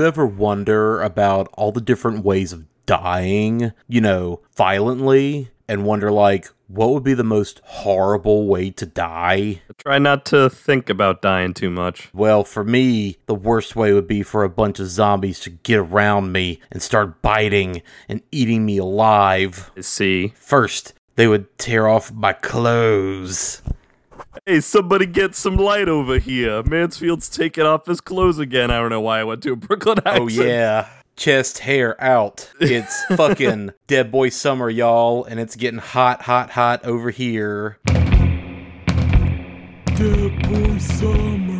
you ever wonder about all the different ways of dying, you know, violently, and wonder, like, what would be the most horrible way to die? I try not to think about dying too much. Well, for me, the worst way would be for a bunch of zombies to get around me and start biting and eating me alive. I see. First, they would tear off my clothes. Hey, somebody get some light over here. Mansfield's taking off his clothes again. I don't know why I went to a Brooklyn oh, accent. Oh, yeah. Chest hair out. It's fucking Dead Boy Summer, y'all, and it's getting hot, hot, hot over here. Dead Boy Summer.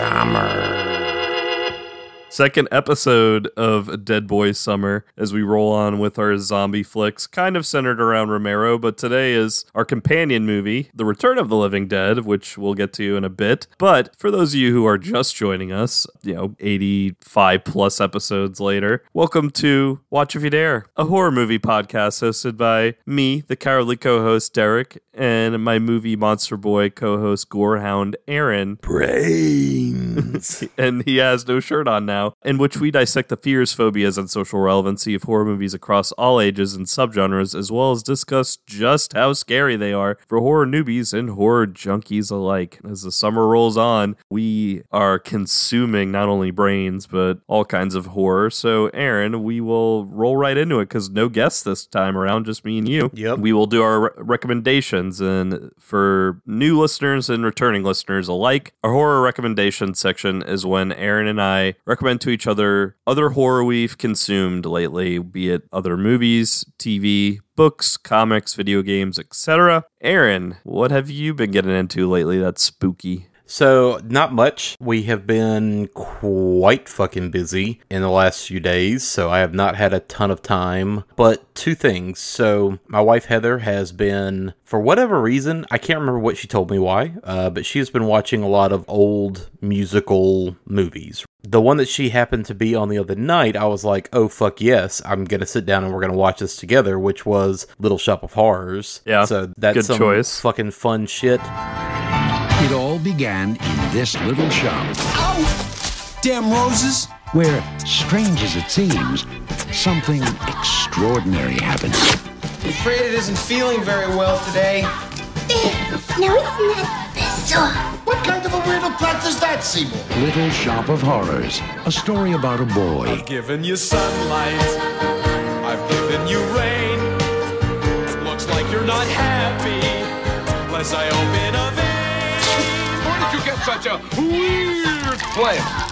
Summer. Second episode of Dead Boy Summer as we roll on with our zombie flicks, kind of centered around Romero, but today is our companion movie, The Return of the Living Dead, which we'll get to in a bit. But for those of you who are just joining us, you know, 85 plus episodes later, welcome to Watch If You Dare, a horror movie podcast hosted by me, the cowardly co host Derek, and my movie monster boy co host Gorehound Aaron. Brains. and he has no shirt on now, in which we dissect the fears, phobias, and social relevancy of horror movies across all ages and subgenres, as well as discuss just how scary they are for horror newbies and horror junkies alike. As the summer rolls on, we are consuming not only brains, but all kinds of horror. So, Aaron, we will roll right into it because no guests this time around, just me and you. Yep. We will do our re- recommendations. And for new listeners and returning listeners alike, our horror recommendation section is when Aaron and I recommend to each other other horror we've consumed lately, be it other movies, TV, books, comics, video games, etc. Aaron, what have you been getting into lately that's spooky? So, not much. We have been quite fucking busy in the last few days, so I have not had a ton of time. But two things. So, my wife Heather has been, for whatever reason, I can't remember what she told me why, uh, but she has been watching a lot of old musical movies. The one that she happened to be on the other night, I was like, oh, fuck yes, I'm going to sit down and we're going to watch this together, which was Little Shop of Horrors. Yeah, So, that's good some choice. fucking fun shit. It all began in this little shop Oh! Damn roses. where, strange as it seems, something extraordinary happened. I'm afraid it isn't feeling very well today. Now isn't that bizarre? What kind of a weirdo plant is that, Seymour? Little Shop of Horrors, a story about a boy given you sunlight. I've given you rain. Looks like you're not happy. Unless I open a such a weird plant?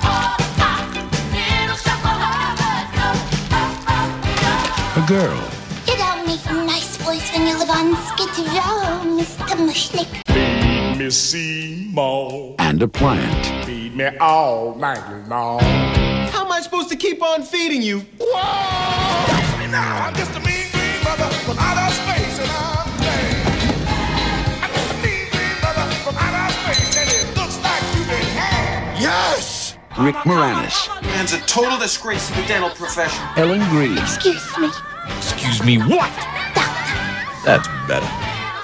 a girl You don't need a nice voice when you live on Skid Row, Mr. Mushnick. Miss Seymour. and a plant. Feed me all night long. How am I supposed to keep on feeding you? Whoa! me now. I'm just a mean Rick Moranis, Man's a total disgrace to the dental profession. Ellen Greene, Excuse me. Excuse me, what? That's better.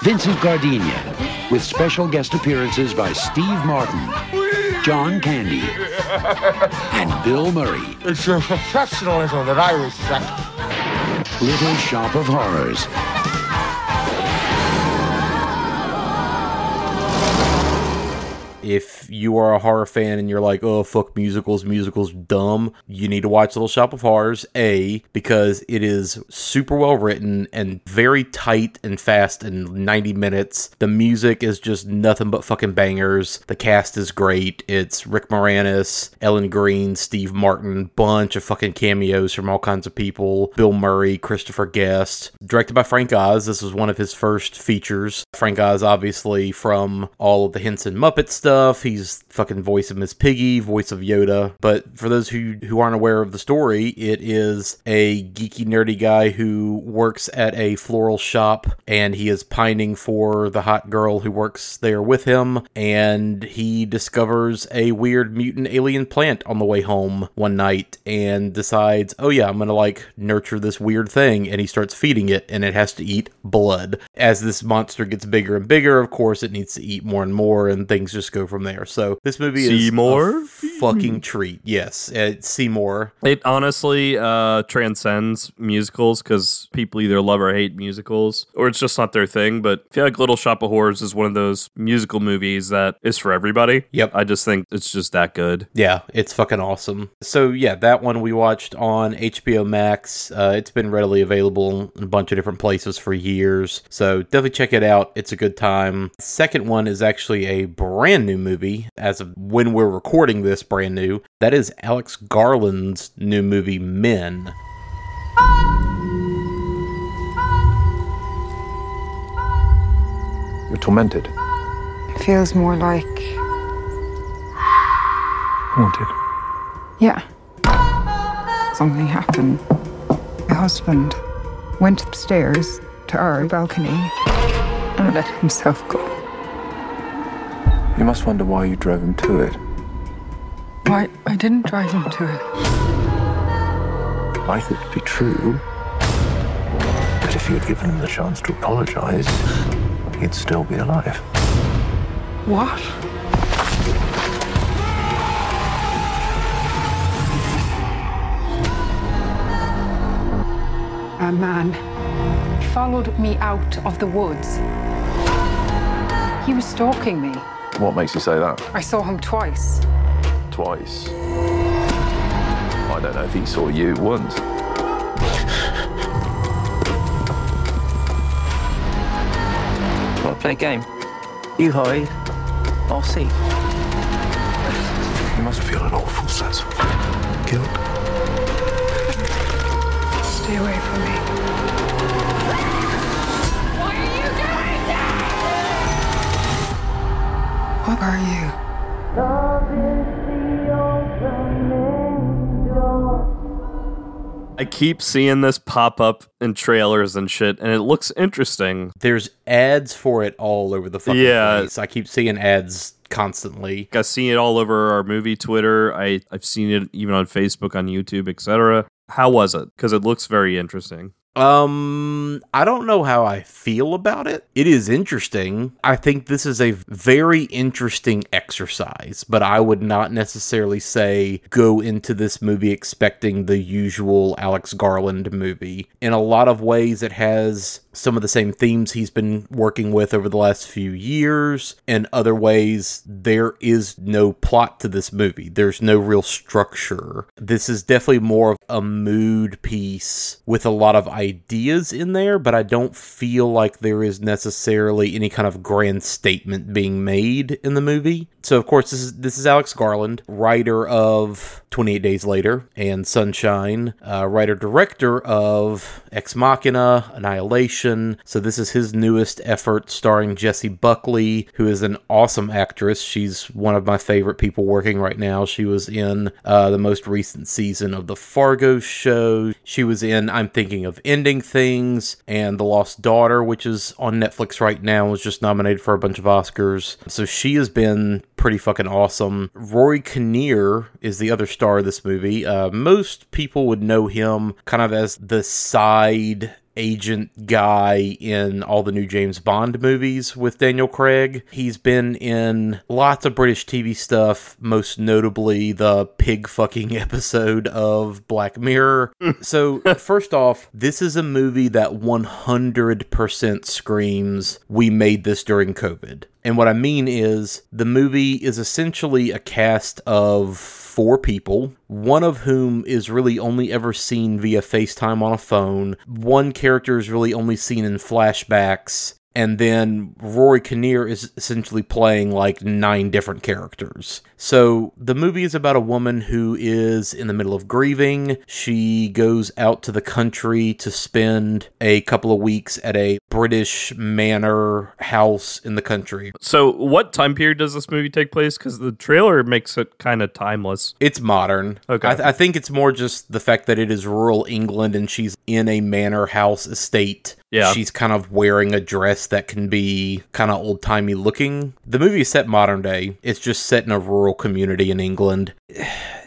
Vincent Gardenia, with special guest appearances by Steve Martin, John Candy, and Bill Murray. It's your professionalism that I respect. Little Shop of Horrors. If you are a horror fan and you're like, oh, fuck musicals, musicals dumb, you need to watch Little Shop of Horrors. A, because it is super well written and very tight and fast in 90 minutes. The music is just nothing but fucking bangers. The cast is great. It's Rick Moranis, Ellen Greene, Steve Martin, bunch of fucking cameos from all kinds of people. Bill Murray, Christopher Guest. Directed by Frank Oz. This was one of his first features. Frank Oz, obviously, from all of the Henson Muppet stuff stuff. He's fucking voice of Miss Piggy, voice of Yoda. But for those who who aren't aware of the story, it is a geeky nerdy guy who works at a floral shop and he is pining for the hot girl who works there with him and he discovers a weird mutant alien plant on the way home one night and decides, "Oh yeah, I'm going to like nurture this weird thing." And he starts feeding it and it has to eat blood. As this monster gets bigger and bigger, of course, it needs to eat more and more and things just go from there. So this movie is Seymour? a fucking treat. Yes, uh, Seymour. It honestly uh, transcends musicals because people either love or hate musicals, or it's just not their thing. But I feel like Little Shop of Horrors is one of those musical movies that is for everybody. Yep. I just think it's just that good. Yeah, it's fucking awesome. So yeah, that one we watched on HBO Max. Uh, it's been readily available in a bunch of different places for years. So definitely check it out. It's a good time. Second one is actually a brand new movie as of when we're recording this, brand new. That is Alex Garland's new movie Men. You're tormented. It feels more like. Haunted. Yeah. Something happened. My husband went upstairs to our balcony and let himself go. You must wonder why you drove him to it. Why? I didn't drive him to it. I thought it'd be true. But if you had given him the chance to apologize, he'd still be alive. What? A man followed me out of the woods. He was stalking me. What makes you say that? I saw him twice. Twice. I don't know if he saw you once. Want to play a game? You hide. I'll see. You must feel an awful sense of guilt. Stay away from me. What are you? I keep seeing this pop up in trailers and shit, and it looks interesting. There's ads for it all over the fucking Yeah. place. I keep seeing ads constantly. I've seen it all over our movie Twitter. I, I've seen it even on Facebook, on YouTube, etc. How was it? Because it looks very interesting. Um, I don't know how I feel about it. It is interesting. I think this is a very interesting exercise, but I would not necessarily say go into this movie expecting the usual Alex Garland movie. In a lot of ways, it has some of the same themes he's been working with over the last few years. In other ways, there is no plot to this movie. There's no real structure. This is definitely more of a mood piece with a lot of ideas in there, but I don't feel like there is necessarily any kind of grand statement being made in the movie. So of course this is this is Alex Garland, writer of 28 Days Later and Sunshine, uh, writer director of Ex Machina, Annihilation. So this is his newest effort, starring Jessie Buckley, who is an awesome actress. She's one of my favorite people working right now. She was in uh, the most recent season of the Fargo show. She was in I'm Thinking of Things and The Lost Daughter, which is on Netflix right now, was just nominated for a bunch of Oscars. So she has been pretty fucking awesome. Rory Kinnear is the other star of this movie. Uh, most people would know him kind of as the side agent guy in all the new James Bond movies with Daniel Craig. He's been in lots of British TV stuff, most notably the pig fucking episode of Black Mirror. so, first off, this is a movie that 100% screams, We made this during COVID. And what I mean is, the movie is essentially a cast of four people, one of whom is really only ever seen via FaceTime on a phone. One character is really only seen in flashbacks. And then Rory Kinnear is essentially playing like nine different characters. So the movie is about a woman who is in the middle of grieving. She goes out to the country to spend a couple of weeks at a British manor house in the country. So, what time period does this movie take place? Because the trailer makes it kind of timeless. It's modern. Okay. I, th- I think it's more just the fact that it is rural England and she's in a manor house estate. Yeah. She's kind of wearing a dress that can be kind of old timey looking. The movie is set modern day. It's just set in a rural community in England.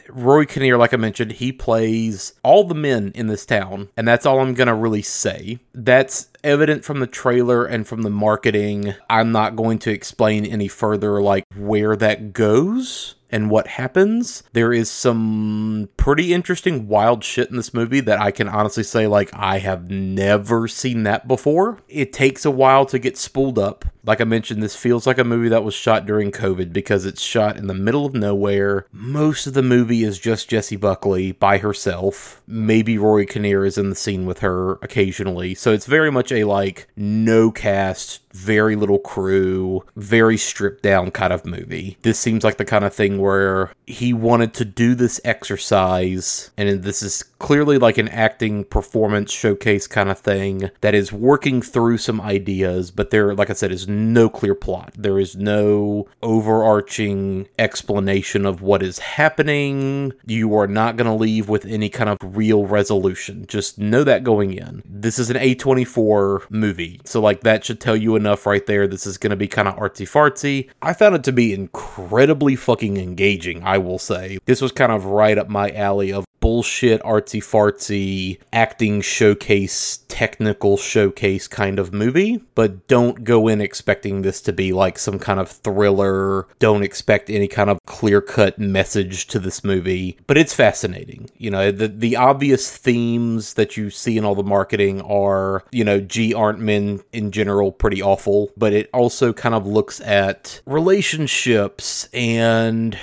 Rory Kinnear, like I mentioned, he plays all the men in this town, and that's all I'm gonna really say. That's evident from the trailer and from the marketing. I'm not going to explain any further, like where that goes and what happens. There is some pretty interesting wild shit in this movie that I can honestly say like I have never seen that before. It takes a while to get spooled up. Like I mentioned, this feels like a movie that was shot during COVID because it's shot in the middle of nowhere. Most of the movie is just Jessie Buckley by herself. Maybe Rory Kinnear is in the scene with her occasionally. So it's very much a like no cast, very little crew, very stripped down kind of movie. This seems like the kind of thing where he wanted to do this exercise, and this is clearly like an acting performance showcase kind of thing that is working through some ideas, but there, like I said, is no clear plot. There is no overarching explanation of what is happening. You are not going to leave with any kind of real resolution. Just know that going in. This is an A24 movie, so like that should tell you enough right there. This is going to be kind of artsy fartsy. I found it to be incredibly fucking engaging, I will say. This was kind of right up my alley of bullshit artsy fartsy acting showcase technical showcase kind of movie but don't go in expecting this to be like some kind of thriller don't expect any kind of clear cut message to this movie but it's fascinating you know the the obvious themes that you see in all the marketing are you know g aren't men in general pretty awful but it also kind of looks at relationships and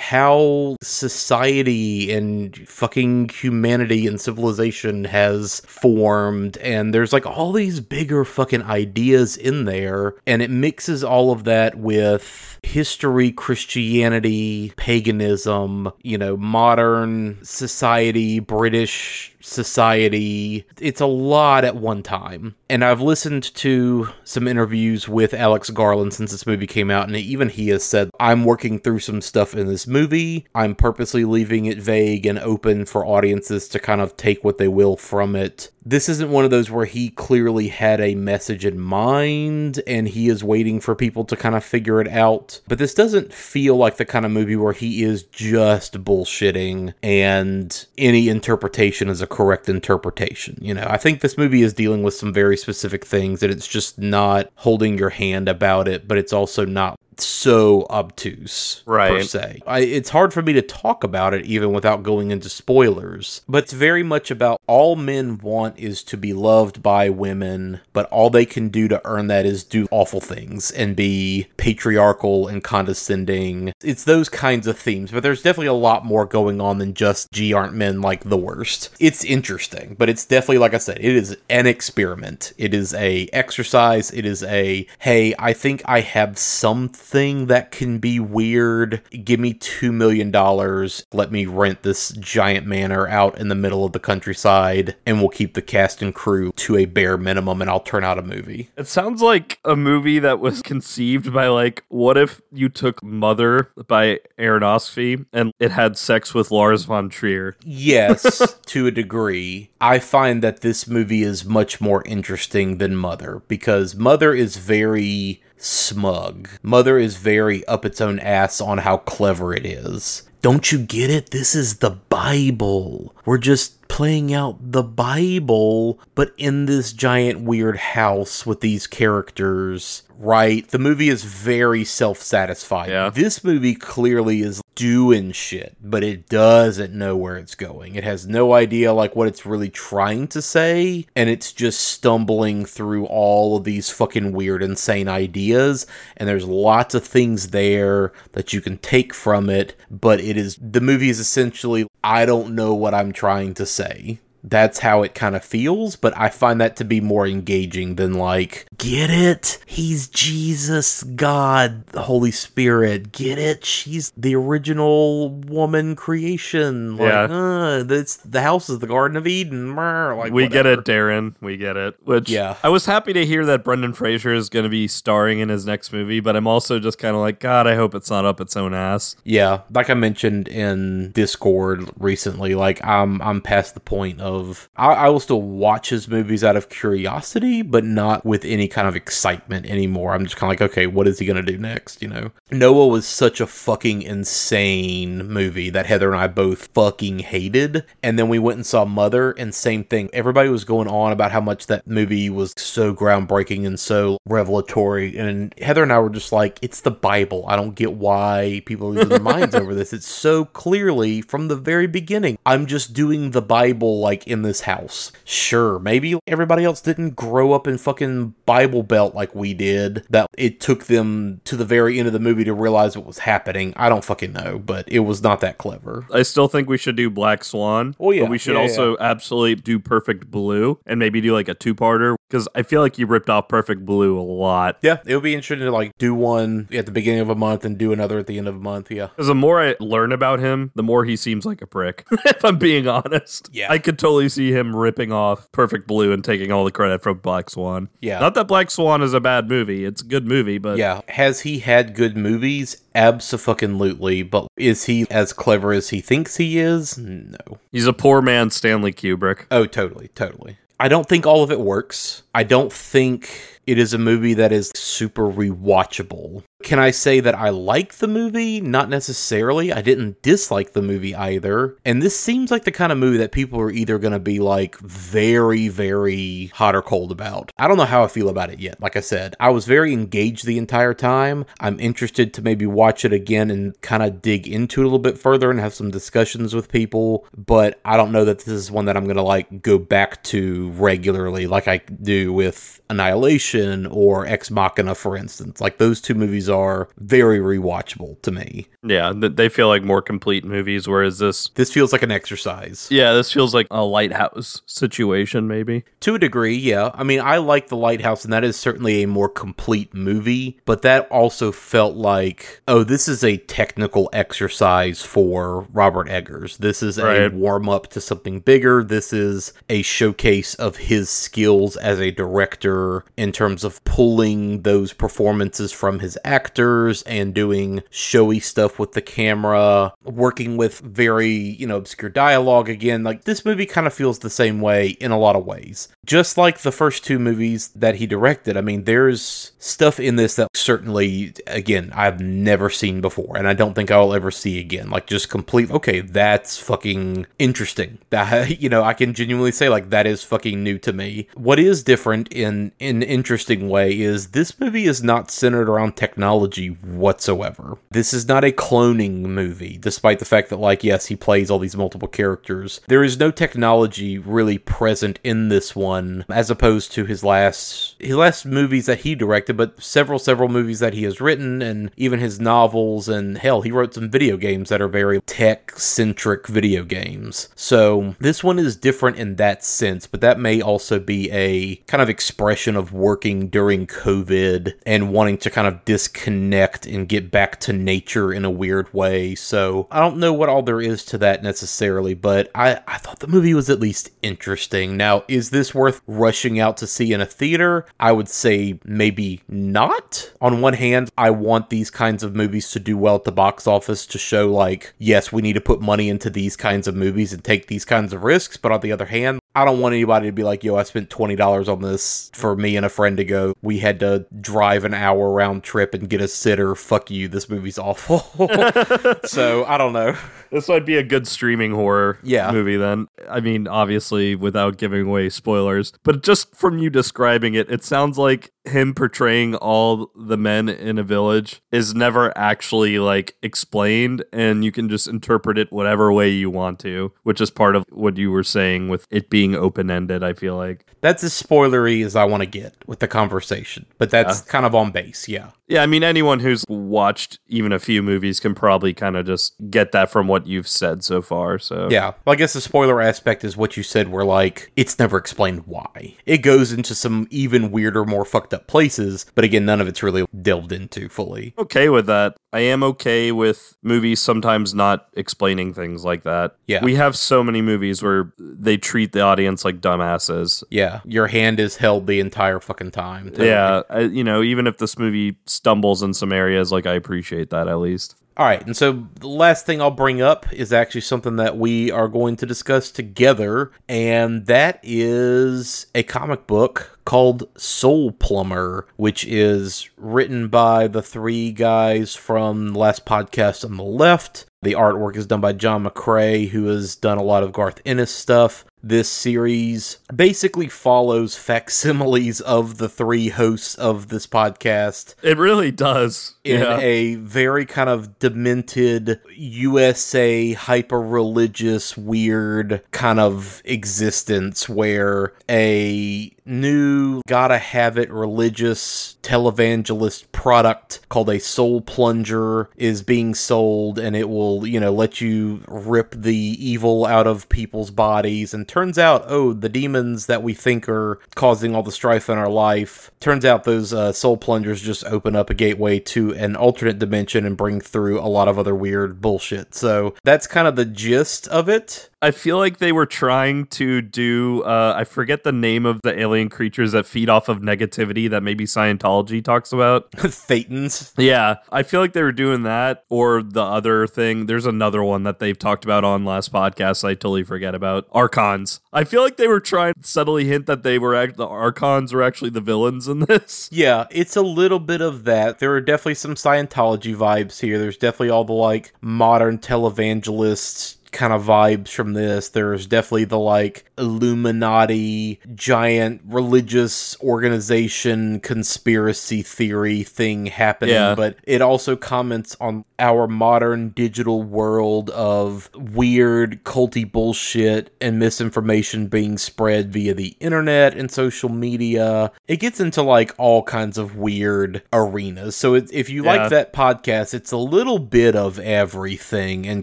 how society and fucking humanity and civilization has formed. And there's like all these bigger fucking ideas in there. And it mixes all of that with history christianity paganism you know modern society british society. It's a lot at one time. And I've listened to some interviews with Alex Garland since this movie came out, and even he has said, I'm working through some stuff in this movie. I'm purposely leaving it vague and open for audiences to kind of take what they will from it. This isn't one of those where he clearly had a message in mind and he is waiting for people to kind of figure it out. But this doesn't feel like the kind of movie where he is just bullshitting and any interpretation is a correct interpretation. You know, I think this movie is dealing with some very specific things and it's just not holding your hand about it, but it's also not so obtuse right? per se. I, it's hard for me to talk about it even without going into spoilers, but it's very much about all men want is to be loved by women, but all they can do to earn that is do awful things and be patriarchal and condescending. It's those kinds of themes, but there's definitely a lot more going on than just G aren't men like the worst. It's interesting, but it's definitely like I said, it is an experiment. It is a exercise. It is a hey, I think I have something that can be weird. Give me two million dollars. Let me rent this giant manor out in the middle of the countryside, and we'll keep the cast and crew to a bare minimum, and I'll turn out a movie. It sounds like a movie that was conceived by like, what if you took Mother by Aronofsky and it had sex with Lars von Trier? Yes, to a degree. I find that this movie is much more interesting than Mother because Mother is very smug. Mother is very up its own ass on how clever it is. Don't you get it? This is the Bible. We're just playing out the Bible, but in this giant weird house with these characters, right? The movie is very self satisfied. Yeah. This movie clearly is doing shit, but it doesn't know where it's going. It has no idea like what it's really trying to say, and it's just stumbling through all of these fucking weird, insane ideas. And there's lots of things there that you can take from it, but it is the movie is essentially I don't know what I'm trying to say say that's how it kind of feels, but I find that to be more engaging than like get it? He's Jesus, God, the Holy Spirit. Get it? She's the original woman creation. Like, Yeah. uh, that's the house is the Garden of Eden. Like, we get it, Darren. We get it. Which Yeah. I was happy to hear that Brendan Fraser is going to be starring in his next movie, but I'm also just kind of like, God, I hope it's not up its own ass. Yeah, like I mentioned in Discord recently, like I'm I'm past the point of I, I will still watch his movies out of curiosity, but not with any kind of excitement anymore. I'm just kind of like, okay, what is he gonna do next? You know, Noah was such a fucking insane movie that Heather and I both fucking hated, and then we went and saw Mother, and same thing. Everybody was going on about how much that movie was so groundbreaking and so revelatory, and Heather and I were just like, it's the Bible. I don't get why people are losing their minds over this. It's so clearly from the very beginning. I'm just doing the Bible like in this house. Sure, maybe everybody else didn't grow up in fucking Bible Belt like we did, that it took them to the very end of the movie to realize what was happening. I don't fucking know, but it was not that clever. I still think we should do Black Swan. Oh, yeah. But we should Yeah, also absolutely do Perfect Blue and maybe do like a two parter because I feel like you ripped off Perfect Blue a lot. Yeah, it would be interesting to like do one at the beginning of a month and do another at the end of a month. Yeah. Because the more I learn about him, the more he seems like a prick. if I'm being honest, Yeah. I could totally see him ripping off Perfect Blue and taking all the credit from Black Swan. Yeah. not that Black Swan is a bad movie; it's a good movie, but Yeah. Has he had good movies? Absolutely. But is he as clever as he thinks he is? No. he's a poor man, Stanley Kubrick. Oh, totally, totally. I don't think all of it works. I don't think it is a movie that is super rewatchable. Can I say that I like the movie? Not necessarily. I didn't dislike the movie either. And this seems like the kind of movie that people are either going to be like very, very hot or cold about. I don't know how I feel about it yet. Like I said, I was very engaged the entire time. I'm interested to maybe watch it again and kind of dig into it a little bit further and have some discussions with people. But I don't know that this is one that I'm going to like go back to regularly like I do with Annihilation or Ex Machina, for instance. Like those two movies are very rewatchable to me. Yeah, they feel like more complete movies, whereas this, This feels like an exercise. yeah, this feels like a lighthouse situation, maybe. To a degree, yeah. I mean, I like The Lighthouse, and that is certainly a more complete movie, but that also felt like, oh, this is a technical exercise for Robert Eggers. This is a warm up to something bigger. This is a showcase of his skills as a director in terms of pulling those performances from his actors and doing showy stuff with the camera, working with very, you know, obscure dialogue again. Like, this movie kind of feels the same way in a lot of ways. Just like the first two movies that he directed, I mean, there's stuff in this that certainly, again, I've never seen before, and I don't think I'll ever see again. Like, just complete, okay, that's fucking interesting. That, you know, I can genuinely say, like, that is fucking new to me. What is different in, in an interesting way is this movie is not centered around technology whatsoever. This is not a cloning movie, despite the fact that, like, yes, he plays all these multiple characters. There is no technology really present in this one, as opposed to his last his last movies that he directed, but several several movies that he has written, and even his novels, and hell, he wrote some video games that are very tech centric video games. So this one is different in that sense, but that may also be a kind of expression of working during COVID and wanting to kind of disconnect and get back to nature in a weird way. So I don't know what all there is to that necessarily, but I, I thought the movie was at least interesting. Now, is this worth rushing out to see in a theater? I would say maybe not. On one hand, I want these kinds of movies to do well at the box office to show, like, yes, we need to put money into these kinds of movies and take these kinds of risks. But on the other hand, I don't want anybody to be like, yo, I spent $20 on this for me and a friend to go. We had to drive an hour round trip and get a sitter. Fuck you. This movie's awful. so I don't know. This might be a good streaming horror Yeah. movie then. I mean, obviously without giving away spoilers, but just from you describing it, it sounds like him portraying all the men in a village is never actually like explained and you can just interpret it whatever way you want to, which is part of what you were saying with it being open-ended, I feel like. That's as spoilery as I want to get with the conversation, but that's kind of on base. Yeah. Yeah, I mean, anyone who's watched even a few movies can probably kind of just get that from what you've said so far. So, Yeah. Well, I guess the spoiler aspect is what you said, where like it's never explained why. It goes into some even weirder, more fucked up places, but again, none of it's really delved into fully. okay with that. I am okay with movies sometimes not explaining things like that. Yeah. We have so many movies where they treat the audience like dumbasses. Yeah. Your hand is held the entire fucking time. Yeah, I, you know, even if this movie stumbles in some areas, like I appreciate that at least. All right, and so the last thing I'll bring up is actually something that we are going to discuss together, and that is a comic book called Soul Plumber, which is written by the three guys from last podcast on the left. The artwork is done by John McCrea, who has done a lot of Garth Ennis stuff. This series basically follows facsimiles of the three hosts of this podcast It really does. in yeah. a very kind of demented USA hyper religious weird kind of existence where a new gotta have it religious televangelist product called a soul plunger is being sold and it will you know let you rip the evil out of people's bodies. And turns out oh the demons that we think are causing all the strife in our life turns out those uh, soul plungers just open up a gateway to an alternate dimension and bring through a lot of other weird bullshit. So that's kind of the gist of it I feel like they were trying to do. Uh, I forget the name of the alien creatures that feed off of negativity that maybe Scientology talks about. thetans Yeah, I feel like they were doing that, or the other thing. There's another one that they've talked about on last podcast. I totally forget about archons. I feel like they were trying to subtly hint that they were act- the archons are actually the villains in this. Yeah, it's a little bit of that. There are definitely some Scientology vibes here. There's definitely all the like modern televangelists kind of vibes from this. There's definitely the like Illuminati giant religious organization conspiracy theory thing happening, Yeah. but it also comments on our modern digital world of weird culty bullshit and misinformation being spread via the internet and social media. It gets into like all kinds of weird arenas. So it, if you Yeah. like that podcast, it's a little bit of everything in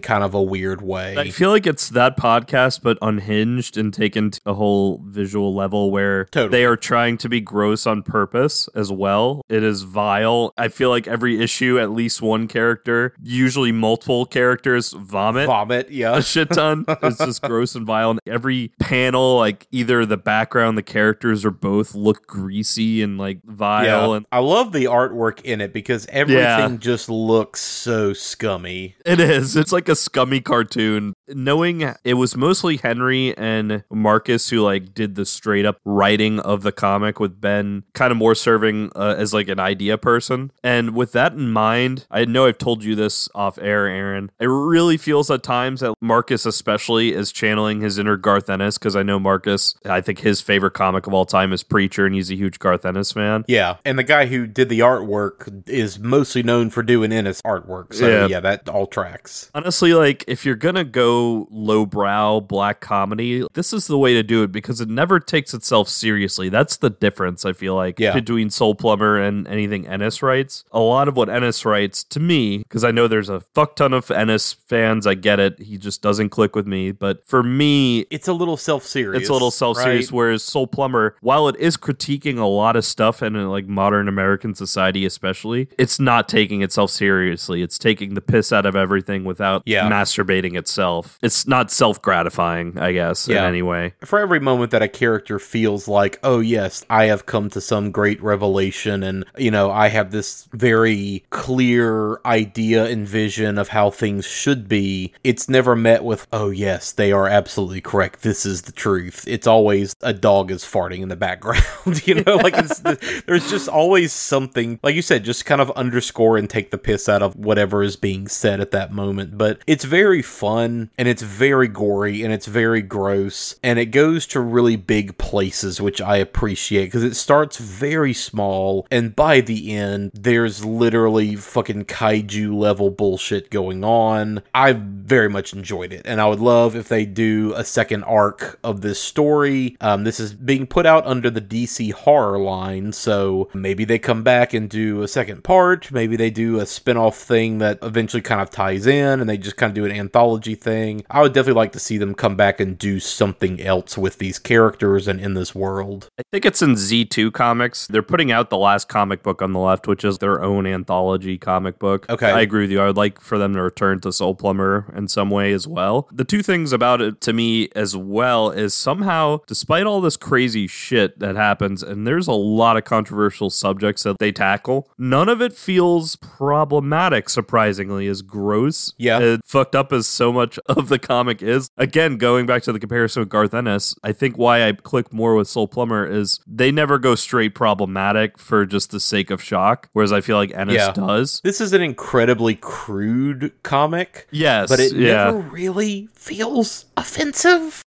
kind of a weird way. I feel like it's that podcast, but unhinged and taken to a whole visual level where Totally. they are trying to be gross on purpose as well. It is vile. I feel like every issue, at least one character, usually multiple characters, vomit. Vomit, yeah. a shit ton. It's just gross and vile. And every panel, like either the background, the characters, or both look greasy and like vile. Yeah, And I love the artwork in it because everything just looks so scummy. it is. It's like a scummy cartoon. Knowing it was mostly Henry and Marcus who like did the straight up writing of the comic with Ben kind of more serving uh, as like an idea person. And with that in mind, I know I've told you this off air, Aaron. It really feels at times that Marcus especially is channeling his inner Garth Ennis because I know Marcus, I think his favorite comic of all time is Preacher and he's a huge Garth Ennis fan. Yeah, and the guy who did the artwork is mostly known for doing Ennis artwork. So Yeah. yeah, that all tracks. Honestly, like if you're gonna go lowbrow black comedy, this is the way to do it because it never takes itself seriously. That's the difference I feel like Yeah. between Soul Plumber and anything Ennis writes. A lot of what Ennis writes to me, because I know there's a fuck ton of Ennis fans, I get it. He just doesn't click with me. But for me, It's a little self serious. it's a little self-serious. right? Whereas Soul Plumber, while it is critiquing a lot of stuff in uh, like modern American society, especially, it's not taking itself seriously. It's taking the piss out of everything without Yeah. masturbating itself. It's not self-gratifying, I guess, Yeah. in any way. For every moment that a character feels like, oh, yes, I have come to some great revelation, and, you know, I have this very clear idea and vision of how things should be, it's never met with, oh, yes, they are absolutely correct. This is the truth. It's always a dog is farting in the background, you know? Like, it's, there's just always something, like you said, just kind of underscore and take the piss out of whatever is being said at that moment. But it's very fun. And it's very gory and it's very gross and it goes to really big places, which I appreciate because it starts very small and by the end, there's literally fucking kaiju level bullshit going on. I very much enjoyed it and I would love if they do a second arc of this story. Um, this is being put out under the DC horror line, so maybe they come back and do a second part. Maybe they do a spin off thing that eventually kind of ties in and they just kind of do an anthology thing. I would definitely like to see them come back and do something else with these characters and in this world. I think it's in Z2 Comics. They're putting out the last comic book on the left, which is their own anthology comic book. Okay. I agree with you. I would like for them to return to Soul Plumber in some way as well. The two things about it to me as well is somehow, despite all this crazy shit that happens, and there's a lot of controversial subjects that they tackle, none of it feels problematic, surprisingly, as gross. Yeah. and fucked up as so much of the comic is. Again, going back to the comparison with Garth Ennis, I think why I click more with Soul Plumber is they never go straight problematic for just the sake of shock, whereas I feel like Ennis Yeah. does. This is an incredibly crude comic. Yes, but it yeah. never really feels offensive.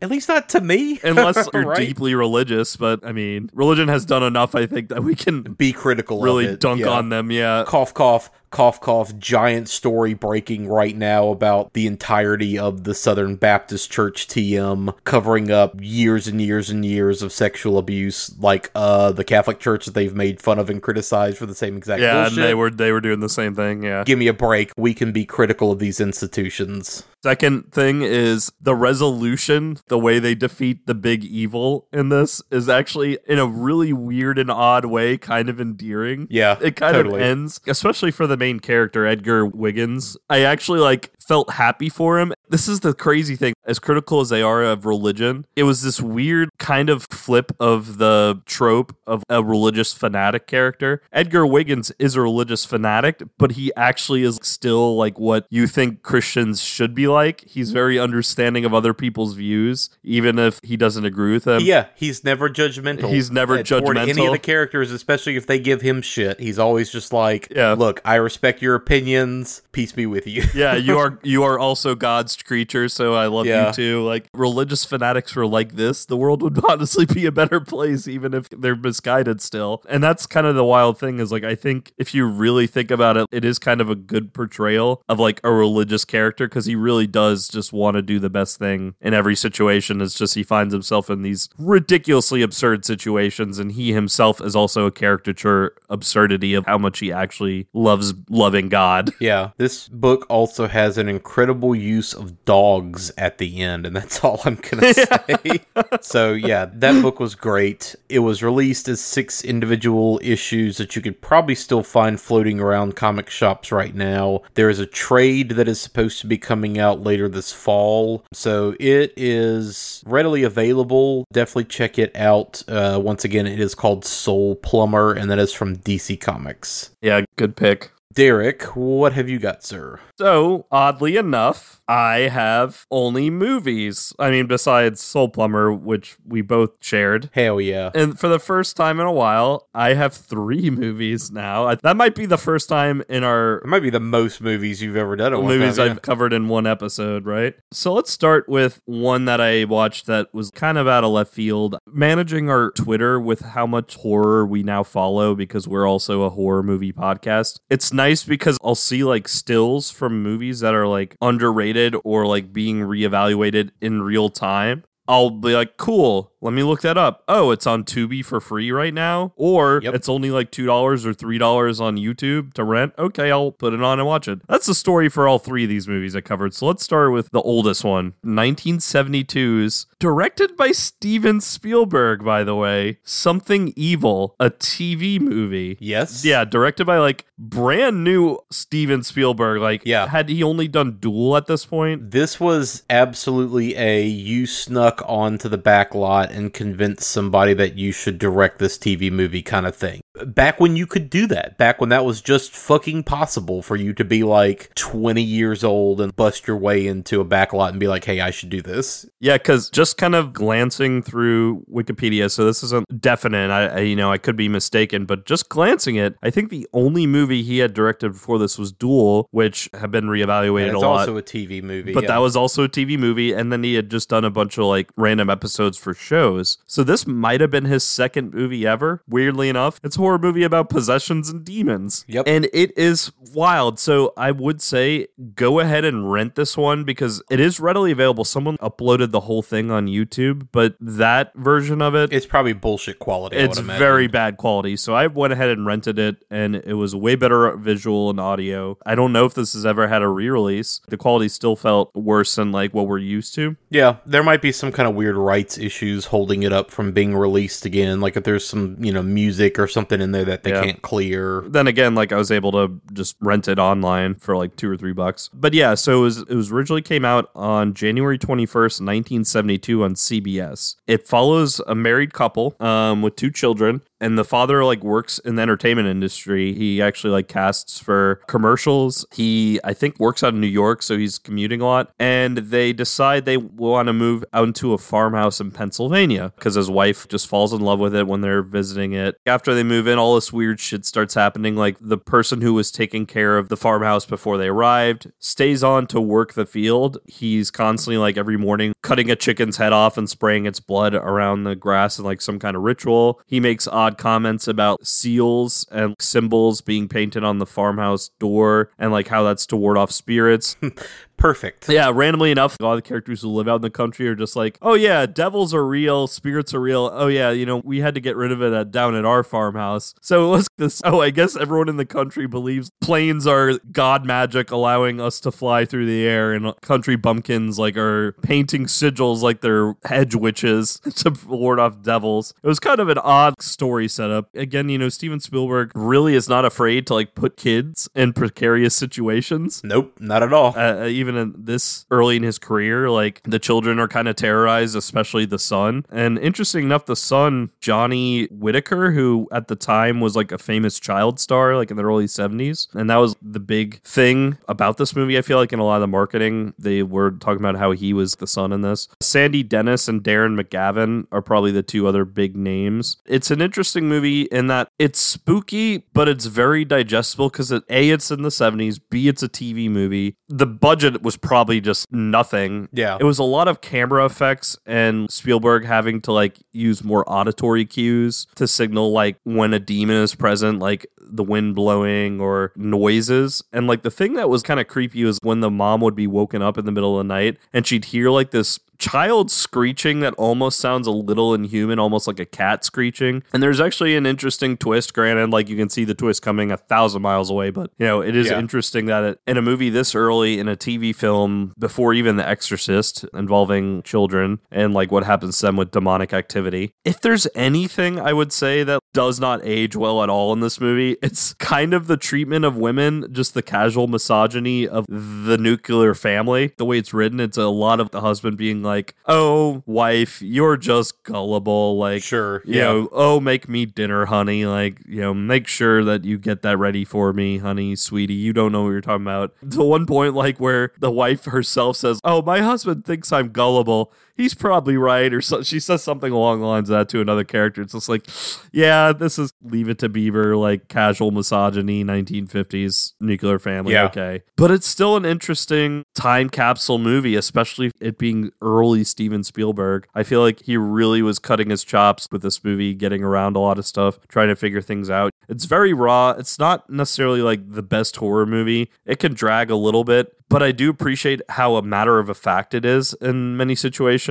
At least not to me. Unless you're Right? deeply religious, but I mean, religion has done enough, I think, that we can be critical really of it. dunk yeah. on them. Yeah. cough cough cough cough giant story breaking right now about the entirety of the Southern Baptist Church TM covering up years and years and years of sexual abuse like uh the Catholic Church that they've made fun of and criticized for the same exact Yeah, bullshit. and they were they were doing the same thing. Yeah. Give me a break. We can be critical of these institutions. Second thing is the resolution, the way they defeat the big evil in this is actually in a really weird and odd way kind of endearing. Yeah, It kind totally. of ends, especially for the main character, Edgar Wiggins. I actually like felt happy for him. This is the crazy thing. As critical as they are of religion, it was this weird kind of flip of the trope of a religious fanatic character. Edgar Wiggins is a religious fanatic, but he actually is still like what you think Christians should be like. He's very understanding of other people's views, even if he doesn't agree with them. yeah, he's never judgmental. He's never toward Any of the characters, especially if they give him shit, he's always just like, Yeah. "Look, I respect your opinions. Peace be with you." yeah, you are you are also God's creature, so I love Yeah. you too. Like religious fanatics were like this, the world would honestly be a better place, even if they're misguided still. And that's kind of the wild thing is like I think if you really think about it, it is kind of a good portrayal of like a religious character because he really does just want to do the best thing in every situation. It's just he finds himself in these ridiculously absurd situations, and he himself is also a caricature absurdity of how much he actually loves loving God. Yeah, this book also has an incredible use of dogs at the end, and that's all I'm gonna say. so yeah, that book was great. It was released as six individual issues that you could probably still find floating around comic shops right now. There is a trade that is supposed to be coming out later this fall, so it is readily available. Definitely check it out. Uh, once again, it is called Soul Plumber, and that is from DC Comics. Yeah, good pick. Derek, what have you got, sir? So, oddly enough, I have only movies. I mean, besides Soul Plumber, which we both shared. Hell yeah. And for the first time in a while, I have three movies now. That might be the first time in our It might be the most movies you've ever done. One movies time, I've covered in one episode, right? So let's start with one that I watched that was kind of out of left field. Managing our Twitter with how much horror we now follow because we're also a horror movie podcast. It's nice because I'll see like stills from movies that are like underrated or like being reevaluated in real time. I'll be like, cool, let me look that up. Oh, it's on Tubi for free right now. Or it's only like $2 or $3 on YouTube to rent. Okay, I'll put it on and watch it. That's the story for all three of these movies I covered. So let's start with the oldest one 1972's, directed by Steven Spielberg, by the way. Something Evil, a TV movie. Yes. Yeah, directed by like brand new Steven Spielberg. Like, Yeah. had he only done Duel at this point? This was absolutely a you snuck onto the back lot and convince somebody that you should direct this TV movie kind of thing. Back when you could do that, back when that was just fucking possible for you to be like 20 years old and bust your way into a back lot and be like, hey, I should do this. Yeah, because just kind of glancing through Wikipedia, so this isn't definite. I, I, you know, I could be mistaken, but just glancing it, I think the only movie he had directed before this was Duel, which had been reevaluated a it's lot. also a TV movie. but yeah. that was also a TV movie, and then he had just done a bunch of like random episodes for shows. So this might have been his second movie ever. Weirdly enough, it's horror movie about possessions and demons. Yep. and it is wild. So I would say go ahead and rent this one because it is readily available. Someone uploaded the whole thing on YouTube, but that version of it. It's probably bullshit quality. It's very bad quality. So I went ahead and rented it, and it was way better visual and audio. I don't know if this has ever had a re release. The quality still felt worse than like what we're used to. Yeah, there might be some kind of weird rights issues holding it up from being released again. Like if there's some, you know, music or something in there that they Yeah. can't clear. Then again, like I was able to just rent it online for like two or three bucks. But yeah, so it was it was originally came out on January twenty first, nineteen seventy two on CBS. It follows a married couple um, with two children. And the father like works in the entertainment industry. He actually like casts for commercials. He I think works out in New York, so he's commuting a lot. And they decide they want to move out into a farmhouse in Pennsylvania because his wife just falls in love with it when they're visiting it. After they move in, all this weird shit starts happening. Like the person who was taking care of the farmhouse before they arrived stays on to work the field. He's constantly like every morning cutting a chicken's head off and spraying its blood around the grass in like some kind of ritual. He makes odd comments about seals and symbols being painted on the farmhouse door and like how that's to ward off spirits. Perfect. Yeah, randomly enough, a lot of the characters who live out in the country are just like, oh yeah, devils are real, spirits are real. Oh yeah, you know, we had to get rid of it at, down at our farmhouse. So it was this. Oh, I guess everyone in the country believes planes are god magic, allowing us to fly through the air, and country bumpkins like are painting sigils like they're hedge witches to ward off devils. It was kind of an odd story setup. Again, you know, Steven Spielberg really is not afraid to like put kids in precarious situations Nope, not at all. uh, even in this early in his career, like the children are kind of terrorized, especially the son. And interesting enough, the son, Johnny Whitaker, who at the time was like a famous child star, like in the early 70s. And that was the big thing about this movie. I feel like in a lot of the marketing, they were talking about how he was the son in this. Sandy Dennis and Darren McGavin are probably the two other big names. It's an interesting movie in that it's spooky, but it's very digestible because it, A, it's in the 70s, B, it's a TV movie. The budget was probably just nothing. Yeah. It was a lot of camera effects and Spielberg having to like use more auditory cues to signal like when a demon is present, like the wind blowing or noises. And like the thing that was kind of creepy was when the mom would be woken up in the middle of the night and she'd hear like this child screeching that almost sounds a little inhuman, almost like a cat screeching. And there's actually an interesting twist. Granted, like you can see the twist coming a thousand miles away, but you know, it is Yeah. interesting that it, in a movie this early in a TV film, before even The Exorcist, involving children and like what happens to them with demonic activity. If there's anything I would say that does not age well at all in this movie, it's kind of the treatment of women, just the casual misogyny of the nuclear family. The way it's written, it's a lot of the husband being like, "Oh, wife, you're just gullible." Like, Sure, you yeah. know, oh, make me dinner, honey. Like, you know, make sure that you get that ready for me, honey, sweetie. You don't know what you're talking about. To one point, like where the wife herself says, "Oh, my husband thinks I'm gullible." He's probably right, or so, she says something along the lines of that to another character. It's just like, yeah, this is Leave It to Beaver, like casual misogyny, 1950s nuclear family. Yeah. Okay, but it's still an interesting time capsule movie, especially it being early Steven Spielberg. I feel like he really was cutting his chops with this movie, getting around a lot of stuff, trying to figure things out. It's very raw. It's not necessarily like the best horror movie. It can drag a little bit, but I do appreciate how a matter of a fact it is in many situations.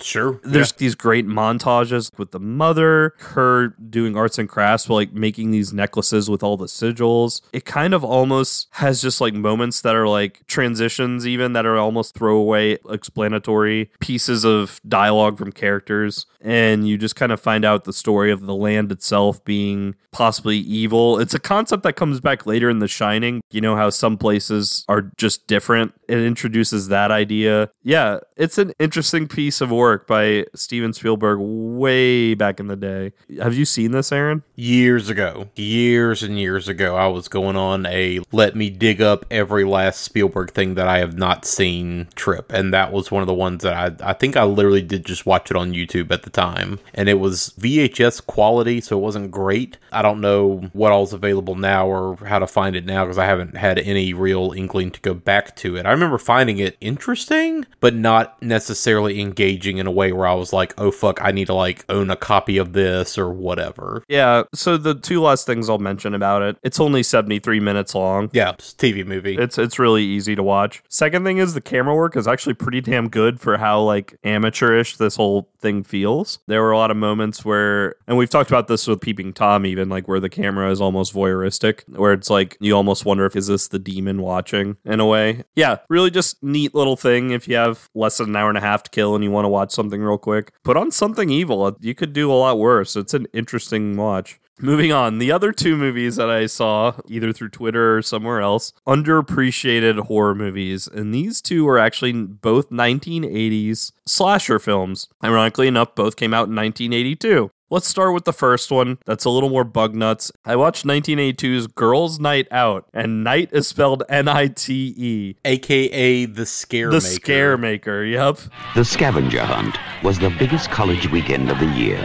Sure. There's these great montages with the mother, her doing arts and crafts, like making these necklaces with all the sigils. It kind of almost has just like moments that are like transitions, even that are almost throwaway explanatory pieces of dialogue from characters. And you just kind of find out the story of the land itself being possibly evil. It's a concept that comes back later in The Shining. You know how some places are just different It introduces that idea. Yeah, it's an interesting piece of work by Steven Spielberg way back in the day. Have you seen this, Aaron? Years ago, years and years ago, I was going on a let me dig up every last Spielberg thing that I have not seen trip. And that was one of the ones that I, I think I literally did just watch it on YouTube at the time. And it was VHS quality, so it wasn't great. I don't know what all's available now or how to find it now because I haven't had any real inkling to go back to it. I remember finding it interesting, but not necessarily engaging in a way where I was like, oh fuck, I need to like own a copy of this or whatever. Yeah, so the two last things I'll mention about it. It's only 73 minutes long. Yeah, it's a TV movie. It's it's really easy to watch. Second thing is the camera work is actually pretty damn good for how like amateurish this whole thing feels. There were a lot of moments where and we've talked about this with Peeping Tom even like where the camera is almost voyeuristic where it's like you almost wonder if is this the demon watching in a way. Yeah, really just neat little thing if you have less than an hour and a half to kill and you want to watch something real quick. Put on something evil. Uh, you could do a lot worse. It's an interesting watch. Moving on, the other two movies that I saw, either through Twitter or somewhere else, underappreciated horror movies. And these two are actually both 1980s slasher films. Ironically enough, both came out in 1982. Let's start with the first one. That's a little more bug nuts. I watched 1982's Girls Night Out, and night is spelled N I T E, aka the Scare the Maker. Scare Maker. Yep. The scavenger hunt was the biggest college weekend of the year,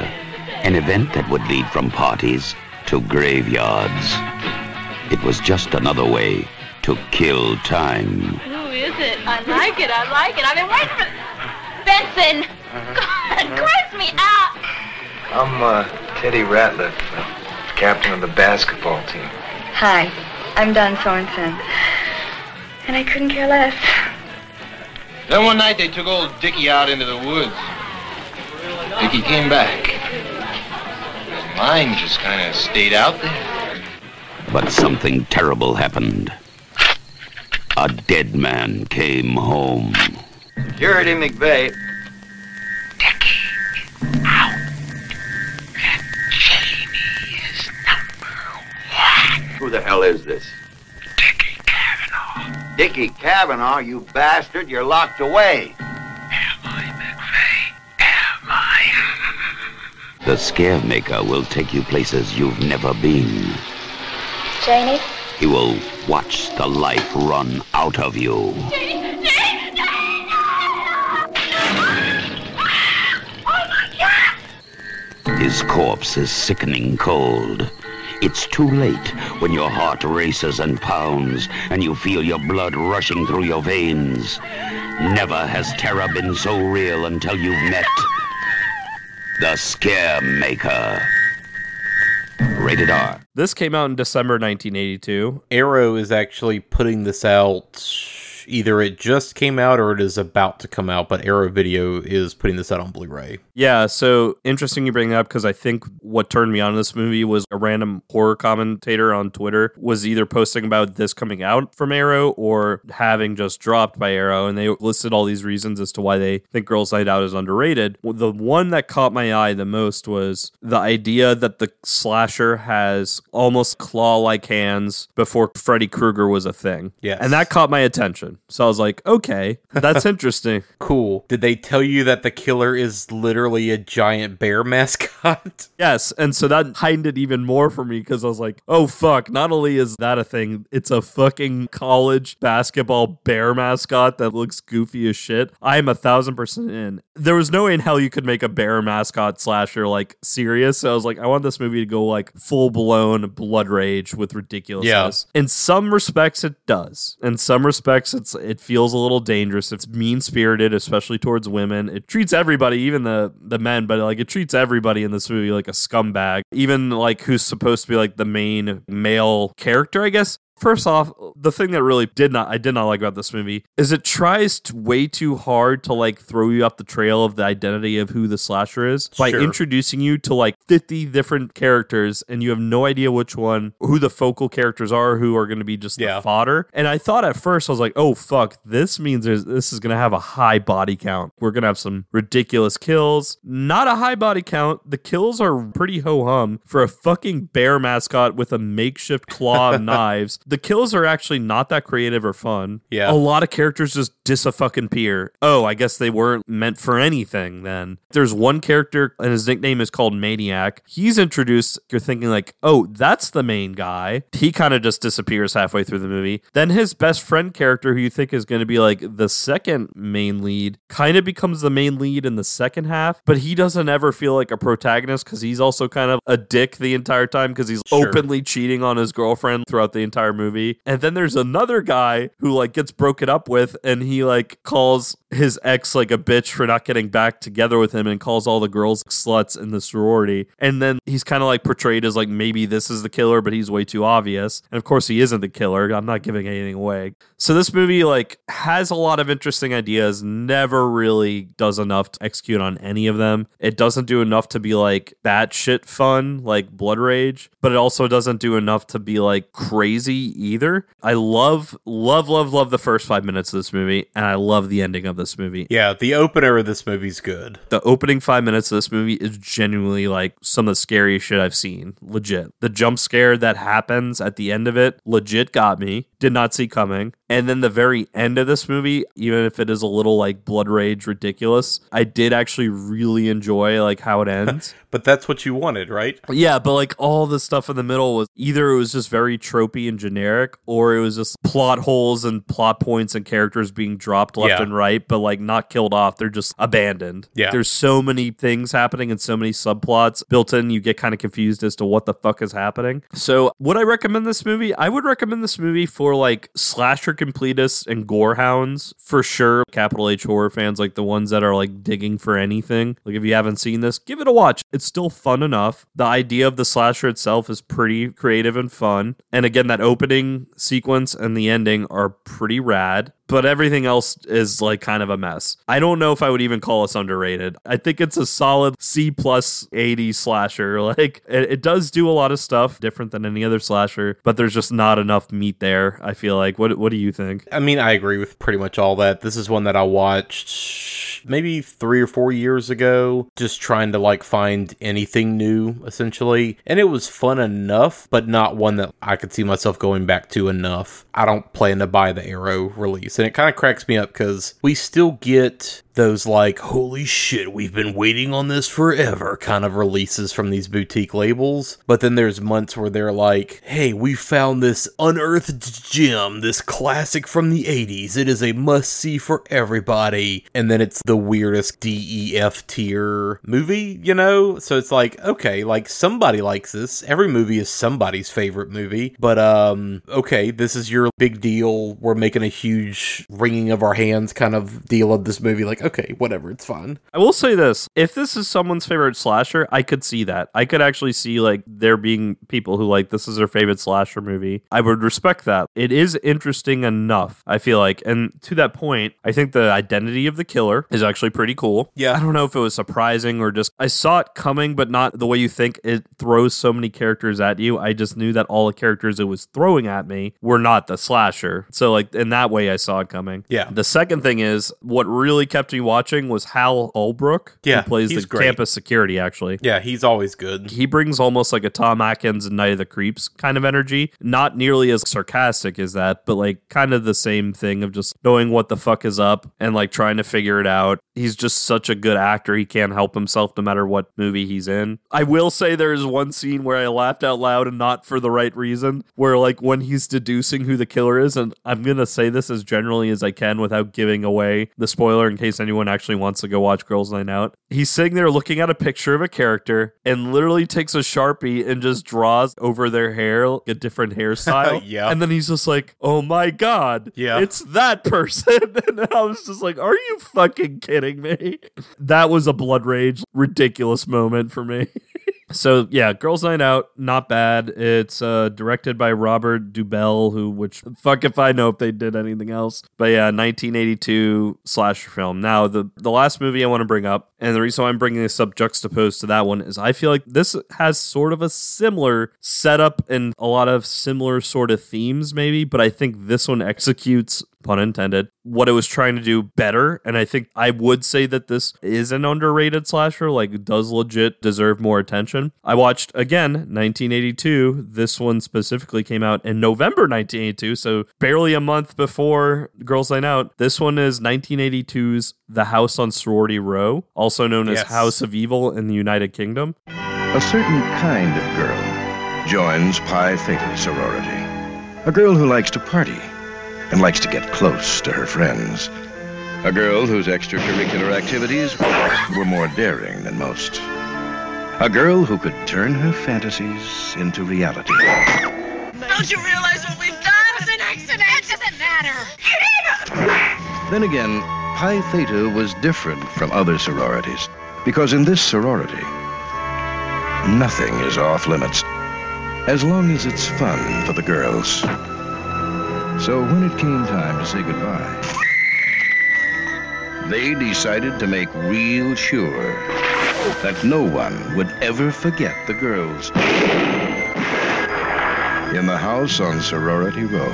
an event that would lead from parties to graveyards. It was just another way to kill time. Who is it? I like it. I like it. I've been waiting for. Benson! Uh-huh. God, gross me out! I'm uh, Teddy Ratliff, uh, captain of the basketball team. Hi, I'm Don Sorensen. And I couldn't care less. Then one night they took old Dickie out into the woods. Dickie came back. His mind just kind of stayed out there. But something terrible happened. A dead man came home. Security McVeigh. Who the hell is this? Dickie Cavanaugh. Dickie Cavanaugh, you bastard, you're locked away. Am I McVeigh? Am I? the scare maker will take you places you've never been. Janie? He will watch the life run out of you. Oh my god! His corpse is sickening cold. It's too late when your heart races and pounds and you feel your blood rushing through your veins. Never has terror been so real until you've met the Scare Maker. Rated R. This came out in December 1982. Arrow is actually putting this out. Either it just came out or it is about to come out, but Arrow Video is putting this out on Blu-ray. Yeah, so interesting you bring that up because I think what turned me on to this movie was a random horror commentator on Twitter was either posting about this coming out from Arrow or having just dropped by Arrow, and they listed all these reasons as to why they think Girls Night Out is underrated. The one that caught my eye the most was the idea that the slasher has almost claw-like hands before Freddy Krueger was a thing. Yes. and that caught my attention. So I was like, okay, that's interesting. Cool. Did they tell you that the killer is literally a giant bear mascot? Yes, and so that heightened it even more for me because I was like, oh fuck, not only is that a thing, it's a fucking college basketball bear mascot that looks goofy as shit. I am a thousand percent in. There was no way in hell you could make a bear mascot slasher like serious. So I was like, I want this movie to go like full blown blood rage with ridiculousness. In some respects, it does. In some respects, it's it feels a little dangerous. It's mean spirited, especially towards women. It treats everybody, even the the men, but like it treats everybody in this movie like a scumbag. Even like who's supposed to be like the main male character, I guess. First off, the thing that really did not I did not like about this movie is it tries to way too hard to like throw you off the trail of the identity of who the slasher is by Sure. introducing you to like 50 different characters and you have no idea which one who the focal characters are who are going to be just the fodder. And I thought at first I was like, "Oh fuck, this means there's, this is going to have a high body count. We're going to have some ridiculous kills. Not a high body count. The kills are pretty ho hum for a fucking bear mascot with a makeshift claw of knives The kills are actually not that creative or fun. Yeah. A lot of characters just dis a fucking peer. Oh, I guess they weren't meant for anything then. There's one character and his nickname is called Maniac. He's introduced, you're thinking like, oh, that's the main guy. He kind of just disappears halfway through the movie. Then his best friend character, who you think is going to be like the second main lead, kind of becomes the main lead in the second half, but he doesn't ever feel like a protagonist because he's also kind of a dick the entire time because he's Sure. openly cheating on his girlfriend throughout the entire movie. And then there's another guy who like gets broken up with and he like calls his ex like a bitch for not getting back together with him and calls all the girls sluts in the sorority. And then he's kind of like portrayed as like maybe this is the killer, but he's way too obvious. And of course he isn't the killer. I'm not giving anything away. So this movie like has a lot of interesting ideas, never really does enough to execute on any of them. It doesn't do enough to be like batshit fun, like Blood Rage, but it also doesn't do enough to be like crazy either. I love, love, love, love the first five minutes of this movie, and I love the ending of this movie. Yeah, the opener of this movie's good. The opening five minutes of this movie is genuinely like some of the scariest shit I've seen. Legit. The jump scare that happens at the end of it legit got me. Did not see coming. And then the very end of this movie, even if it is a little like blood rage ridiculous, I did actually really enjoy like how it ends. But that's what you wanted, right? Yeah, but like all the stuff in the middle was either it was just very tropey and generic, or it was just plot holes and plot points and characters being dropped left Yeah. and right, but like not killed off. They're just abandoned. Yeah. There's so many things happening and so many subplots built in, you get kind of confused as to what the fuck is happening. So, would I recommend this movie? I would recommend this movie for like slasher completists and gore hounds for sure. Capital H horror fans, like the ones that are like digging for anything. Like, if you haven't seen this, give it a watch. It's still fun enough. The idea of the slasher itself is pretty creative and fun. And again, that opening sequence and the ending are pretty rad but everything else is like kind of a mess. I don't know if I would even call us underrated. I think it's a solid C plus 80 slasher. Like it, it does do a lot of stuff different than any other slasher, but there's just not enough meat there. I feel like. What What do you think? I mean, I agree with pretty much all that. This is one that I watched maybe three or four years ago, just trying to like find anything new, essentially. And it was fun enough, but not one that I could see myself going back to enough. I don't plan to buy the Arrow release. And it kind of cracks me up because we still get those like, holy shit, we've been waiting on this forever kind of releases from these boutique labels. But then there's months where they're like, hey, we found this unearthed gem, this classic from the 80s. It is a must see for everybody. And then it's the weirdest DEF tier movie, you know? So it's like, okay, like somebody likes this. Every movie is somebody's favorite movie. But, um, okay, this is your big deal. We're making a huge wringing of our hands kind of deal of this movie. Like, okay, whatever, it's fun. I will say this: if this is someone's favorite slasher, I could see that. I could actually see like there being people who like this is their favorite slasher movie. I would respect that. It is interesting enough, I feel like, and to that point, I think the identity of the killer is actually pretty cool. Yeah. I don't know if it was surprising or just I saw it coming, but not the way you think. It throws so many characters at you. I just knew that all the characters it was throwing at me were not the slasher. So like in that way, I saw it coming. Yeah. The second thing is what really kept me watching was Hal Holbrook, Yeah, who plays the great. campus security. Actually, Yeah, he's always good. he brings almost like a Tom Atkins and Night of the Creeps kind of energy. Not nearly as sarcastic as that, but like kind of the same thing of just knowing what the fuck is up and like trying to figure it out. He's just such a good actor. He can't help himself no matter what movie he's in. I will say there is one scene where I laughed out loud and not for the right reason, where like when he's deducing who the killer is, and I'm going to say this as generally as I can without giving away the spoiler in case anyone actually wants to go watch Girls Night Out. He's sitting there looking at a picture of a character and literally takes a Sharpie and just draws over their hair like, a different hairstyle. Yeah. And then he's just like, oh my God. Yeah. It's that person. and I was just like, are you fucking kidding me? That was a blood rage, ridiculous moment for me. So yeah, Girls Night Out, not bad. It's uh, directed by Robert Deubel, who which fuck if I know if they did anything else. But yeah, 1982 slasher film. Now the the last movie I want to bring up, and the reason why I'm bringing this up juxtaposed to that one is I feel like this has sort of a similar setup and a lot of similar sort of themes, maybe. But I think this one executes pun intended, what it was trying to do better. And I think I would say that this is an underrated slasher, like, does legit deserve more attention. I watched again 1982. This one specifically came out in November 1982, so barely a month before Girls Night Out. This one is 1982's The House on Sorority Row, also known as House of Evil in the United Kingdom. A certain kind of girl joins Pi Theta sorority. A girl who likes to party and likes to get close to her friends. A girl whose extracurricular activities were more daring than most. A girl who could turn her fantasies into reality. Don't you realize what we've done? It's an accident. It doesn't matter. Then again, Pi Theta was different from other sororities because in this sorority, nothing is off limits as long as it's fun for the girls. So when it came time to say goodbye, they decided to make real sure that no one would ever forget the girls in the house on Sorority Row.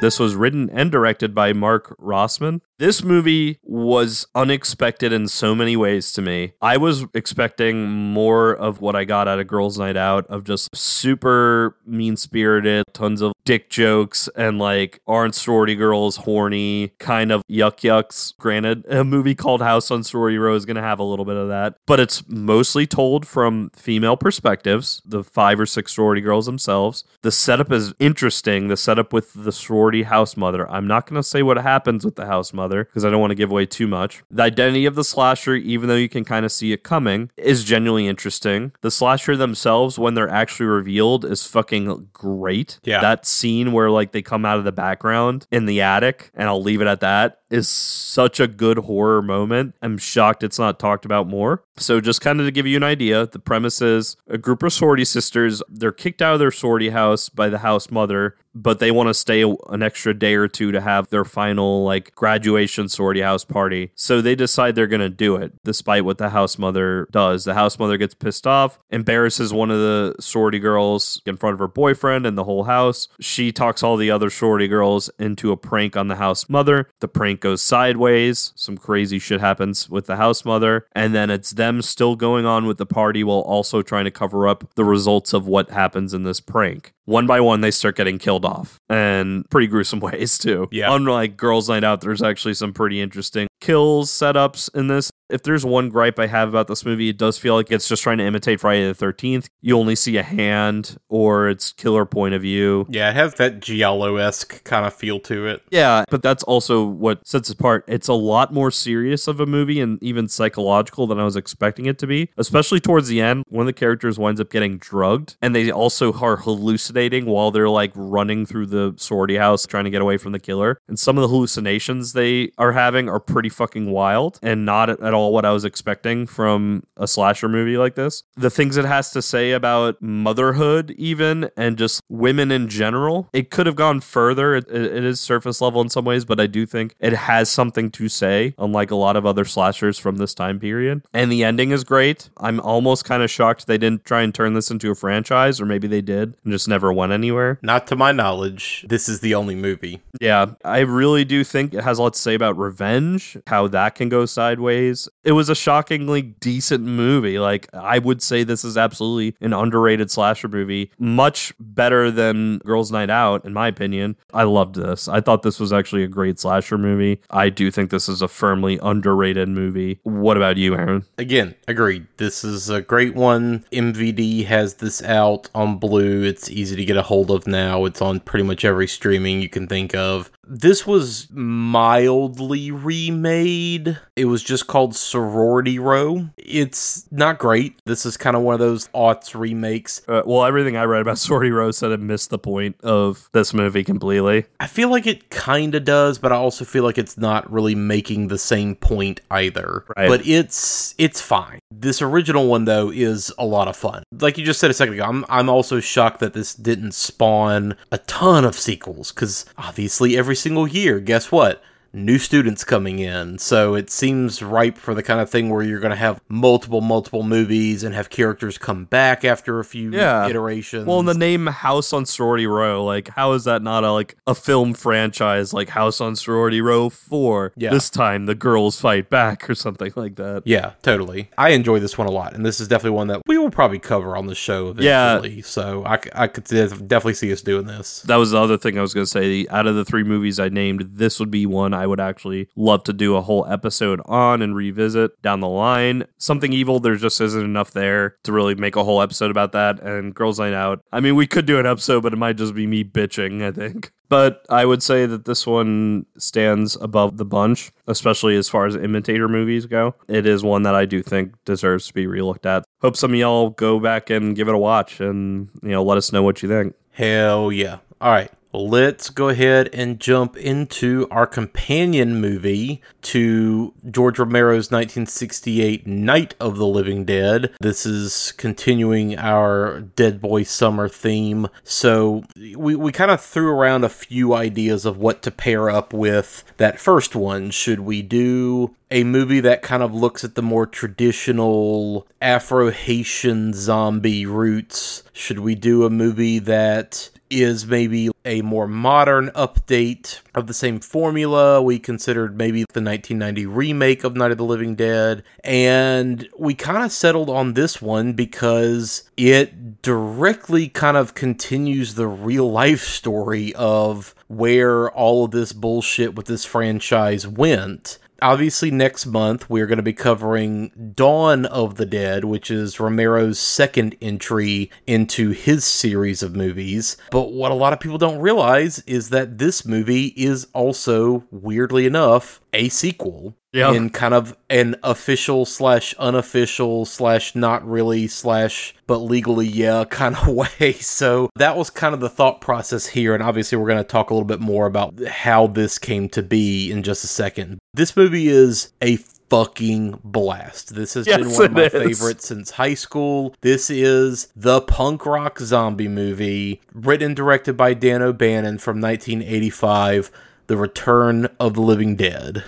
This was written and directed by Mark Rosman. This movie was unexpected in so many ways to me. I was expecting more of what I got out of Girls Night Out of just super mean spirited, tons of dick jokes, and like aren't sorority girls horny kind of yuck yucks. Granted, a movie called House on Sorority Row is going to have a little bit of that, but it's mostly told from female perspectives, the five or six sorority girls themselves. The setup is interesting. The setup with the sorority house mother. I'm not going to say what happens with the house mother because I don't want to give away too much. The identity of the slasher, even though you can kind of see it coming, is genuinely interesting. The slasher themselves, when they're actually revealed, is fucking great. Yeah. That scene where like they come out of the background in the attic, and I'll leave it at that, is such a good horror moment. I'm shocked it's not talked about more. So, just kind of to give you an idea, the premise is a group of sorority sisters, they're kicked out of their sorority house by the house mother, but they want to stay an extra day or two to have their final, like, graduation sorority house party. So, they decide they're going to do it, despite what the house mother does. The house mother gets pissed off, embarrasses one of the sorority girls in front of her boyfriend and the whole house. She talks all the other sorority girls into a prank on the house mother. The prank goes sideways. Some crazy shit happens with the house mother. And then it's them still going on with the party while also trying to cover up the results of what happens in this prank. One by one, they start getting killed off and pretty gruesome ways, too. Yeah. Unlike Girls Night Out, there's actually some pretty interesting kills, setups in this. If there's one gripe I have about this movie, it does feel like it's just trying to imitate Friday the 13th. You only see a hand or it's killer point of view. Yeah, it has that Giallo esque kind of feel to it. Yeah, but that's also what sets it apart. It's a lot more serious of a movie and even psychological than I was expecting it to be, especially towards the end. One of the characters winds up getting drugged, and they also are hallucinating while they're like running through the sorority house trying to get away from the killer. And some of the hallucinations they are having are pretty fucking wild and not at all what I was expecting from a slasher movie like this. The things it has to say about motherhood, even, and just women in general, it could have gone further. It, it is surface level in some ways, but I do think it has something to say, unlike a lot of other slashers from this time period. And the ending is great. I'm almost kind of shocked they didn't try and turn this into a franchise, or maybe they did and just never went anywhere. Not to my knowledge, this is the only movie. Yeah, I really do think it has a lot to say about revenge, how that can go sideways. It was a shockingly decent movie. Like, I would say this is absolutely an underrated slasher movie, much better than Girls Night Out, in my opinion. I loved this. I thought this was actually a great slasher movie. I do think this is a firmly underrated movie. What about you, Aaron? Again, agreed. This is a great one. MVD has this out on Blue. It's easy to get a hold of now. It's on pretty much every streaming you can think of. This was mildly remade. It was just called Sorority Row. It's not great. This is kind of one of those aughts remakes. Uh, well, everything I read about Sorority Row said it missed the point of this movie completely. I feel like it kind of does, but I also feel like it's not really making the same point either. Right. But it's it's fine. This original one though is a lot of fun. Like you just said a second ago, I'm I'm also shocked that this didn't spawn a ton of sequels cuz obviously every single year, guess what? New students coming in. So it seems ripe for the kind of thing where you're going to have multiple, multiple movies and have characters come back after a few Yeah. iterations. Well, and the name House on Sorority Row, like, how is that not a like a film franchise like House on Sorority Row Four? Yeah. This time the girls fight back or something like that. Yeah, totally. I enjoy this one a lot, and this is definitely one that we will probably cover on the show Yeah. eventually. So I could definitely see us doing this. That was the other thing I was going to say. Out of the three movies I named, this would be one I would actually love to do a whole episode on and revisit down the line. Something Evil, there just isn't enough there to really make a whole episode about that. And Girls Night Out, I mean, we could do an episode, but it might just be me bitching, I think. But I would say that this one stands above the bunch, especially as far as imitator movies go. It is one that I do think deserves to be relooked at. Hope some of y'all go back and give it a watch and, you know, let us know what you think. Hell yeah. All right. Let's go ahead and jump into our companion movie to George Romero's 1968 Night of the Living Dead. This is continuing our Dead Boy Summer theme. So we, we kind of threw around a few ideas of what to pair up with that first one. Should we do a movie that kind of looks at the more traditional Afro Haitian zombie roots? Should we do a movie that is maybe a more modern update of the same formula. We considered maybe the 1990 remake of Night of the Living Dead, and we kind of settled on this one because it directly kind of continues the real life story of where all of this bullshit with this franchise went obviously next month we're going to be covering Dawn of the Dead, which is Romero's second entry into his series of movies. But what a lot of people don't realize is that this movie is also, weirdly enough, a sequel. Yeah. In kind of an official slash unofficial slash not really slash but legally yeah kind of way. So that was kind of the thought process here. And obviously, we're going to talk a little bit more about how this came to be in just a second. This movie is a fucking blast. This has been one of my is. favorites since high school. This is the punk rock zombie movie, written and directed by Dan O'Bannon from 1985, The Return of the Living Dead.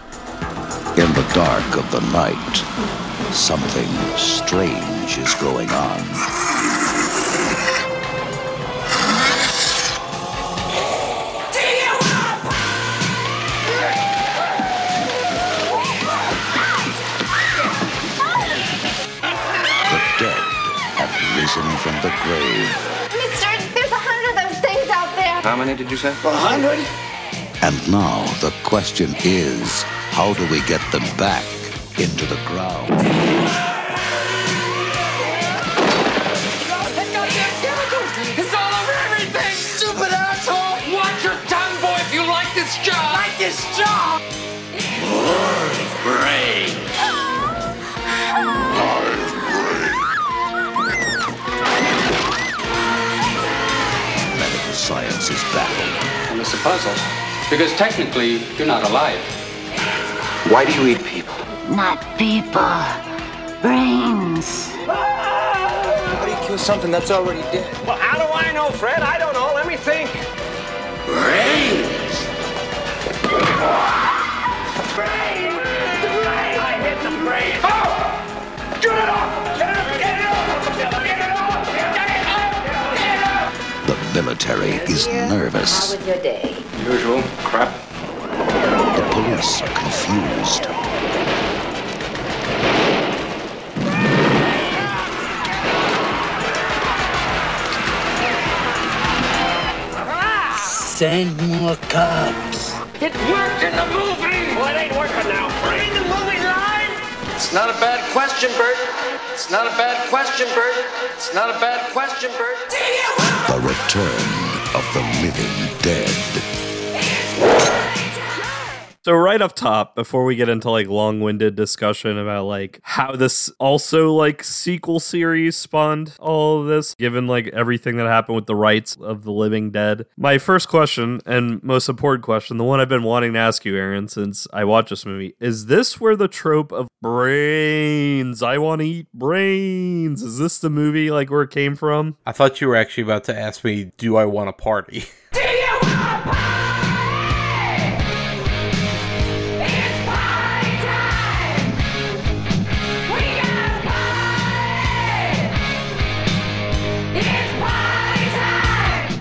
In the dark of the night, something strange is going on. The dead have risen from the grave, Mister, there's a hundred of those things out there. How many did you say? A hundred? And now the question is how do we get them back into the ground? God damn chemicals! It's all over everything! Stupid asshole! Watch your tongue, boy, if you like this job! Like this job! Medical science is baffled. And it's a puzzle. Because technically, you're not alive. Why do you eat people? Not people. Brains. How do you kill something that's already dead? Well, how do I know, Fred? I don't know. Let me think. Brains! Brains! I hit the brain. Oh! Get it off! Get it off! Get it off! Get it off! Get it off! Get it off! The military is nervous. was your day? Usual crap. The police are confused. Send more cops. It worked in the movie! Well, it ain't working now, Fred. In the movie line? It's not a bad question, Bert. It's not a bad question, Bert. It's not a bad question, Bert. The return So right up top, before we get into like long-winded discussion about like how this also like sequel series spawned all of this, given like everything that happened with the rights of the living dead. My first question and most important question, the one I've been wanting to ask you, Aaron, since I watched this movie, is this where the trope of brains, I want to eat brains, is this the movie like where it came from? I thought you were actually about to ask me, do I want a party?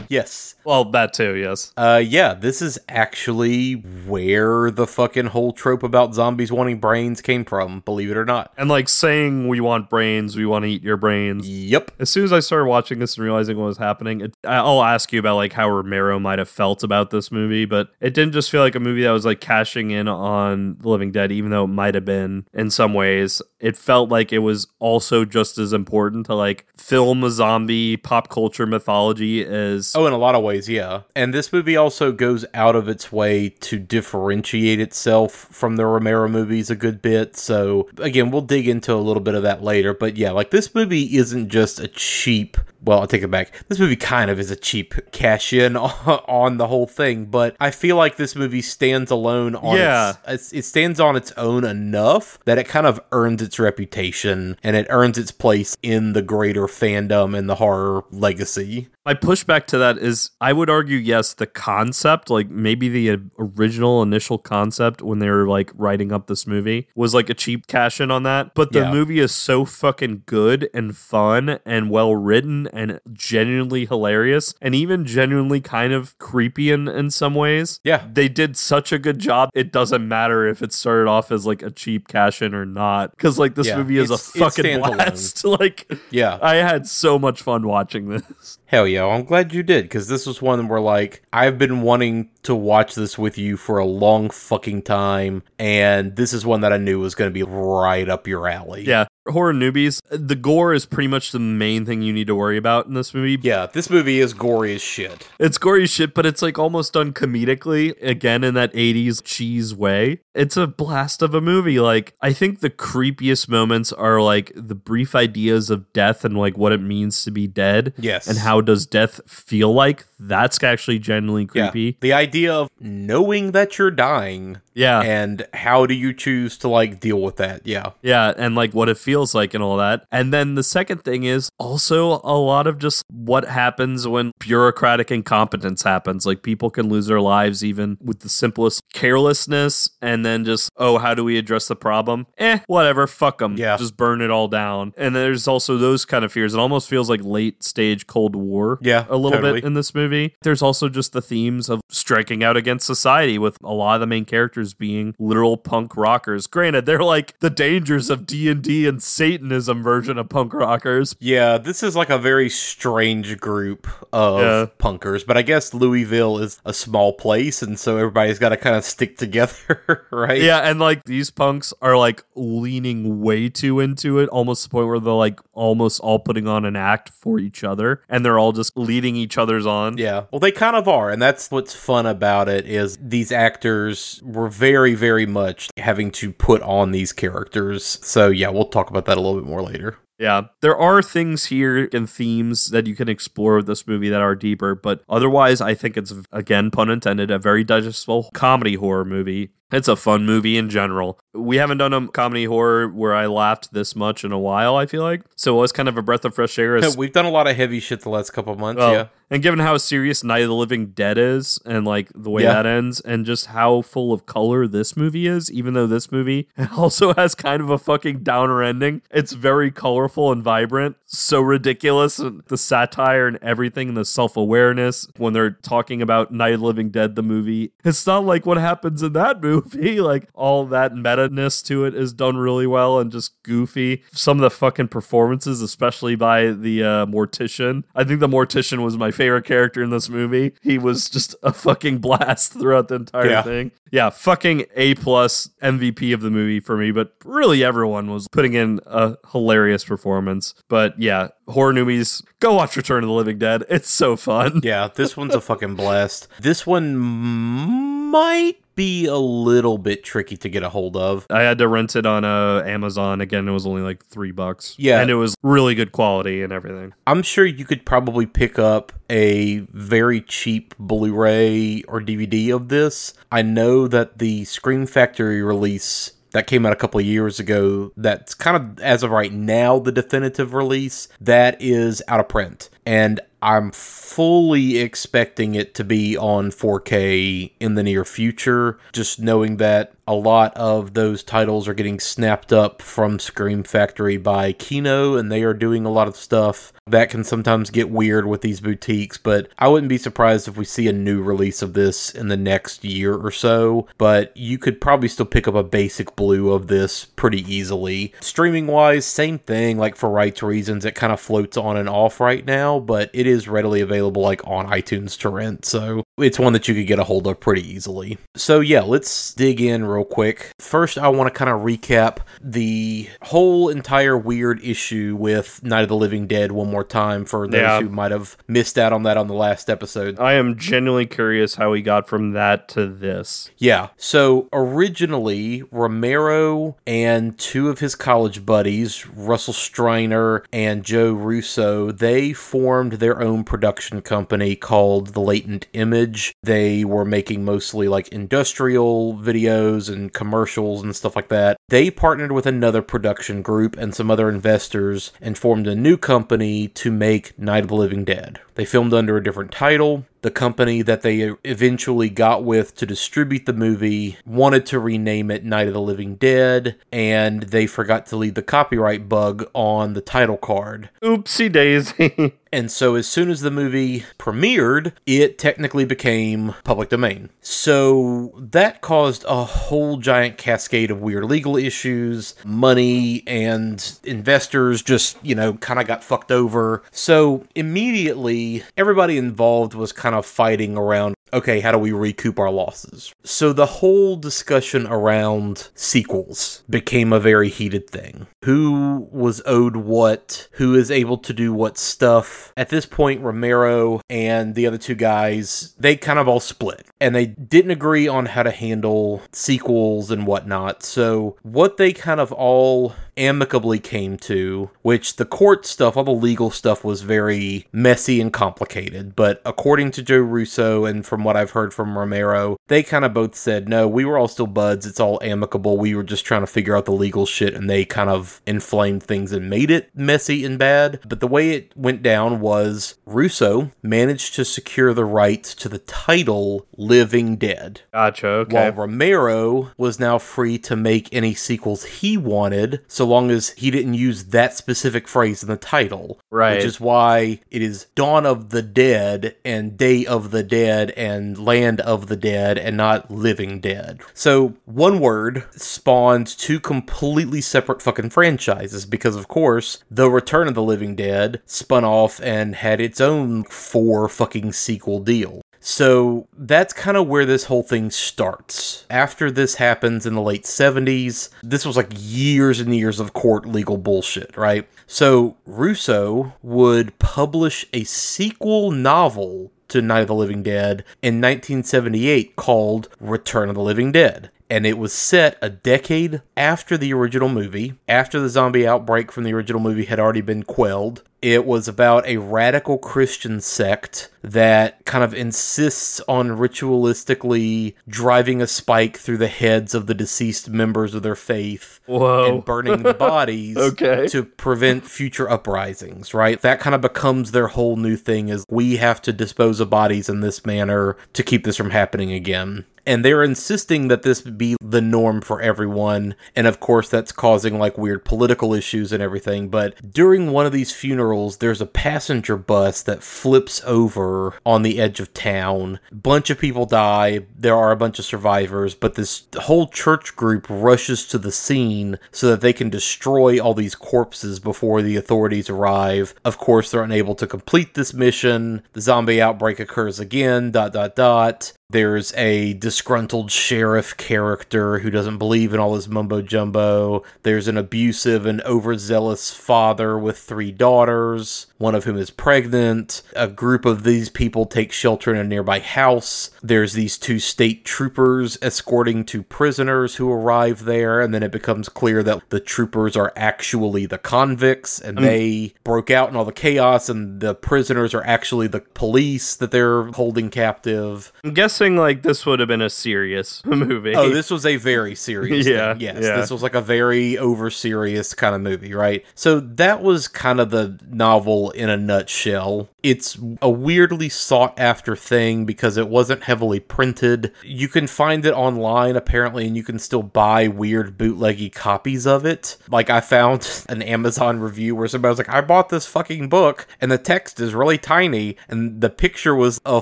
Yes. Well, that too, yes. Uh, yeah, this is actually where the fucking whole trope about zombies wanting brains came from, believe it or not. And like saying we want brains, we want to eat your brains. Yep. As soon as I started watching this and realizing what was happening, it, I'll ask you about like how Romero might have felt about this movie, but it didn't just feel like a movie that was like cashing in on The Living Dead, even though it might have been in some ways. It felt like it was also just as important to like film a zombie pop culture mythology as Oh, in a lot of ways, yeah. And this movie also goes out of its way to differentiate itself from the Romero movies a good bit. So, again, we'll dig into a little bit of that later. But yeah, like this movie isn't just a cheap. Well, I'll take it back. This movie kind of is a cheap cash in on the whole thing, but I feel like this movie stands alone on Yeah. its, it stands on its own enough that it kind of earns its reputation and it earns its place in the greater fandom and the horror legacy. My pushback to that is I would argue, yes, the concept, like maybe the original initial concept when they were like writing up this movie was like a cheap cash in on that. But the Yeah. movie is so fucking good and fun and well written and genuinely hilarious and even genuinely kind of creepy in, in some ways. Yeah. They did such a good job. It doesn't matter if it started off as like a cheap cash in or not. Cause like this Yeah, movie is a fucking alone. blast. like, Yeah. I had so much fun watching this. Hell yeah, I'm glad you did because this was one where like I've been wanting to watch this with you for a long fucking time, and this is one that I knew was going to be right up your alley. Yeah, horror newbies. The gore is pretty much the main thing you need to worry about in this movie. Yeah, this movie is gory as shit. It's gory as shit, but it's like almost done comedically, again in that 80s cheese way. It's a blast of a movie. Like, I think the creepiest moments are like the brief ideas of death and like what it means to be dead. Yes. And how does death feel like? That's actually genuinely Yeah, creepy. the idea of knowing that you're dying. Yeah. and how do you choose to like deal with that? Yeah, Yeah, and like what it feels like and all that. And then the second thing is also a lot of just what happens when bureaucratic incompetence happens. Like people can lose their lives even with the simplest carelessness and then just, oh, how do we address the problem? Eh, whatever, fuck them. Yeah. Just burn it all down. And there's also those kind of fears. It almost feels like late stage Cold War. Yeah, A little totally. bit in this movie. There's also just the themes of striking out against society with a lot of the main characters being literal punk rockers. Granted, they're like the dangers of D&D and Satanism version of punk rockers. yeah. This is like a very strange group of Yeah. punkers, but I guess Louisville is a small place, and so everybody's got to kind of stick together, right? Yeah, and like these punks are like leaning way too into it, almost to the point where they're like almost all putting on an act for each other and they're all just leading each other's on. Yeah. Well, they kind of are, and that's what's fun about it is these actors were very, very much having to put on these characters. So yeah, we'll talk about that a little bit more later. Yeah, there are things here and themes that you can explore with this movie that are deeper, but otherwise, I think it's, again, pun intended, a very digestible comedy horror movie. It's a fun movie in general. We haven't done a comedy horror where I laughed this much in a while, I feel like. So it was kind of a breath of fresh air. as- We've done a lot of heavy shit the last couple of months. well, yeah. And given how serious Night of the Living Dead is and like the way Yeah. that ends and just how full of color this movie is, even though this movie also has kind of a fucking downer ending, it's very colorful and vibrant, so ridiculous and the satire and everything and the self-awareness when they're talking about Night of the Living Dead the movie. It's not like what happens in that movie. Like all that meta-ness to it is done really well and just goofy. Some of the fucking performances, especially by the uh, mortician. I think the mortician was my favorite character in this movie. He was just a fucking blast throughout the entire Yeah. thing. Yeah, fucking A plus MVP of the movie for me, but really everyone was putting in a hilarious performance. But yeah, horror newbies, go watch Return of the Living Dead. It's so fun. Yeah, this one's a fucking blast. This one might be a little bit tricky to get a hold of. I had to rent it on uh, Amazon. Again, it was only like three bucks. Yeah. And it was really good quality and everything. I'm sure you could probably pick up a very cheap Blu-ray or DVD of this. I know that the Scream Factory release that came out a couple of years ago that's kind of as of right now the definitive release that is out of print and I'm fully expecting it to be on 4K in the near future, just knowing that a lot of those titles are getting snapped up from Scream Factory by Kino, and they are doing a lot of stuff that can sometimes get weird with these boutiques. But I wouldn't be surprised if we see a new release of this in the next year or so. But you could probably still pick up a basic blue of this pretty easily. Streaming wise, same thing, like for rights reasons, it kind of floats on and off right now, but it is readily available like on iTunes to rent. So it's one that you could get a hold of pretty easily. So yeah, let's dig in real quick. First, I want to kind of recap the whole entire weird issue with Night of the Living Dead one more time for those Yeah. who might have missed out on that on the last episode. I am genuinely curious how we got from that to this. Yeah. So originally, Romero and two of his college buddies, Russell Streiner and Joe Russo, they formed their own production company called The Latent Image. They were making mostly like industrial videos and commercials and stuff like that. They partnered with another production group and some other investors and formed a new company to make Night of the Living Dead. They filmed under a different title. The company that they eventually got with to distribute the movie wanted to rename it Night of the Living Dead, and they forgot to leave the copyright bug on the title card. Oopsie daisy. And so, as soon as the movie premiered, it technically became public domain. So, that caused a whole giant cascade of weird legal issues. Money and investors just, you know, kind of got fucked over. So, immediately, everybody involved was kind of fighting around okay, how do we recoup our losses? So the whole discussion around sequels became a very heated thing. Who was owed what? Who is able to do what stuff? At this point, Romero and the other two guys, they kind of all split and they didn't agree on how to handle sequels and whatnot. So what they kind of all amicably came to, which the court stuff, all the legal stuff was very messy and complicated. But according to Joe Russo and from what I've heard from Romero, they kind of both said, no, we were all still buds. It's all amicable. We were just trying to figure out the legal shit and they kind of inflamed things and made it messy and bad. But the way it went down was Russo managed to secure the rights to the title Living Dead. Gotcha. Okay. While Romero was now free to make any sequels he wanted, so long as he didn't use that specific phrase in the title. Right. Which is why it is Dawn of the Dead and Day of the Dead and And land of the Dead and not Living Dead. So one word spawned two completely separate fucking franchises because, of course, The Return of the Living Dead spun off and had its own four fucking sequel deal. So that's kind of where this whole thing starts. After this happens in the late 70s, this was like years and years of court legal bullshit, right? So Russo would publish a sequel novel to Night of the Living Dead in 1978 called Return of the Living Dead. And it was set a decade after the original movie, after the zombie outbreak from the original movie had already been quelled. It was about a radical Christian sect that kind of insists on ritualistically driving a spike through the heads of the deceased members of their faith Whoa. and burning the bodies Okay. to prevent future uprisings, right? That kind of becomes their whole new thing is we have to dispose of bodies in this manner to keep this from happening again. And they're insisting that this be the norm for everyone. And of course, that's causing like weird political issues and everything. But during one of these funerals, there's a passenger bus that flips over on the edge of town. Bunch of people die. There are a bunch of survivors, but this whole church group rushes to the scene so that they can destroy all these corpses before the authorities arrive. Of course, they're unable to complete this mission. The zombie outbreak occurs again, dot, dot, dot. There's a disgruntled sheriff character who doesn't believe in all this mumbo jumbo. There's an abusive and overzealous father with three daughters, one of whom is pregnant. A group of these people take shelter in a nearby house. There's these two state troopers escorting two prisoners who arrive there, and then it becomes clear that the troopers are actually the convicts and Mm. they broke out in all the chaos, and the prisoners are actually the police that they're holding captive. I'm guessing like this would have been a serious movie. Oh, this was a very serious Yeah, thing. Yes, yeah. this was like a very over serious kind of movie, right? So that was kind of the novel In a nutshell. It's a weirdly sought after thing because it wasn't heavily printed. You can find it online apparently, and you can still buy weird bootleggy copies of it. Like I found an Amazon review where somebody was like, I bought this fucking book, and the text is really tiny, and the picture was a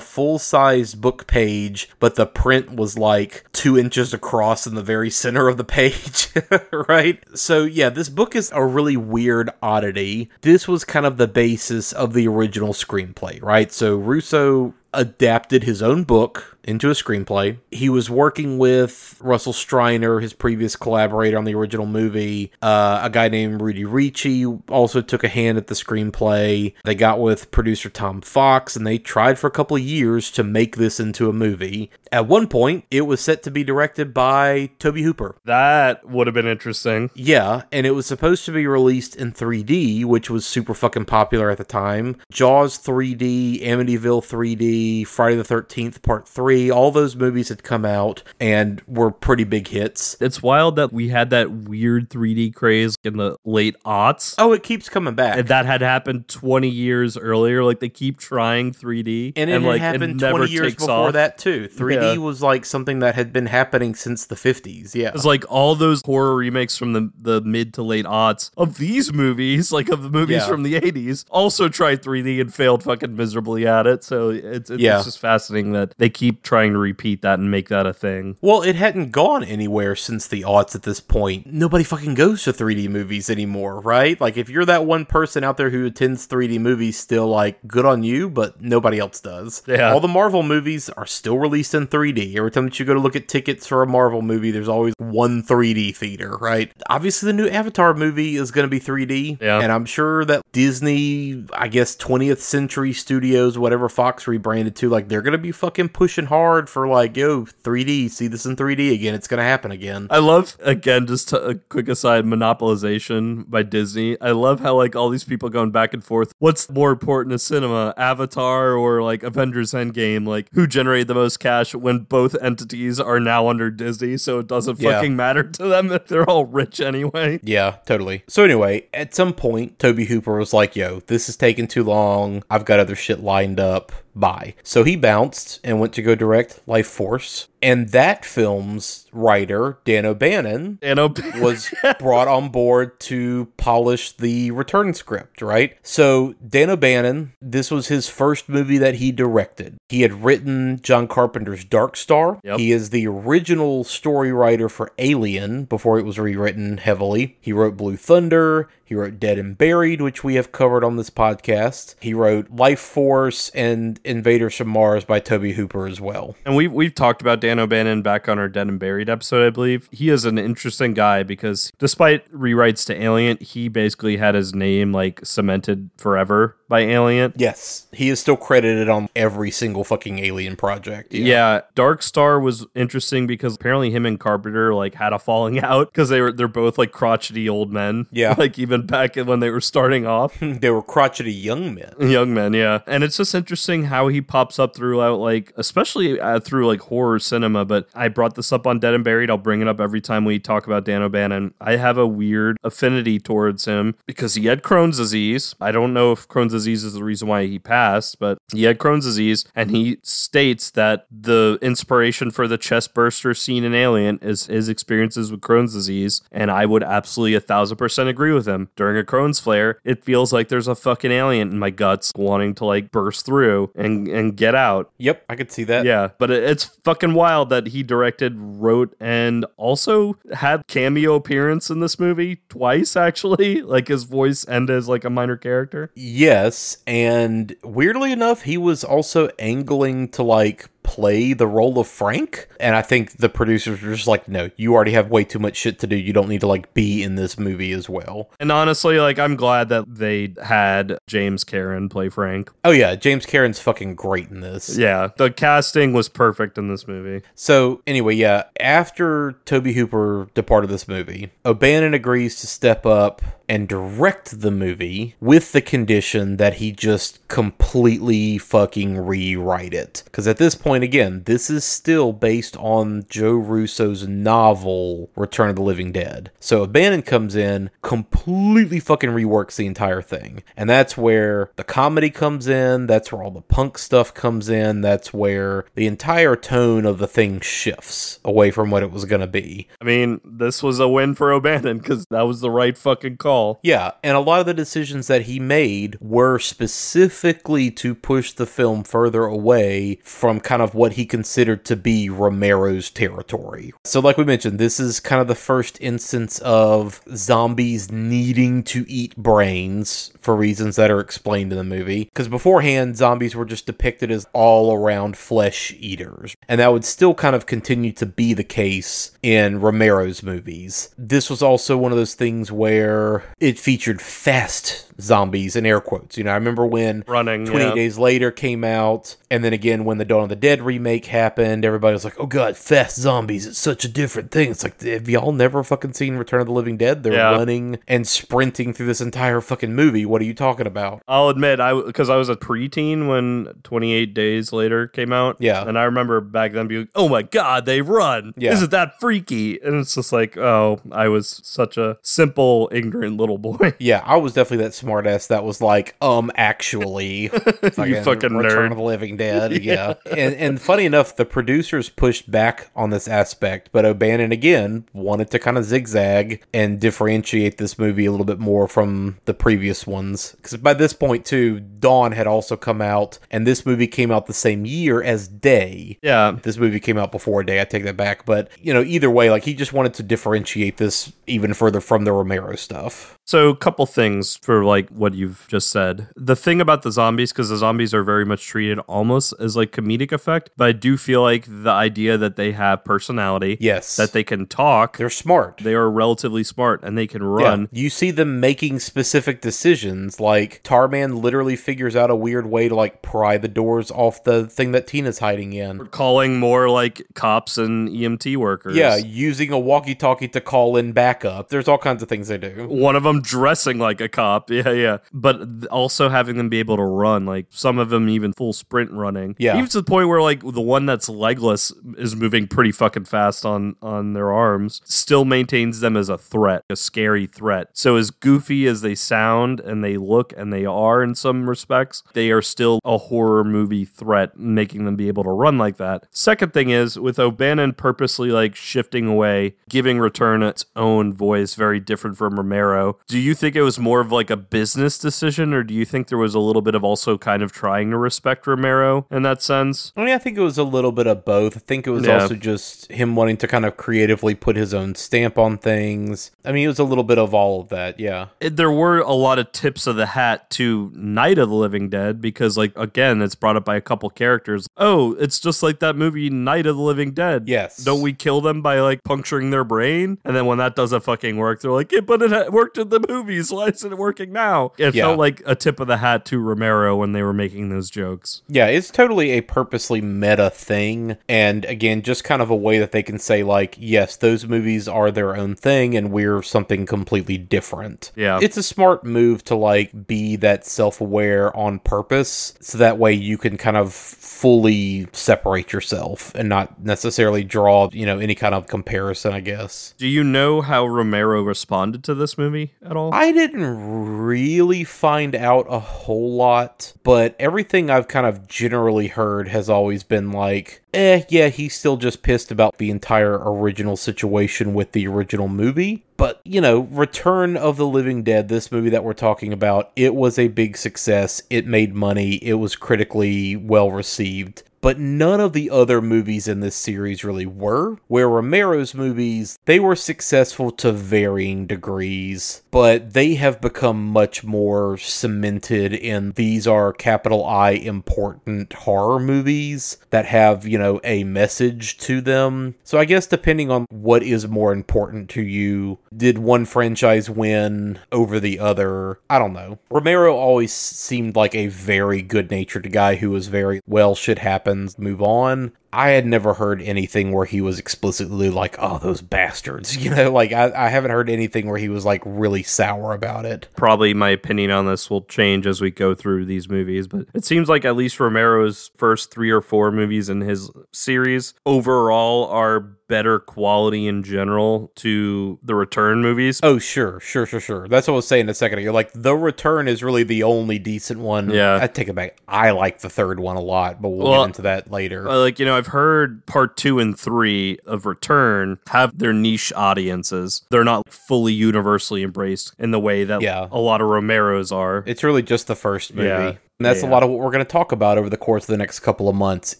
full size book page, but the print was like two inches across in the very center of the page, right? So, yeah, this book is a really weird oddity. This was kind of the basis of the original screenplay, right? So, Russo adapted his own book into a screenplay. He was working with Russell Streiner, his previous collaborator on the original movie. Uh, a guy named Rudy Ricci also took a hand at the screenplay. They got with producer Tom Fox and they tried for a couple of years to make this into a movie. At one point, it was set to be directed by Tobe Hooper. That would have been interesting. Yeah, and it was supposed to be released in 3D, which was super fucking popular at the time. Jaws 3D, Amityville 3D, Friday the 13th Part 3, all those movies had come out and were pretty big hits. It's wild that we had that weird 3D craze in the late aughts. Oh, it keeps coming back. And that had happened 20 years earlier. Like they keep trying 3D. And it like, happened never 20 years before off. that too. 3D Yeah. was like something that had been happening since the 50s. Yeah. It's like all those horror remakes from the, the mid to late aughts of these movies, like of the movies Yeah. from the 80s, also tried 3D and failed fucking miserably at it. So it's, it's Yeah. just fascinating that they keep trying to repeat that and make that a thing. Well, it hadn't gone anywhere since the aughts at this point. Nobody fucking goes to 3D movies anymore, right? Like, if you're that one person out there who attends 3D movies still, like, good on you, but nobody else does. Yeah. All the Marvel movies are still released in 3D. Every time that you go to look at tickets for a Marvel movie, there's always one 3D theater, right? Obviously, the new Avatar movie is going to be 3D. Yeah. And I'm sure that Disney, I guess 20th Century Studios, whatever Fox rebranded to, like, they're going to be fucking pushing hard for, like, yo, 3D, see this in 3D again. It's going to happen again. I love again just a quick aside monopolization by Disney. I love how like all these people going back and forth. What's more important to cinema, Avatar or like Avengers Endgame? Like who generated the most cash when both entities are now under Disney, so it doesn't Yeah. fucking matter to them if they're all rich anyway. Yeah, totally. So anyway, at some point, Tobe Hooper was like, "Yo, this is taking too long. I've got other shit lined up. Bye." So he bounced and went to go direct Lifeforce, and that film's writer Dan O'Bannon Dan O'Bannon. was brought on board to polish the return script. Right. So Dan O'Bannon, this was his first movie that he directed. He had written John Carpenter's Dark Star. Yep. He is the original story writer for Alien before it was rewritten heavily. He wrote Blue Thunder. He wrote Dead and Buried, which we have covered on this podcast. He wrote Lifeforce and Invaders from Mars by Tobe Hooper as well. And we've we've talked about Dan O'Bannon back on our Dead and Buried episode, I believe. He is an interesting guy because despite rewrites to Alien, he basically had his name like cemented forever by Alien. Yes, he is still credited on every single fucking Alien project. Yeah. Dark Star was interesting because apparently him and Carpenter like had a falling out because they were they're both like crotchety old men. Yeah. like even back when they were starting off. they were crotchety young men. Young men, yeah. And it's just interesting how he pops up throughout, like, especially uh, through like horror cinema. But I brought this up on Dead and Buried. I'll bring it up every time we talk about Dan O'Bannon. I have a weird affinity towards him because he had Crohn's disease. I don't know if Crohn's disease is the reason why he passed, but he had Crohn's disease. And he states that the inspiration for the chest burster scene in Alien is his experiences with Crohn's disease. And I would absolutely a thousand percent agree with him. During a Crohn's flare, it feels like there's a fucking alien in my guts wanting to like burst through and, and get out. Yep, I could see that. Yeah, but it- it's fucking wild that he directed, wrote, and also had cameo appearance in this movie twice, actually. Like his voice and as like a minor character. Yes, and weirdly enough, he was also angling to like play the role of Frank. And I think the producers were just like, no, you already have way too much shit to do. You don't need to like be in this movie as well. And honestly, like I'm glad that they had James Karen play Frank. Oh yeah, James Karen's fucking great in this. Yeah, the casting was perfect in this movie. So anyway, yeah, after Tobe Hooper departed this movie, O'Bannon agrees to step up and direct the movie with the condition that he just completely fucking rewrite it. Because at this point point again, this is still based on Joe Russo's novel Return of the Living Dead. So O'Bannon comes in, completely fucking reworks the entire thing. And that's where the comedy comes in, that's where all the punk stuff comes in, that's where the entire tone of the thing shifts away from what it was going to be. I mean, this was a win for O'Bannon because that was the right fucking call. Yeah, and a lot of the decisions that he made were specifically to push the film further away from kind of what he considered to be Romero's territory. So, like we mentioned, this is kind of the first instance of zombies needing to eat brains for reasons that are explained in the movie. Because beforehand, zombies were just depicted as all around flesh eaters. And that would still kind of continue to be the case in Romero's movies. This was also one of those things where it featured fast zombies in air quotes. You know, I remember when Running, 28 yeah. Days Later came out, and then again when the Dawn of the Dead remake happened, everybody was like, oh god, fast zombies, it's such a different thing. It's like, have y'all never fucking seen Return of the Living Dead? They're Yeah. running and sprinting through this entire fucking movie. What are you talking about? I'll admit, I because I was a preteen when 28 Days Later came out. Yeah. and I remember back then being, "Oh my god, they run! Yeah. Isn't that freaky?" And it's just like, oh, I was such a simple, ignorant little boy. Yeah, I was definitely that smartass that was like, um, actually, fucking fucking Return nerd. of the Living Dead. Yeah. yeah, and and funny enough, the producers pushed back on this aspect, but O'Bannon again wanted to kind of zigzag and differentiate this movie a little bit more from the previous ones. Because by this point, too, Dawn had also come out, and this movie came out the same year as Day. Yeah. This movie came out before Day. I take that back, but you know, either way, like he just wanted to differentiate this even further from the Romero stuff. So, a couple things for like what you've just said. The thing about the zombies, because the zombies are very much treated almost as like comedic effect, but I do feel like the idea that they have personality, yes, that they can talk, they're smart, they are relatively smart, and they can run. Yeah. You see them making specific decisions. Like Tarman literally figures out a weird way to like pry the doors off the thing that Tina's hiding in. Calling more like cops and EMT workers. Yeah, using a walkie-talkie to call in backup. There's all kinds of things they do. One of them dressing like a cop. Yeah, yeah. But also having them be able to run, like some of them even full sprint running. Yeah. Even to the point where like the one that's legless is moving pretty fucking fast on on their arms, still maintains them as a threat, a scary threat. So as goofy as they sound and they look and they are in some respects, they are still a horror movie threat, making them be able to run like that. Second thing is with O'Bannon purposely like shifting away, giving Return its own voice, very different from Romero. Do you think it was more of like a business decision, or do you think there was a little bit of also kind of trying to respect Romero in that sense? I mean, I think it was a little bit of both. I think it was Yeah. also just him wanting to kind of creatively put his own stamp on things. I mean, it was a little bit of all of that, yeah. It- there were a lot of tips of the hat to Night of the Living Dead because, like, again, it's brought up by a couple characters. Oh, it's just like that movie Night of the Living Dead. Yes. Don't we kill them by like puncturing their brain? And then when that doesn't fucking work, they're like, yeah, but it ha- worked in the movies. Why isn't it working now? It Yeah. felt like a tip of the hat to Romero when they were making those jokes. Yeah, it's totally a purposely meta thing. And again, just kind of a way that they can say, like, yes, those movies are their own thing and we're something completely different. Yeah. It's a smart move to, like, be that self aware on purpose. So that way you can kind of fully separate yourself and not necessarily draw, you know, any kind of comparison, I guess. Do you know how Romero responded to this movie at all? I didn't really find out a whole lot, but everything I've kind of generally heard has always been like, eh, yeah, he's still just pissed about the entire original situation with the original movie. But, you know, Return of the Living Dead, this movie that we're talking about, it was a big success. It made money. It was critically well received. But none of the other movies in this series really were. Where Romero's movies, they were successful to varying degrees, but they have become much more cemented in these are capital I important horror movies that have, you know, a message to them. So I guess depending on what is more important to you, did one franchise win over the other? I don't know. Romero always seemed like a very good natured guy who was very, well, shit happens, move on. I had never heard anything where he was explicitly like, "Oh, those bastards," you know. Like I, I haven't heard anything where he was like really sour about it. Probably my opinion on this will change as we go through these movies, but it seems like at least Romero's first three or four movies in his series overall are better quality in general to the return movies. Oh, sure, sure, sure, sure. That's what I was saying a second ago. Like the return is really the only decent one. Yeah. I take it back. I like the third one a lot, but we'll Well, get into that later. Uh, like you know i've heard part two and three of return have their niche audiences they're not fully universally embraced in the way that Yeah. a lot of romero's are It's really just the first movie. Yeah. And that's Yeah. a lot of what we're going to talk about over the course of the next couple of months.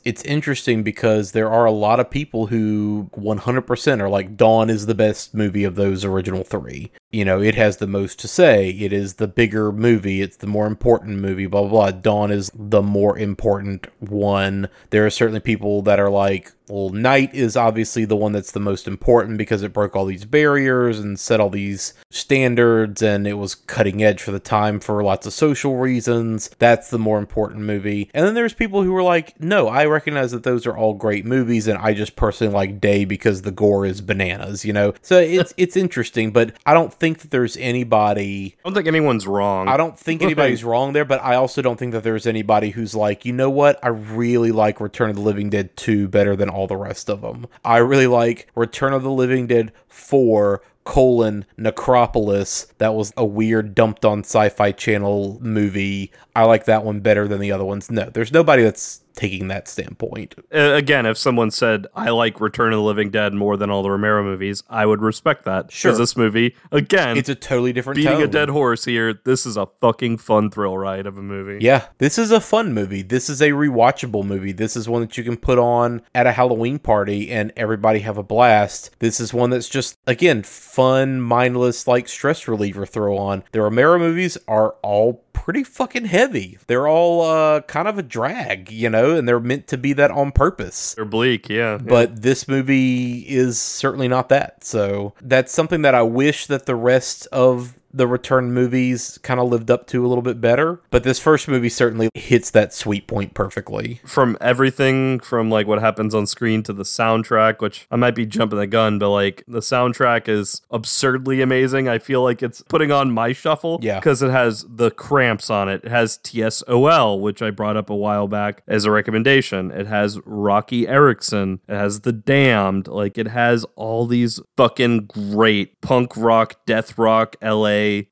It's interesting because there are a lot of people who 100% are like, Dawn is the best movie of those original three. You know, it has the most to say. It is the bigger movie. It's the more important movie, blah, blah, blah. Dawn is the more important one. There are certainly people that are like, well, Night is obviously the one that's the most important because it broke all these barriers and set all these standards and it was cutting edge for the time for lots of social reasons. That's the more important movie. And then there's people who are like, no, I recognize that those are all great movies and I just personally like Day because the gore is bananas, you know? So it's it's interesting, but I don't think that there's anybody i don't think anyone's wrong. I don't think anybody's wrong there, but I also don't think that there's anybody who's like, you know what? I really like Return of the Living Dead 2 better than all the rest of them. I really like Return of the Living Dead 4 colon necropolis. That was a weird dumped on sci-fi channel movie. I like that one better than the other ones. No there's nobody that's taking that standpoint Uh, again if someone said i like return of the living dead more than all the romero movies i would respect that Sure. because this movie again it's a totally different beating a dead horse here this is a fucking fun thrill ride of a movie Yeah, this is a fun movie. This is a rewatchable movie. This is one that you can put on at a Halloween party and everybody have a blast. This is one that's just again fun, mindless, like stress reliever throw on. The Romero movies are all pretty fucking heavy. They're all uh kind of a drag, you know, and they're meant to be that on purpose. they're bleak yeah But this movie is certainly not that. So that's something that I wish that the rest of the return movies kind of lived up to a little bit better. But this first movie certainly hits that sweet point perfectly. from everything from like what happens on screen to the soundtrack which i might be jumping the gun but like the soundtrack is absurdly amazing i feel like it's putting on my shuffle Yeah. because it has the cramps on it it has tsol which i brought up a while back as a recommendation it has Roky Erickson it has the damned like it has all these fucking great punk rock death rock la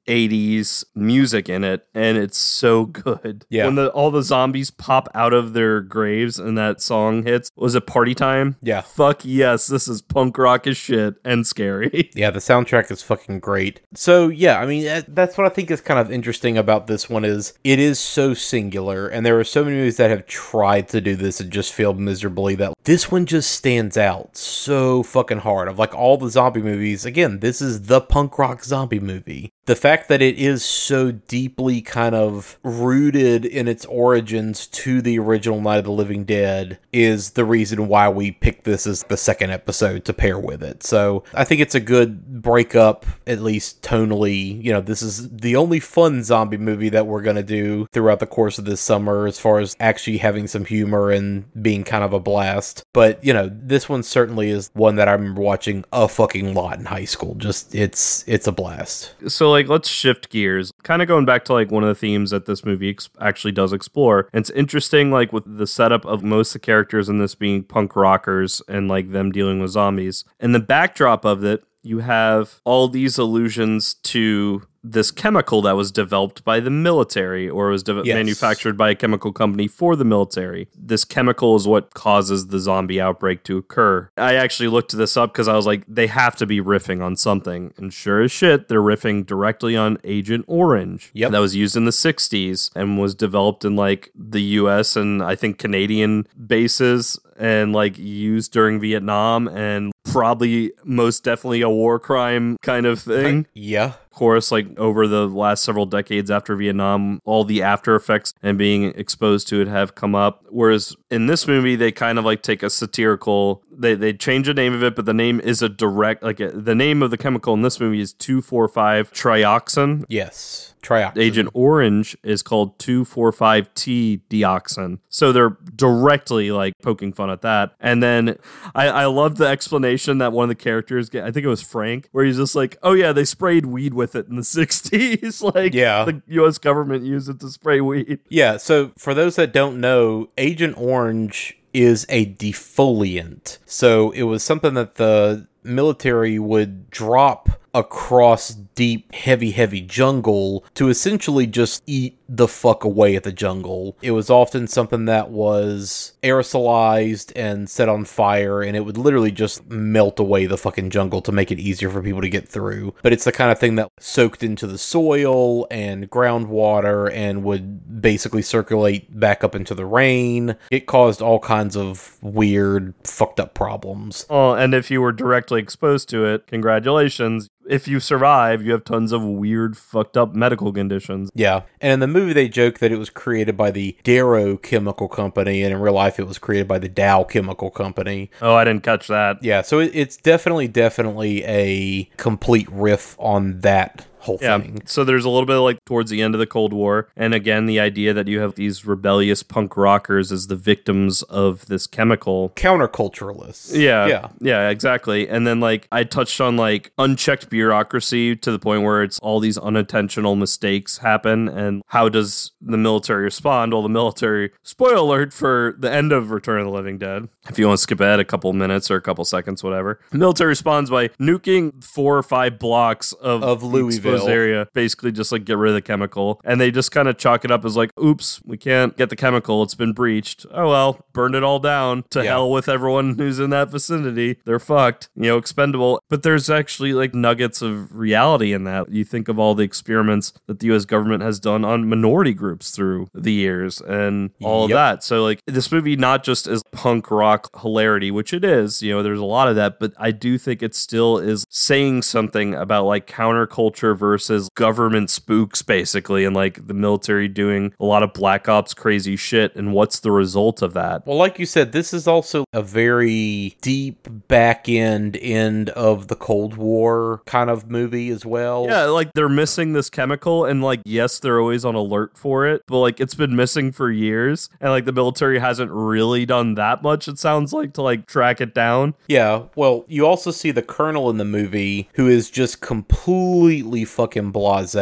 80s music in it and it's so mm. good Yeah. when the all the zombies pop out of their graves and that song hits was it party time Yeah. fuck yes this is punk rock as shit and scary Yeah, the soundtrack is fucking great. So yeah, I mean that's what I think is kind of interesting about this one is it is so singular, and there are so many movies that have tried to do this and just failed miserably. That this one just stands out so fucking hard. Of like all the zombie movies, again, this is the punk rock zombie movie. The fact that it is so deeply kind of rooted in its origins to the original Night of the Living Dead is the reason why we picked this as the second episode to pair with it. So I think it's a good breakup, at least tonally. You know, this is the only fun zombie movie that we're going to do throughout the course of this summer as far as actually having some humor and being kind of a blast. But, you know, this one certainly is one that I remember watching a fucking lot in high school. Just, it's, it's a blast. so like let's shift gears. Kind of going back to like one of the themes that this movie ex- actually does explore. And it's interesting like with the setup of most of the characters in this being punk rockers and like them dealing with zombies. And the backdrop of it you have all these allusions to this chemical that was developed by the military or was de- Yes. manufactured by a chemical company for the military. This chemical is what causes the zombie outbreak to occur. I actually looked this up because I was like, they have to be riffing on something. And sure as shit, they're riffing directly on Agent Orange. Yep. That was used in the 60s and was developed in like the US and I think Canadian bases and like used during Vietnam and probably most definitely a war crime kind of thing. Yeah. Of course, like over the last several decades after Vietnam, all the after effects and being exposed to it have come up. Whereas in this movie, they kind of like take a satirical. They they change the name of it, but the name is a direct like a, the name of the chemical in this movie is two four five trioxin. Yes, trioxin. Agent Orange is called 245T dioxin. So they're directly like poking fun at that. And then I, I love the explanation that one of the characters get. I think it was Frank, where he's just like, oh, yeah, they sprayed weed with it in the 60s. like, Yeah. the US government used it to spray weed. Yeah, so for those that don't know, Agent Orange is a defoliant. So it was something that the military would drop across deep, heavy, heavy jungle to essentially just eat the fuck away at the jungle. It was often something that was aerosolized and set on fire, and it would literally just melt away the fucking jungle to make it easier for people to get through. But it's the kind of thing that soaked into the soil and groundwater and would basically circulate back up into the rain. It caused all kinds of weird, fucked up problems. Oh, and if you were directly exposed to it, congratulations. If you survive, you have tons of weird, fucked up medical conditions. Yeah. And in the movie, they joke that it was created by the Darrow Chemical Company, and in real life, it was created by the Dow Chemical Company. Oh, I didn't catch that. Yeah. So it, it's definitely, definitely a complete riff on that whole Yeah. thing. So there's a little bit like towards the end of the Cold War. And again, the idea that you have these rebellious punk rockers as the victims of this chemical. Counterculturalists. Yeah. Yeah. Yeah, exactly. And then like I touched on like unchecked bureaucracy to the point where it's all these unintentional mistakes happen and how does the military respond? Well, the military spoiler alert for the end of Return of the Living Dead. If you want to skip ahead a couple minutes or a couple seconds, whatever. The military responds by nuking four or five blocks of, Of Louisville. Area, basically just like get rid of the chemical. And they just kind of chalk it up as like, oops, we can't get the chemical. It's been breached. Oh well, burn it all down. To Yeah. hell with everyone who's in that vicinity. They're fucked, you know, expendable. But there's actually like nuggets of reality in that. You think of all the experiments that the US government has done on minority groups through the years and all Yep. of that. So like this movie not just is punk rock hilarity, which it is, you know, there's a lot of that, but I do think it still is saying something about like counterculture versus government spooks basically and like the military doing a lot of black ops crazy shit and what's the result of that. Well, like you said, this is also a very deep back end end of the Cold War kind of movie as well. Yeah, like they're missing this chemical, and like, yes, they're always on alert for it, but like it's been missing for years, and like the military hasn't really done that much, it sounds like, to like track it down. Yeah, well, you also see the colonel in the movie who is just completely fucking blase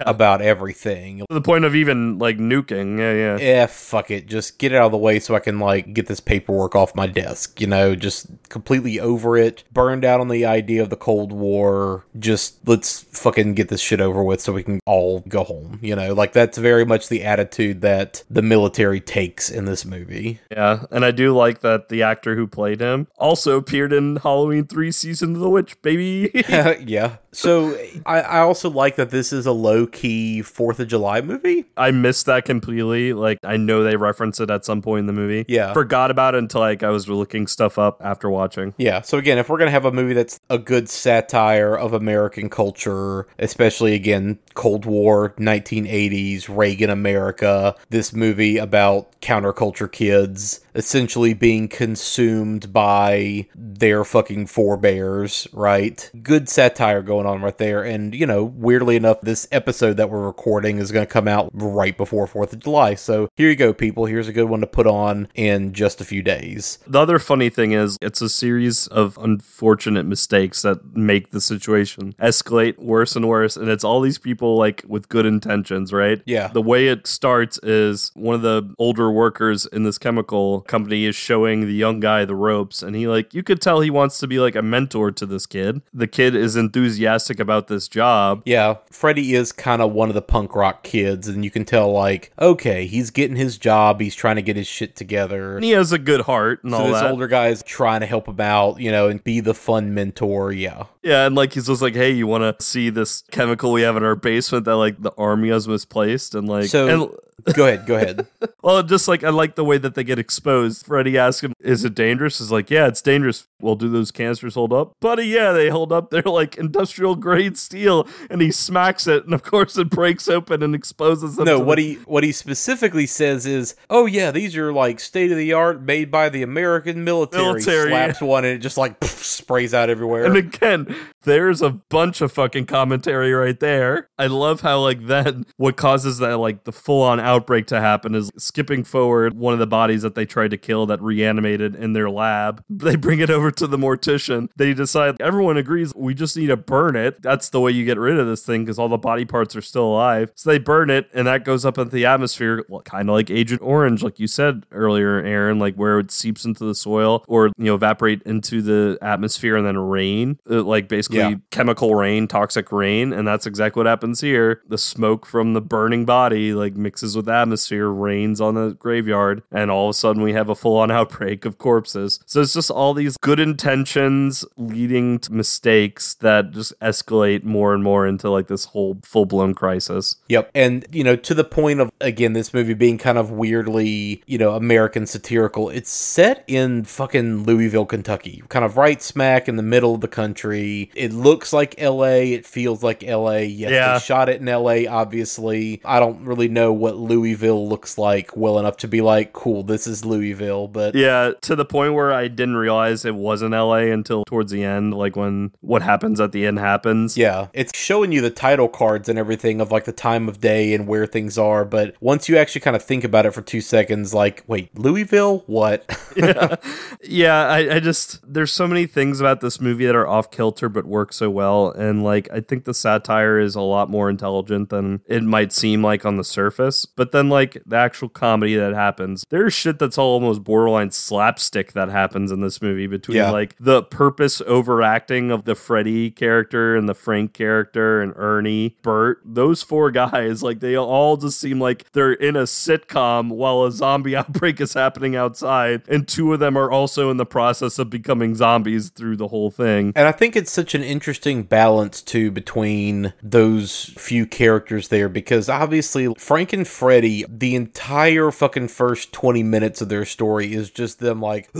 about everything. To the point of even like nuking. Yeah, yeah. Eh, fuck it. Just get it out of the way so I can, like, get this paperwork off my desk. You know, just completely over it. Burned out on the idea of the Cold War. Just let's fucking get this shit over with so we can all go home. You know, like, that's very much the attitude that the military takes in this movie. Yeah, and I do like that the actor who played him also appeared in Halloween 3 Season of the Witch, baby. yeah. So I, I also like that this is a low key Fourth of July movie. I missed that completely. Like I know they reference it at some point in the movie. Yeah. Forgot about it until like I was looking stuff up after watching. Yeah. So again, if we're gonna have a movie that's a good satire of American culture, especially again Cold War, 1980s Reagan America, this movie about counterculture kids essentially being consumed by their fucking forebears, right? Good satire going on right there. And, you know, weirdly enough, this episode that we're recording is going to come out right before 4th of July. So here you go, people. Here's a good one to put on in just a few days. The other funny thing is, it's a series of unfortunate mistakes that make the situation escalate worse and worse. And it's all these people like with good intentions, right? Yeah. The way it starts is one of the older workers in this chemical company is showing the young guy the ropes. And he, like, you could tell he wants to be like a mentor to this kid. The kid is enthusiastic about this job. Yeah, Freddie is kind of one of the punk rock kids, and you can tell, like, okay, he's getting his job, he's trying to get his shit together. And he has a good heart and so all this that. older guy is trying to help him out, you know, and be the fun mentor. Yeah, Yeah, and like he's just like, hey, you want to see this chemical we have in our basement that like the army has misplaced, and like, So- and Go ahead, go ahead. Well, just like I like the way that they get exposed. Freddy asks him, "Is it dangerous?" Is like, "Yeah, it's dangerous." Well, do those canisters hold up, buddy? Yeah, they hold up. They're like industrial grade steel, and he smacks it, and of course it breaks open and exposes them. No, what he what he specifically says is, "Oh yeah, these are like state of the art, made by the American military." Military. Slaps one and it just like sprays out everywhere. And again, there's a bunch of fucking commentary right there. I love how like then what causes that like the full on outbreak to happen is skipping forward one of the bodies that they tried to kill that reanimated in their lab. They bring it over to the mortician. They decide everyone agrees we just need to burn it. That's the way you get rid of this thing because all the body parts are still alive. So they burn it and that goes up into the atmosphere, well, kind of like Agent Orange, like you said earlier, Aaron, like where it seeps into the soil or you know evaporate into the atmosphere and then rain, uh, like basically Yeah. chemical rain, toxic rain, and that's exactly what happens here. The smoke from the burning body like mixes with the atmosphere, rains on the graveyard, and all of a sudden we have a full-on outbreak of corpses. So it's just all these good intentions leading to mistakes that just escalate more and more into like this whole full-blown crisis. Yep. And, you know, to the point of, again, this movie being kind of weirdly, you know, American satirical, it's set in fucking Louisville, Kentucky, kind of right smack in the middle of the country. It looks like LA. It feels like LA. Yes, Yeah. they shot it in LA, obviously. I don't really know what Louisville looks like well enough to be like, cool, this is Louisville. But Yeah, to the point where I didn't realize it wasn't LA until towards the end, like when what happens at the end happens. Yeah, it's showing you the title cards and everything of like the time of day and where things are. But once you actually kind of think about it for two seconds, like, wait, Louisville? What? yeah, yeah I, I just there's so many things about this movie that are off kilter but work so well and like i think the satire is a lot more intelligent than it might seem like on the surface but then like the actual comedy that happens there's shit that's all almost borderline slapstick that happens in this movie between Yeah. like the purpose overacting of the freddy character and the frank character and ernie bert those four guys like they all just seem like they're in a sitcom while a zombie outbreak is happening outside and two of them are also in the process of becoming zombies through the whole thing And I think it's such an interesting balance too between those few characters there because obviously Frank and Freddy, the entire fucking first 20 minutes of their story is just them like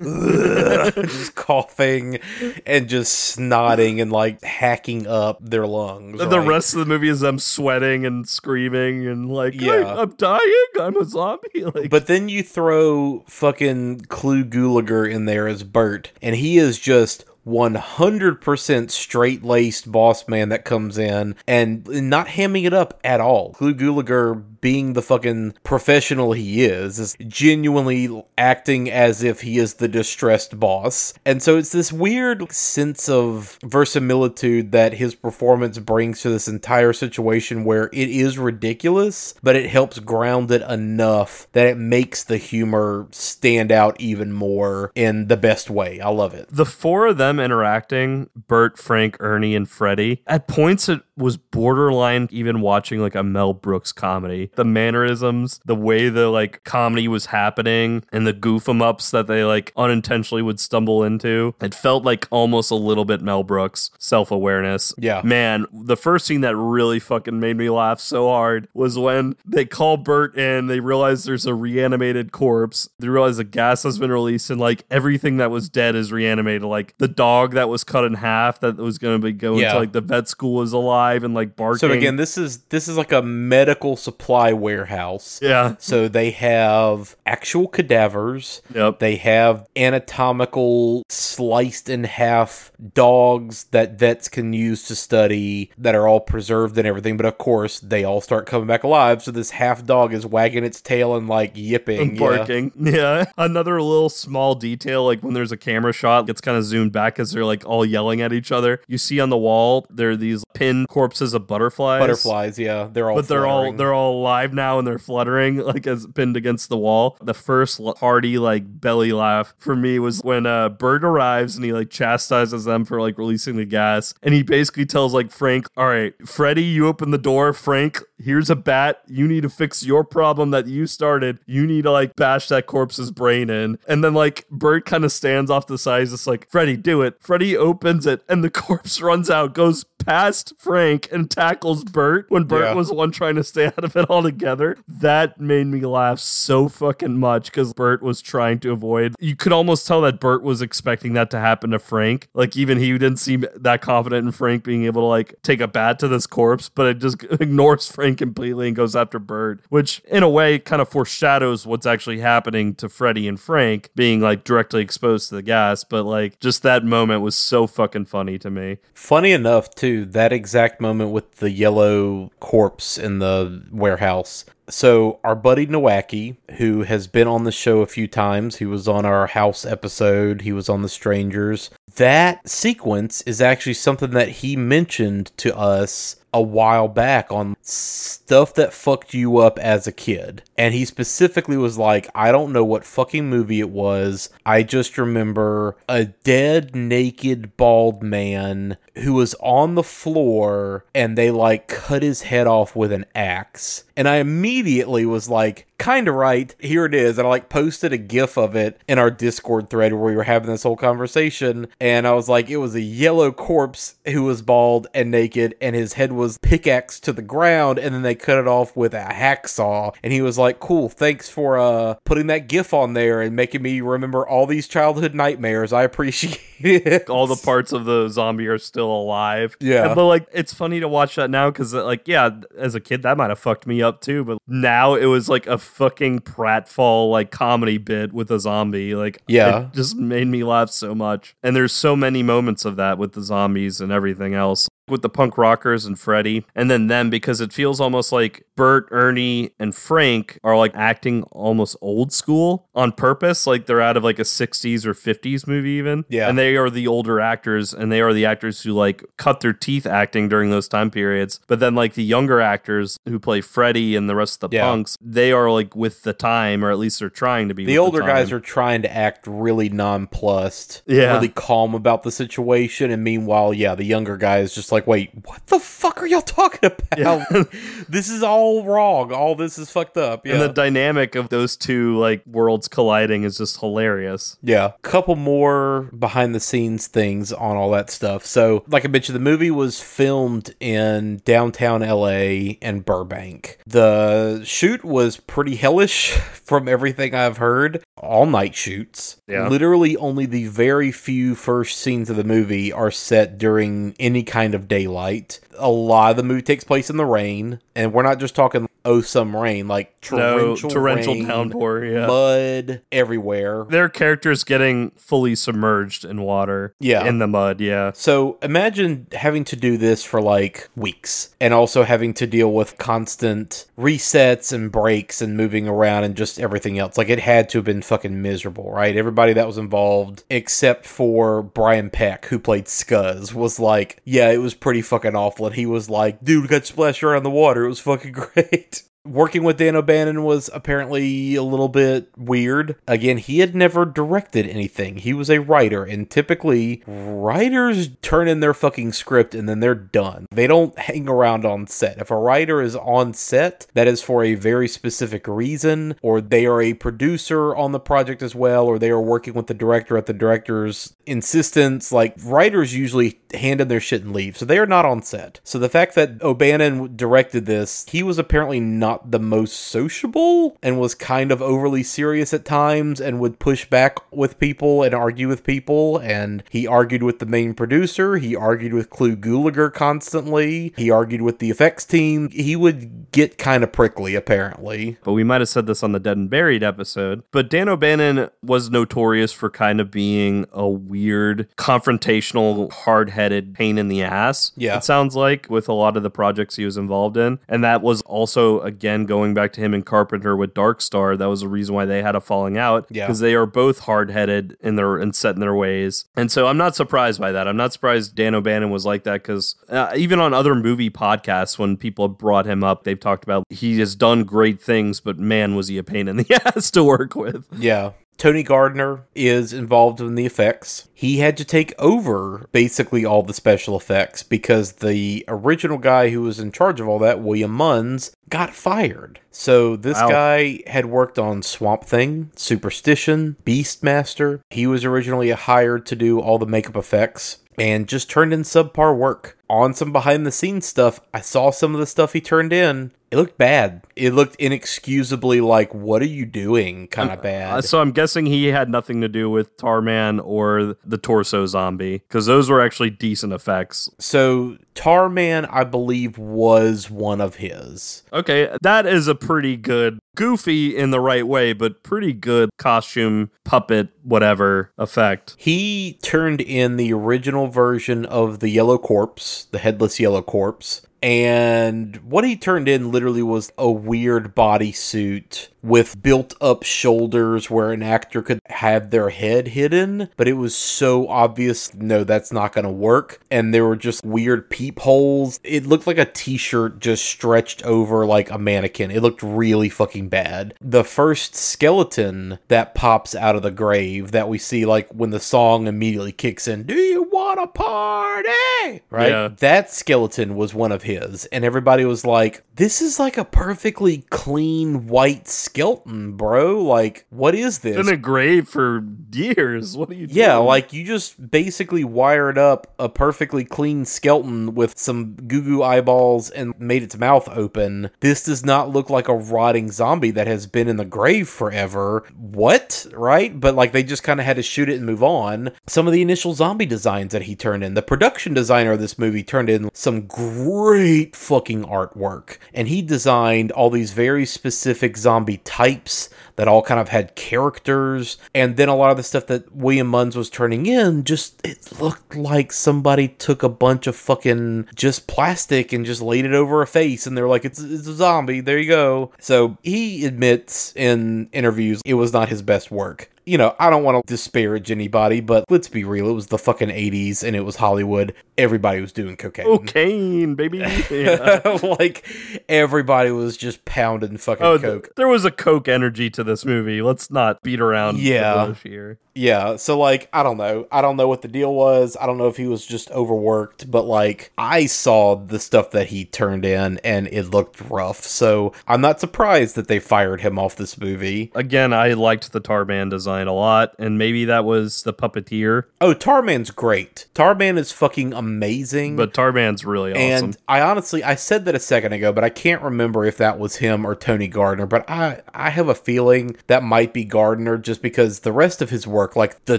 just coughing and just snotting and like hacking up their lungs. the right? rest of the movie is them sweating and screaming and like Yeah. "I- i'm dying i'm a zombie like But then you throw fucking Clu Gulager in there as Bert, and he is just 100% straight laced boss man that comes in and not hamming it up at all. Clu Gulager, being the fucking professional he is, is genuinely acting as if he is the distressed boss. And so it's this weird sense of verisimilitude that his performance brings to this entire situation where it is ridiculous, but it helps ground it enough that it makes the humor stand out even more in the best way. I love it. the four of them interacting bert frank ernie and freddy at points it was borderline even watching like a mel brooks comedy the mannerisms the way the like comedy was happening and the goof em ups that they like unintentionally would stumble into it felt like almost a little bit mel brooks self-awareness Yeah. man the first scene that really fucking made me laugh so hard was when they call bert in they realize there's a reanimated corpse they realize the gas has been released and like everything that was dead is reanimated like the dog that was cut in half that was going to be going Yeah. to like the vet school is alive and like barking So again, this is this is like a medical supply warehouse. Yeah. So they have actual cadavers. Yep. They have anatomical sliced in half dogs that vets can use to study that are all preserved and everything. But of course, they all start coming back alive. So this half dog is wagging its tail and like yipping, and barking. Yeah. Another little small detail, like when there's a camera shot, gets kind of zoomed back as they're like all yelling at each other. You see on the wall there are these pinned corpses of butterflies. Butterflies, yeah, they're all but they're all they're all alive now and they're fluttering like as pinned against the wall. The first hearty like belly laugh for me was when uh Bert arrives and he like chastises them for like releasing the gas and he basically tells like Frank, "All right, Freddy, you open the door. Frank, here's a bat. You need to fix your problem that you started. You need to like bash that corpse's brain in." And then like Bert kind of stands off the side, he's just like, "Freddy, do it." Freddy opens it and the corpse runs out, goes past Frank Frank and tackles Bert when Bert Yeah. was the one trying to stay out of it altogether. That made me laugh so fucking much because Bert was trying to avoid. You could almost tell that Bert was expecting that to happen to Frank. Like even he didn't seem that confident in Frank being able to like take a bat to this corpse, but it just ignores Frank completely and goes after Bert, which in a way kind of foreshadows what's actually happening to Freddy and Frank being like directly exposed to the gas. But like just that moment was so fucking funny to me. Funny enough, too, that exact moment with the yellow corpse in the warehouse. So, our buddy Nowaki, who has been on the show a few times, he was on our house episode, he was on The Strangers. That sequence is actually something that he mentioned to us a while back on stuff that fucked you up as a kid. And he specifically was like, I don't know what fucking movie it was. I just remember a dead, naked, bald man who was on the floor and they like cut his head off with an axe. And I immediately was like, kind of right. Here it is. And I like posted a gif of it in our Discord thread where we were having this whole conversation. And I was like, it was a yellow corpse who was bald and naked, and his head was pickaxed to the ground, and then they cut it off with a hacksaw. And he was like, cool, thanks for uh putting that gif on there and making me remember all these childhood nightmares. I appreciate it. all the parts of the zombie are still alive. Yeah. And- but like it's funny to watch that now because like yeah, as a kid that might have fucked me up too. But now it was like a fucking pratfall like comedy bit with a zombie. Like Yeah. it just made me laugh so much. And there's so many moments of that with the zombies and everything else. With the punk rockers and Freddie, and then them because it feels almost like Bert, Ernie, and Frank are like acting almost old school on purpose. Like they're out of like a 60s or 50s movie, even. Yeah. And they are the older actors and they are the actors who like cut their teeth acting during those time periods. But then like the younger actors who play Freddie and the rest of the Yeah. punks, they are like with the time or at least they're trying to be The older guys time. are trying to act really nonplussed, Yeah. really calm about the situation, and meanwhile, yeah, the younger guy is just like, "Wait, what the fuck are y'all talking about? this is all wrong. All this is fucked up." Yeah, And the dynamic of those two like worlds colliding is just hilarious. Yeah. Couple more behind the scenes things on all that stuff. So, like I mentioned, the movie was filmed in downtown LA and Burbank. The shoot was pretty hellish from everything I've heard. All night shoots. Yeah. Literally only the very few first scenes of the movie are set during any kind of daylight. A lot of the movie takes place in the rain, and we're not just talking oh some rain, like No, torrential, torrential rain, downpour, yeah. mud everywhere. Their characters getting fully submerged in water. Yeah. In the mud, yeah. So imagine having to do this for like weeks and also having to deal with constant resets and breaks and moving around and just everything else. Like it had to have been fucking miserable, right? Everybody that was involved, except for Brian Peck, who played Scuzz, was like, yeah, it was pretty fucking awful. And he was like, dude, got splashed around the water. It was fucking great. Working with Dan O'Bannon was apparently a little bit weird. Again, he had never directed anything. He was a writer, and typically, writers turn in their fucking script and then they're done. They don't hang around on set. If a writer is on set, that is for a very specific reason, or they are a producer on the project as well, or they are working with the director at the director's insistence. Like, writers usually hand in their shit and leave, so they are not on set. So the fact that O'Bannon directed this, he was apparently not the most sociable and was kind of overly serious at times and would push back with people and argue with people. And he argued with the main producer, he argued with Clu Gulager constantly, he argued with the effects team. He would get kind of prickly, apparently. But we might have said this on the Dead and Buried episode. But Dan O'Bannon was notorious for kind of being a weird, confrontational, hard headed pain in the ass. Yeah. It sounds like with a lot of the projects he was involved in. And that was also, again, going back to him and Carpenter with Dark Star. That was the reason why they had a falling out. Yeah. Because they are both hard headed in their and set in their ways. And so I'm not surprised by that. I'm not surprised Dan O'Bannon was like that because uh, even on other movie podcasts, when people have brought him up, they've talked about he has done great things, but man, was he a pain in the ass to work with. Yeah. Tony Gardner is involved in the effects. He had to take over basically all the special effects because the original guy who was in charge of all that, William Munns, got fired. So this Wow. guy had worked on Swamp Thing, Superstition, Beastmaster. He was originally hired to do all the makeup effects. and just turned in subpar work. On some behind the scenes stuff, I saw some of the stuff he turned in. It looked bad. It looked inexcusably like, what are you doing? kind of bad. Uh, so I'm guessing he had nothing to do with Tarman or the torso zombie because those were actually decent effects. So Tarman, I believe, was one of his. Okay, that is a pretty good, goofy in the right way, but pretty good costume, puppet, whatever effect. He turned in the original version of the Yellow Corpse, the headless Yellow Corpse. And what he turned in literally was a weird bodysuit with built up shoulders where an actor could have their head hidden, but it was so obvious no, that's not going to work. And there were just weird peepholes. It looked like a t shirt just stretched over like a mannequin. It looked really fucking bad. The first skeleton that pops out of the grave that we see, like when the song immediately kicks in, Do you want a party? Right? Yeah. That skeleton was one of his. And everybody was like, This is like a perfectly clean white skeleton, bro. Like, what is this? Been in a grave for years. What are you Yeah, doing? like you just basically wired up a perfectly clean skeleton with some goo goo eyeballs and made its mouth open. This does not look like a rotting zombie that has been in the grave forever. What? Right? But like they just kind of had to shoot it and move on. Some of the initial zombie designs that he turned in, the production designer of this movie turned in some great fucking artwork. And he designed all these very specific zombie types that all kind of had characters. And then a lot of the stuff that William Munns was turning in just it looked like somebody took a bunch of fucking just plastic and just laid it over a face and they're like, it's, it's a zombie. There you go. So he admits in interviews it was not his best work. You know, I don't want to disparage anybody, but let's be real. It was the fucking 80s and it was Hollywood. Everybody was doing cocaine. cocaine, baby. Yeah. like everybody was just pounding fucking Oh, th- coke. there was a coke energy to this movie. Let's not beat around the Yeah. bush here. Yeah, so like I don't know. I don't know what the deal was. I don't know if he was just overworked, but like I saw the stuff that he turned in and it looked rough. So I'm not surprised that they fired him off this movie. Again, I liked the Tarman design a lot, and maybe that was the puppeteer, Oh, Tarman's great. Tarman is fucking amazing. but Tarman's really awesome. And I honestly, I said that a second ago, but I can't remember if that was him or Tony Gardner. But I, I have a feeling that might be Gardner, just because the rest of his work, like the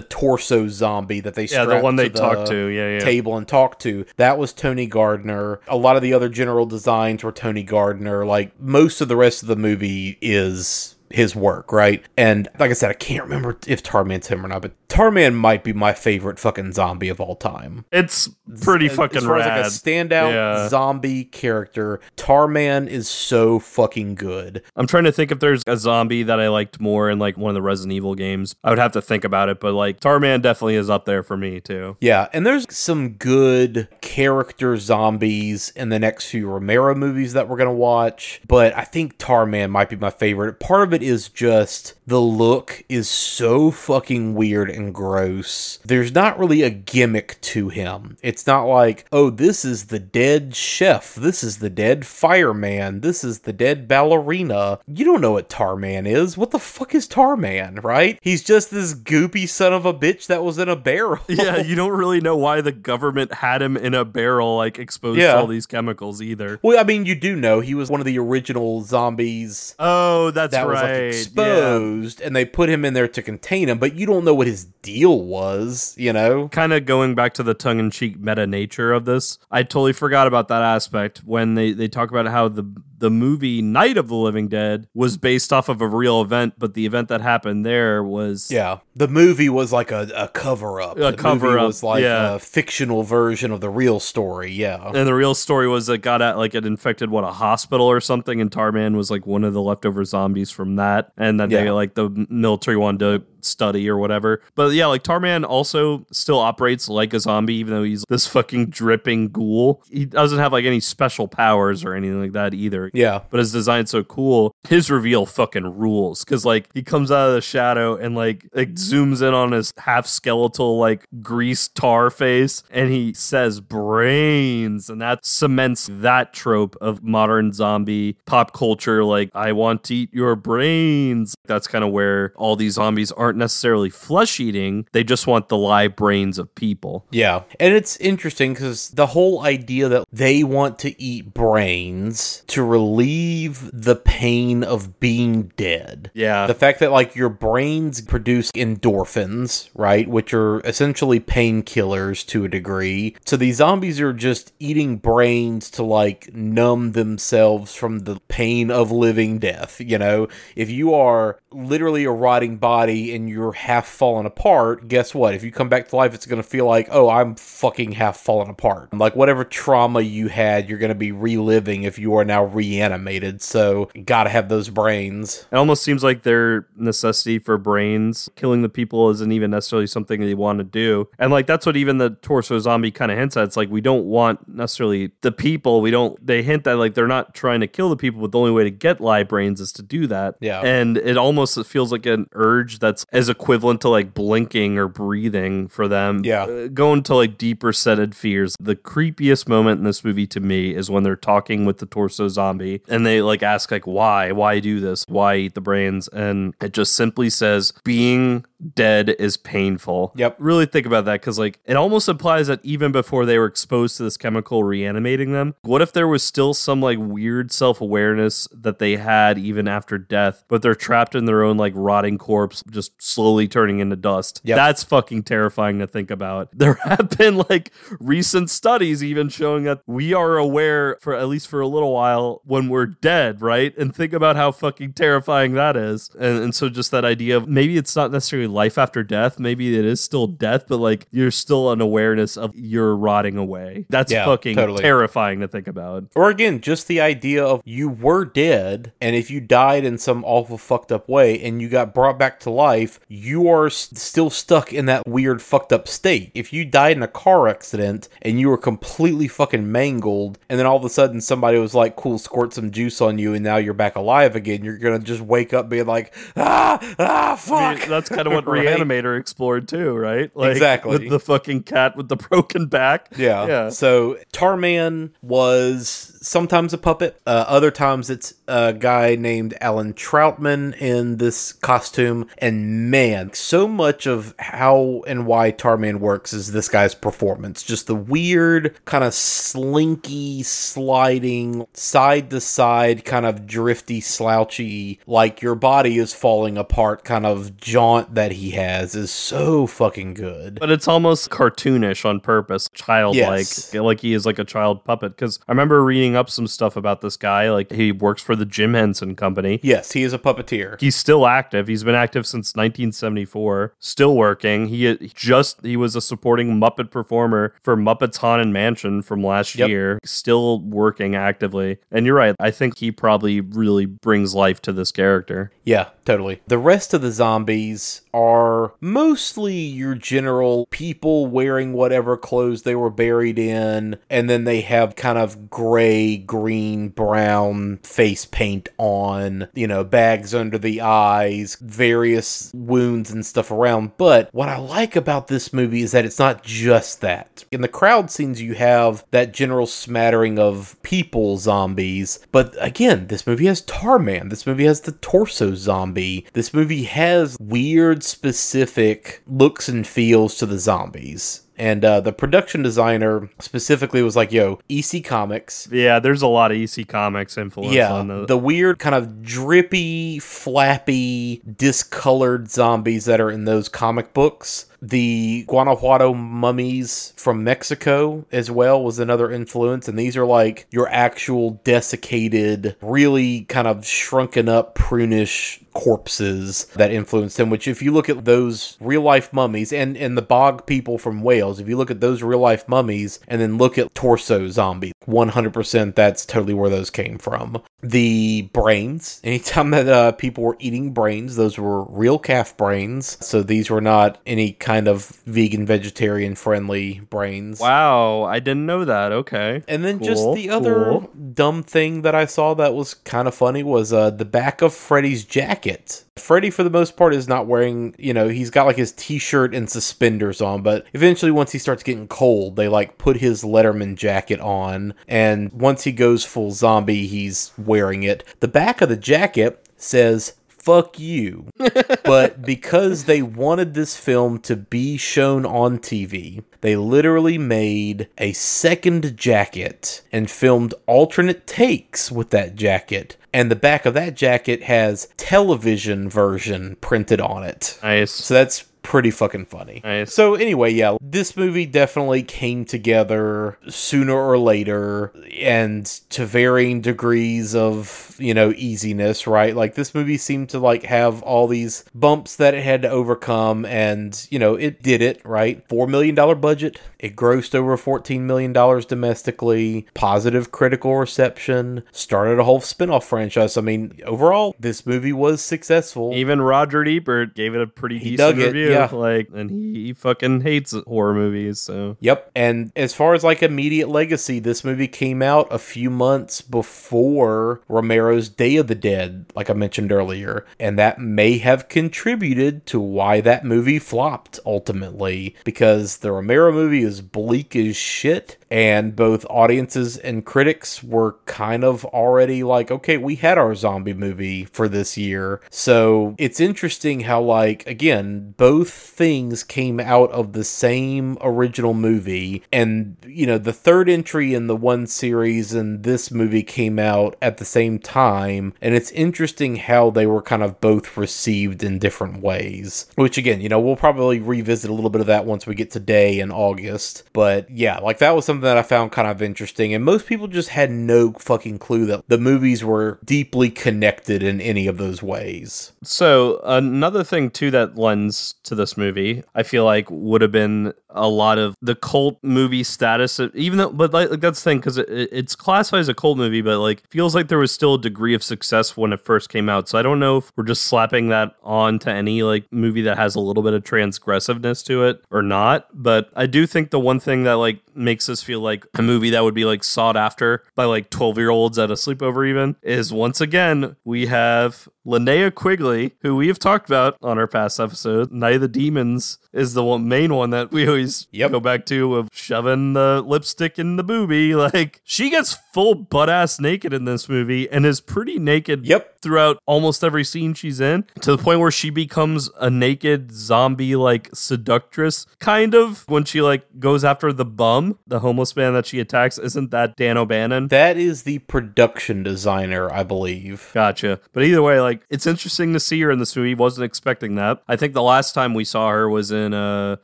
torso zombie that they Yeah, the one they the talked to, yeah, yeah. table and talked to, that was Tony Gardner. A lot of the other general designs were Tony Gardner. Like most of the rest of the movie is his work, right? And like I said, I can't remember if Tarman's him or not, but Tarman might be my favorite fucking zombie of all time. it's pretty fucking as far rad. as like a standout Yeah. zombie character, Tarman is so fucking good. I'm trying to think if there's a zombie that I liked more in like one of the Resident Evil games. I would have to think about it, but like Tarman definitely is up there for me too. Yeah, and there's some good character zombies in the next few Romero movies that we're gonna watch, but I think Tarman might be my favorite. Part of it is just the look is so fucking weird and gross. There's not really a gimmick to him. It's not like, oh, this is the dead chef, this is the dead fireman, this is the dead ballerina. You don't know what Tarman is. What the fuck is Tarman, right? He's just this goopy son of a bitch that was in a barrel. Yeah, you don't really know why the government had him in a barrel, like exposed Yeah. to all these chemicals either. Well, I mean, you do know he was one of the original zombies Oh, that's that right. Like yeah. exposed, and they put him in there to contain him, but you don't know what his deal was, you know? Kind of going back to the tongue-in-cheek meta nature of this, I totally forgot about that aspect when they they talk about how the the movie Night of the Living Dead was based off of a real event, but the event that happened there was Yeah, the movie was like a, a cover up. A the cover-up, was like yeah. a fictional version of the real story. Yeah, And the real story was it got at like it infected what a hospital or something, and Tarman was like one of the leftover zombies from that, and then they like the military wanted to study or whatever. But yeah, like Tarman also still operates like a zombie, even though he's this fucking dripping ghoul. He doesn't have like any special powers or anything like that either. yeah. But his design's so cool. His reveal fucking rules because like he comes out of the shadow and like it zooms in on his half skeletal like grease tar face and he says brains and that cements that trope of modern zombie pop culture. Like I want to eat your brains. That's kind of where all these zombies aren't aren't necessarily flesh eating, they just want the live brains of people. Yeah. And it's interesting because the whole idea that they want to eat brains to relieve the pain of being dead. Yeah. The fact that, like, your brains produce endorphins, right? Which are essentially painkillers to a degree. So these zombies are just eating brains to, like, numb themselves from the pain of living death. You know, if you are literally a rotting body and you're half fallen apart, guess what? If you come back to life, it's going to feel like, oh, I'm fucking half fallen apart. Like whatever trauma you had, you're going to be reliving if you are now reanimated. So, gotta have those brains. It almost seems like their necessity for brains, killing the people isn't even necessarily something they want to do. And like that's what even the torso zombie kind of hints at. It's like we don't want necessarily the people. We don't they hint that like they're not trying to kill the people, but the only way to get live brains is to do that. Yeah. And it almost feels like an urge that's as equivalent to like blinking or breathing for them. Yeah. Uh, going to like deeper setted fears. The creepiest moment in this movie to me is when they're talking with the torso zombie and they like ask like why? Why do this? Why eat the brains? And it just simply says being dead is painful. Yep. Really think about that because like it almost implies that even before they were exposed to this chemical reanimating them, what if there was still some like weird self-awareness that they had even after death, but they're trapped in their own like rotting corpse, just slowly turning into dust. Yep. That's fucking terrifying to think about. There have been like recent studies even showing that we are aware for at least for a little while when we're dead, right? And think about how fucking terrifying that is. And, and so just that idea of maybe it's not necessarily life after death, maybe it is still death, but like you're still an awareness of you're rotting away. That's Yeah, fucking totally. terrifying to think about. Or again, just the idea of you were dead, and if you died in some awful fucked up way and you got brought back to life, you are still stuck in that weird fucked up state. If you died in a car accident and you were completely fucking mangled, and then all of a sudden somebody was like, cool, squirt some juice on you, and now you're back alive again, you're gonna just wake up being like, ah, ah, fuck. I mean, that's kind of what Right? Reanimator explored too, right? Like, Exactly. With the fucking cat with the broken back. Yeah. Yeah. So Tarman was sometimes a puppet. Uh, other times it's a guy named Allan Trautman in this costume. And man, so much of how and why Tarman works is this guy's performance. Just the weird, kind of slinky, sliding, side to side, kind of drifty, slouchy, like your body is falling apart kind of jaunt that he has is so fucking good. But it's almost cartoonish on purpose, childlike, Yes. like he is like a child puppet. Because I remember reading up some stuff about this guy. Like he works for the Jim Henson Company. Yes, he is a puppeteer. He's still active. He's been active since 1974. Still working. He he just he was a supporting Muppet performer for Muppets Haunted Mansion from last Yep. year. Still working actively. And you're right. I think he probably really brings life to this character. Yeah, totally. The rest of the zombies are mostly your general people wearing whatever clothes they were buried in, and then they have kind of gray, green, brown face paint on, you know, bags under the eyes, various wounds and stuff around. But what I like about this movie is that it's not just that. In the crowd scenes, you have that general smattering of people zombies, but again, this movie has Tarman. This movie has the torso zombie. This movie has weird, specific looks and feels to the zombies. And uh, the production designer specifically was like, yo, EC Comics. Yeah, there's a lot of EC Comics influence Yeah, on the, the weird kind of drippy, flappy, discolored zombies that are in those comic books. The Guanajuato mummies from Mexico as well was another influence, and these are like your actual desiccated, really kind of shrunken up, prunish corpses that influenced him. Which, if you look at those real life mummies and and the bog people from Wales, if you look at those real life mummies and then look at torso zombie, one hundred percent, that's totally where those came from. The brains, anytime that uh, people were eating brains, those were real calf brains. So these were not any kind of vegan, vegetarian friendly brains. Wow, I didn't know that. Okay. And then just the other cool. dumb thing that I saw that was kind of funny was uh, the back of Freddy's jacket. Freddy, for the most part, is not wearing, you know, he's got like his t shirt and suspenders on, but eventually, once he starts getting cold, they like put his Letterman jacket on. And once he goes full zombie, he's wearing it. The back of the jacket says fuck you. but because they wanted this film to be shown on TV, they literally made a second jacket and filmed alternate takes with that jacket. And the back of that jacket has television version printed on it. Nice. So that's pretty fucking funny. Nice. So anyway, yeah, this movie definitely came together sooner or later and to varying degrees of, you know, easiness, right? Like this movie seemed to like have all these bumps that it had to overcome and, you know, it did it, right? 4 million dollar budget. It grossed over 14 million dollars domestically. Positive critical reception. Started a whole spin-off franchise. I mean, overall, this movie was successful. Even Roger Ebert gave it a pretty He decent review. yeah. Like, and he, he fucking hates horror movies. So Yep. And as far as like immediate legacy, this movie came out a few months before Romero's Day of the Dead, like I mentioned earlier. And that may have contributed to why that movie flopped ultimately, because the Romero movie is bleak as shit. And both audiences and critics were kind of already like, okay, we had our zombie movie for this year. So it's interesting how, like, again, both things came out of the same original movie. And, you know, the third entry in the one series and this movie came out at the same time. And it's interesting how they were kind of both received in different ways. Which, again, you know, we'll probably revisit a little bit of that once we get to Day in August. But yeah, like that was something that I found kind of interesting. And most people just had no fucking clue that the movies were deeply connected in any of those ways. So another thing too that lends to this movie, I feel like would have been a lot of the cult movie status. Even though, but like, like that's the thing because it, it's classified as a cult movie, but like feels like there was still a degree of success when it first came out. So I don't know if we're just slapping that on to any like movie that has a little bit of transgressiveness to it or not. But I do think the one thing that like makes us feel like a movie that would be like sought after by like 12 year olds at a sleepover even is once again we have Linnea Quigley, who we have talked about on our past episode. Night of the Demons is the one, main one that we always go back to of shoving the lipstick in the booby. Like she gets full butt ass naked in this movie and is pretty naked yep. Throughout almost every scene she's in to the point where she becomes a naked zombie like seductress kind of when she like goes after the bum, the homeless man that she attacks. Isn't that Dan O'Bannon? That is the production designer, I believe. Gotcha. But either way, like it's interesting to see her in this movie. Wasn't expecting that. I think the last time we saw her was in uh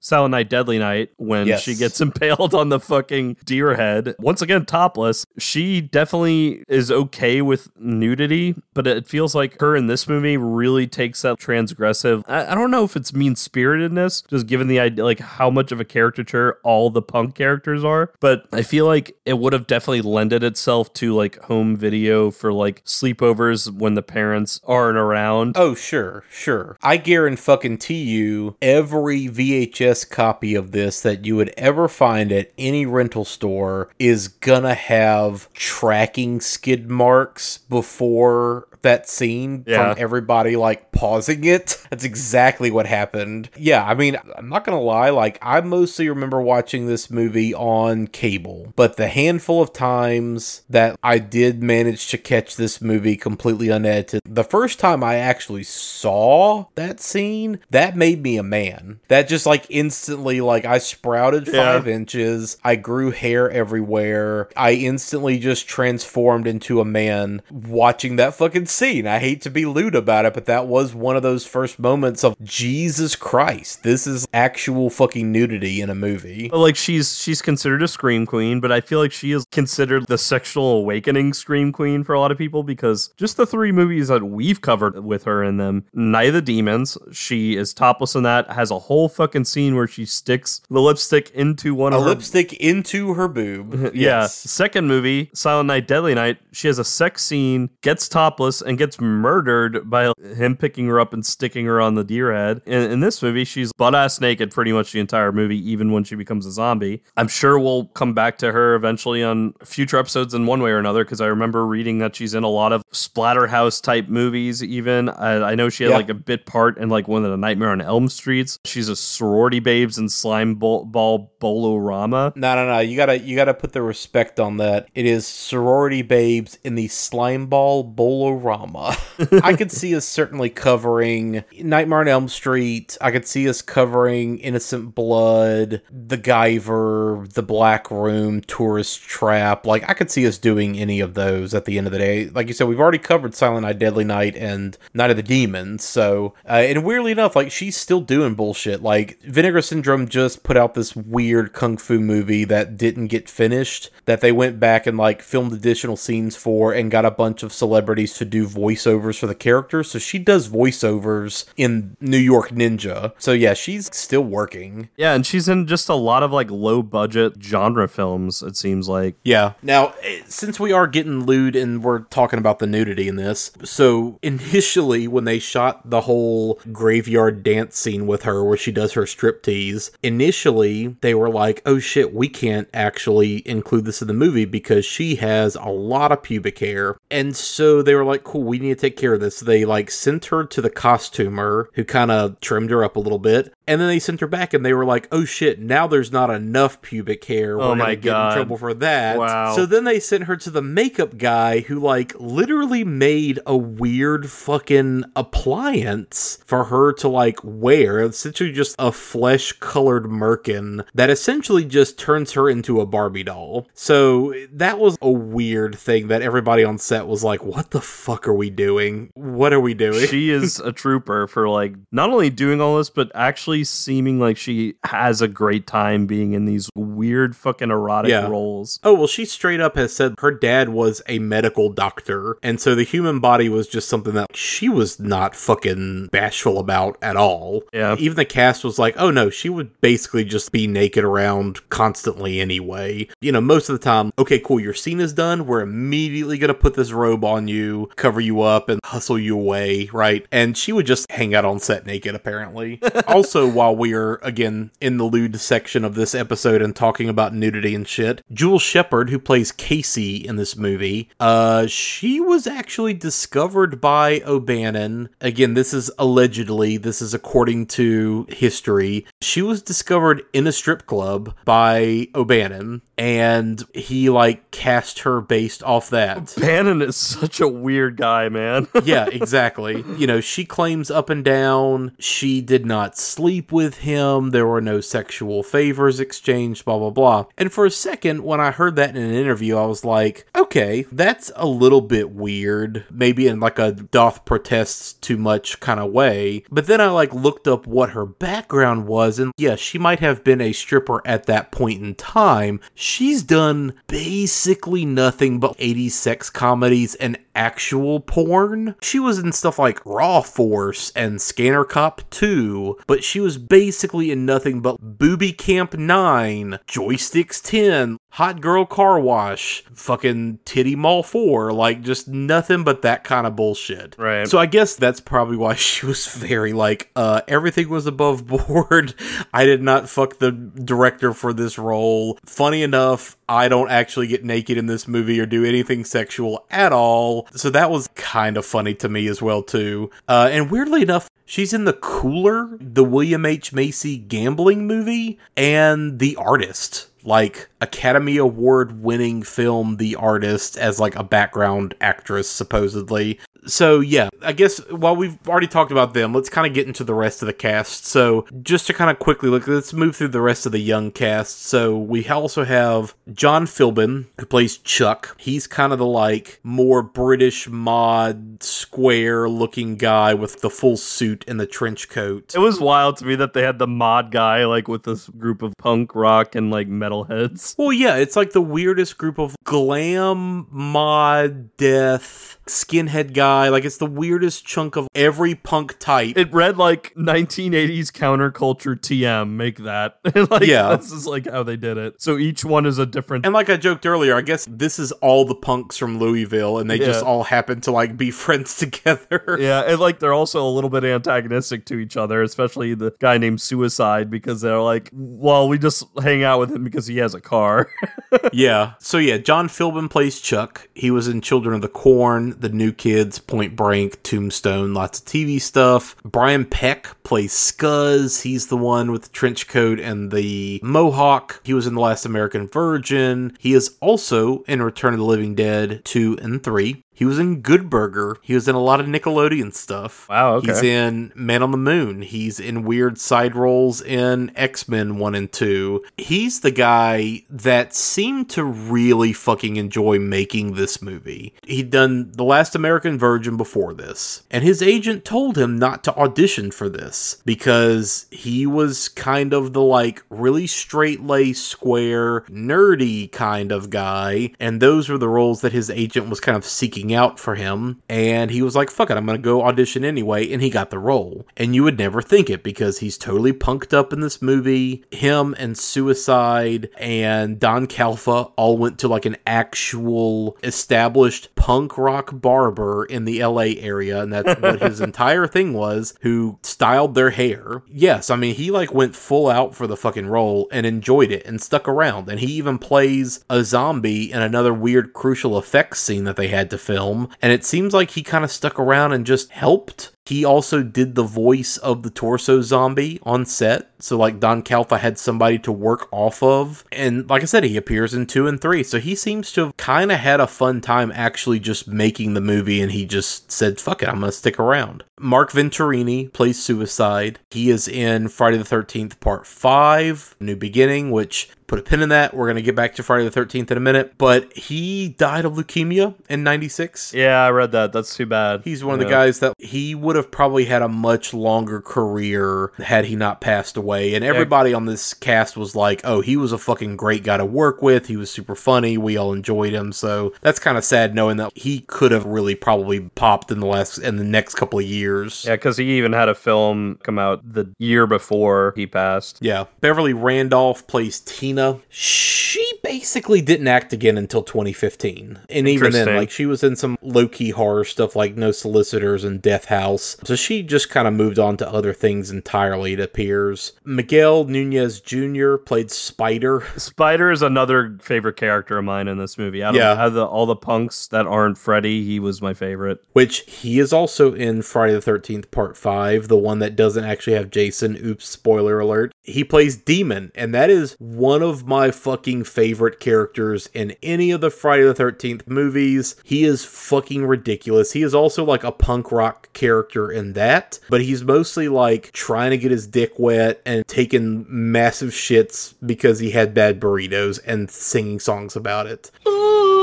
Silent Night Deadly Night when Yes. she gets impaled on the fucking deer head. Once again, topless. She definitely is okay with nudity, but it feels like her in this movie really takes that transgressive. I, I don't know if it's mean spiritedness, just given the idea like how much of a caricature all the punk characters are. But I feel like it would have definitely lended itself to like home video for like sleepovers when the parents aren't around. Oh, sure, sure. I guarantee you every VHS copy of this that you would ever find at any rental store is gonna have tracking skid marks before that scene Yeah. from everybody like pausing it. That's exactly what happened. Yeah, I mean, I'm not gonna lie, like, I mostly remember watching this movie on cable, but the handful of times that I did manage to catch this movie completely unedited, the first time I actually saw that scene, that made me a man. That just like instantly, like, I sprouted Yeah. five inches, I grew hair everywhere, I instantly just transformed into a man watching that fucking scene. I hate to be lewd about it, but that was one of those first moments of Jesus Christ, this is actual fucking nudity in a movie. Like she's she's considered a scream queen, but I feel like she is considered the sexual awakening scream queen for a lot of people because just the three movies that we've covered with her in them, Night of the Demons, she is topless in that, has a whole fucking scene where she sticks the lipstick into one A of her lipstick into her boob. Yeah. Yes. Second movie, Silent Night, Deadly Night, she has a sex scene, gets topless, and gets murdered by him picking her up and sticking her on the deer head. In, in this movie, she's butt ass naked pretty much the entire movie, even when she becomes a zombie. I'm sure we'll come back to her eventually on future episodes in one way or another, because I remember reading that she's in a lot of splatterhouse type movies, even. I, I know she had Yeah. like a bit part in like one of the Nightmare on Elm Streets. She's a sorority babes and Slime Ball, ball Bolorama. No, no, no. You gotta, you gotta put the respect on that. It is sorority babes in the slime ball bolorama. I could see us certainly covering Nightmare on Elm Street. I could see us covering Innocent Blood, The Guyver, The Black Room, Tourist Trap. Like, I could see us doing any of those at the end of the day. Like you said, we've already covered Silent Night, Deadly Night, and Night of the Demons. So, uh, and weirdly enough, like, she's still doing bullshit. Like, Vinegar Syndrome just put out this weird kung fu movie that didn't get finished, that they went back and, like, filmed additional scenes for and got a bunch of celebrities to do voiceovers for the characters. So she does voiceovers in New York Ninja. So yeah, she's still working. Yeah, and she's in just a lot of like low budget genre films, it seems like. Yeah. Now, eh, since we are getting lewd and we're talking about the nudity in this, so initially when they shot the whole graveyard dance scene with her where she does her striptease, initially they were like, oh shit, we can't actually include this in the movie because she has a lot of pubic hair. And so they were like, cool, we need to take care of this. So they like sent her to the costumer who kind of trimmed her up a little bit. And then they sent her back and they were like, oh shit, now there's not enough pubic hair. We're Oh to get God. in trouble for that. Wow. So then they sent her to the makeup guy who like literally made a weird fucking appliance for her to like wear. Essentially just a flesh colored merkin that essentially just turns her into a Barbie doll. So that was a weird thing that everybody on set was like, what the fuck are we doing? What are we doing? she is a trooper for like not only doing all this but actually seeming like she has a great time being in these weird fucking erotic Yeah. roles. Oh, well, she straight up has said her dad was a medical doctor. And so the human body was just something that she was not fucking bashful about at all. Yeah. Even the cast was like, oh no, she would basically just be naked around constantly anyway. You know, most of the time, okay, cool, your scene is done. We're immediately going to put this robe on you, cover you up, and hustle you away, right? And she would just hang out on set naked, apparently. also, while we are, again, in the lewd section of this episode and talking about nudity and shit, Jewel Shepard, who plays Casey in this movie, uh, she was actually discovered by O'Bannon. Again, this is allegedly, this is according to history. She was discovered in a strip club by O'Bannon, and he, like, cast her based off that. Bannon is such a weird guy, man. yeah, exactly. You know, she claims up and down she did not sleep with him. There were no sexual favors exchanged, blah, blah, blah. And for a second, when I heard that in an interview, I was like, okay, that's a little bit weird. Maybe in like a doth protests too much kind of way. But then I like looked up what her background was, and yeah, she might have been a stripper at that point in time. She's done basically nothing but 80s sex comedies and actual porn. She was in stuff like Raw Force and Scanner Cop 2, but she was basically in nothing but Booby Camp 9, Joysticks 10, Hot Girl Car Wash, fucking Titty Mall 4, like just nothing but that kind of bullshit. Right. So I guess that's probably why she was very like, uh, everything was above board. I did not fuck the director for this role. Funny enough, I don't actually get naked in this movie or do anything sexual at all. So that was kind of funny to me as well too. Uh, and weirdly enough, she's in the Cooler, the William H Macy gambling movie, and The Artist. Like Academy Award winning film The Artist as like a background actress supposedly. So yeah, I guess while we've already talked about them, let's kind of get into the rest of the cast. So just to kind of quickly look, let's move through the rest of the young cast. So we also have John Philbin who plays Chuck. He's kind of the like more British mod square looking guy with the full suit and the trench coat. It was wild to me that they had the mod guy like with this group of punk rock and like metal heads. Well, yeah, it's like the weirdest group of glam, mod, death, skinhead guy. Like it's the weirdest chunk of every punk type. It read like 1980s counterculture TM. Make that. like, Yeah. this is like how they did it. So each one is a different. And like I joked earlier, I guess this is all the punks from Louisville, and they just all happen to like be friends together. Yeah, and like they're also a little bit antagonistic to each other, especially the guy named Suicide, because they're like, well, we just hang out with him because he has a car. yeah. So yeah, John Philbin plays Chuck. He was in Children of the Corn, The New Kids, Point Break, Tombstone, lots of TV stuff. Brian Peck plays Scuzz. He's the one with the trench coat and the mohawk. He was in The Last American Virgin. He is also in Return of the Living Dead 2 and 3. He was in Good Burger. He was in a lot of Nickelodeon stuff. Wow, okay. He's in Man on the Moon. He's in weird side roles in X Men 1 and 2. He's the guy that seemed to really fucking enjoy making this movie. He'd done The Last American Virgin before this, and his agent told him not to audition for this because he was kind of the like really straight laced, square, nerdy kind of guy, and those were the roles that his agent was kind of seeking out for him. And he was like, fuck it, I'm gonna go audition anyway, and he got the role. And you would never think it because he's totally punked up in this movie. Him and Suicide and Don Calfa all went to like an actual established punk rock barber in the LA area, and that's what his entire thing was, who styled their hair. Yes, I mean, he like went full out for the fucking role and enjoyed it and stuck around. And he even plays a zombie in another weird crucial effects scene that they had to film. And it seems like he kind of stuck around and just helped. He also did the voice of the torso zombie on set. So, like, Don Calfa had somebody to work off of. And, like I said, he appears in two and three. So, he seems to have kind of had a fun time actually just making the movie. And he just said, fuck it, I'm going to stick around. Mark Venturini plays Suicide. He is in Friday the 13th, Part 5, New Beginning, which put a pin in that. We're going to get back to Friday the 13th in a minute. But he died of leukemia in 96. Yeah, I read that. That's too bad. He's one of the guys that he would have probably had a much longer career had he not passed away. And everybody on this cast was like, oh, he was a fucking great guy to work with. He was super funny. We all enjoyed him. So that's kind of sad knowing that he could have really probably popped in the last, in the next couple of years. Yeah, because he even had a film come out the year before he passed. Yeah. Beverly Randolph plays Tina. She basically didn't act again until 2015. And even then, like, she was in some low key horror stuff like No Solicitors and Death House. So she just kind of moved on to other things entirely, it appears. Miguel Nunez Jr. played Spider. Spider is another favorite character of mine in this movie. Out of, Yeah. out of the, all the punks that aren't Freddy, he was my favorite. Which he is also in Friday the 13th, Part 5, the one that doesn't actually have Jason. Oops, spoiler alert. He plays Demon, and that is one of my fucking favorite characters in any of the Friday the 13th movies. He is fucking ridiculous. He is also like a punk rock character in that, but he's mostly like trying to get his dick wet and taking massive shits because he had bad burritos and singing songs about it. Ooh,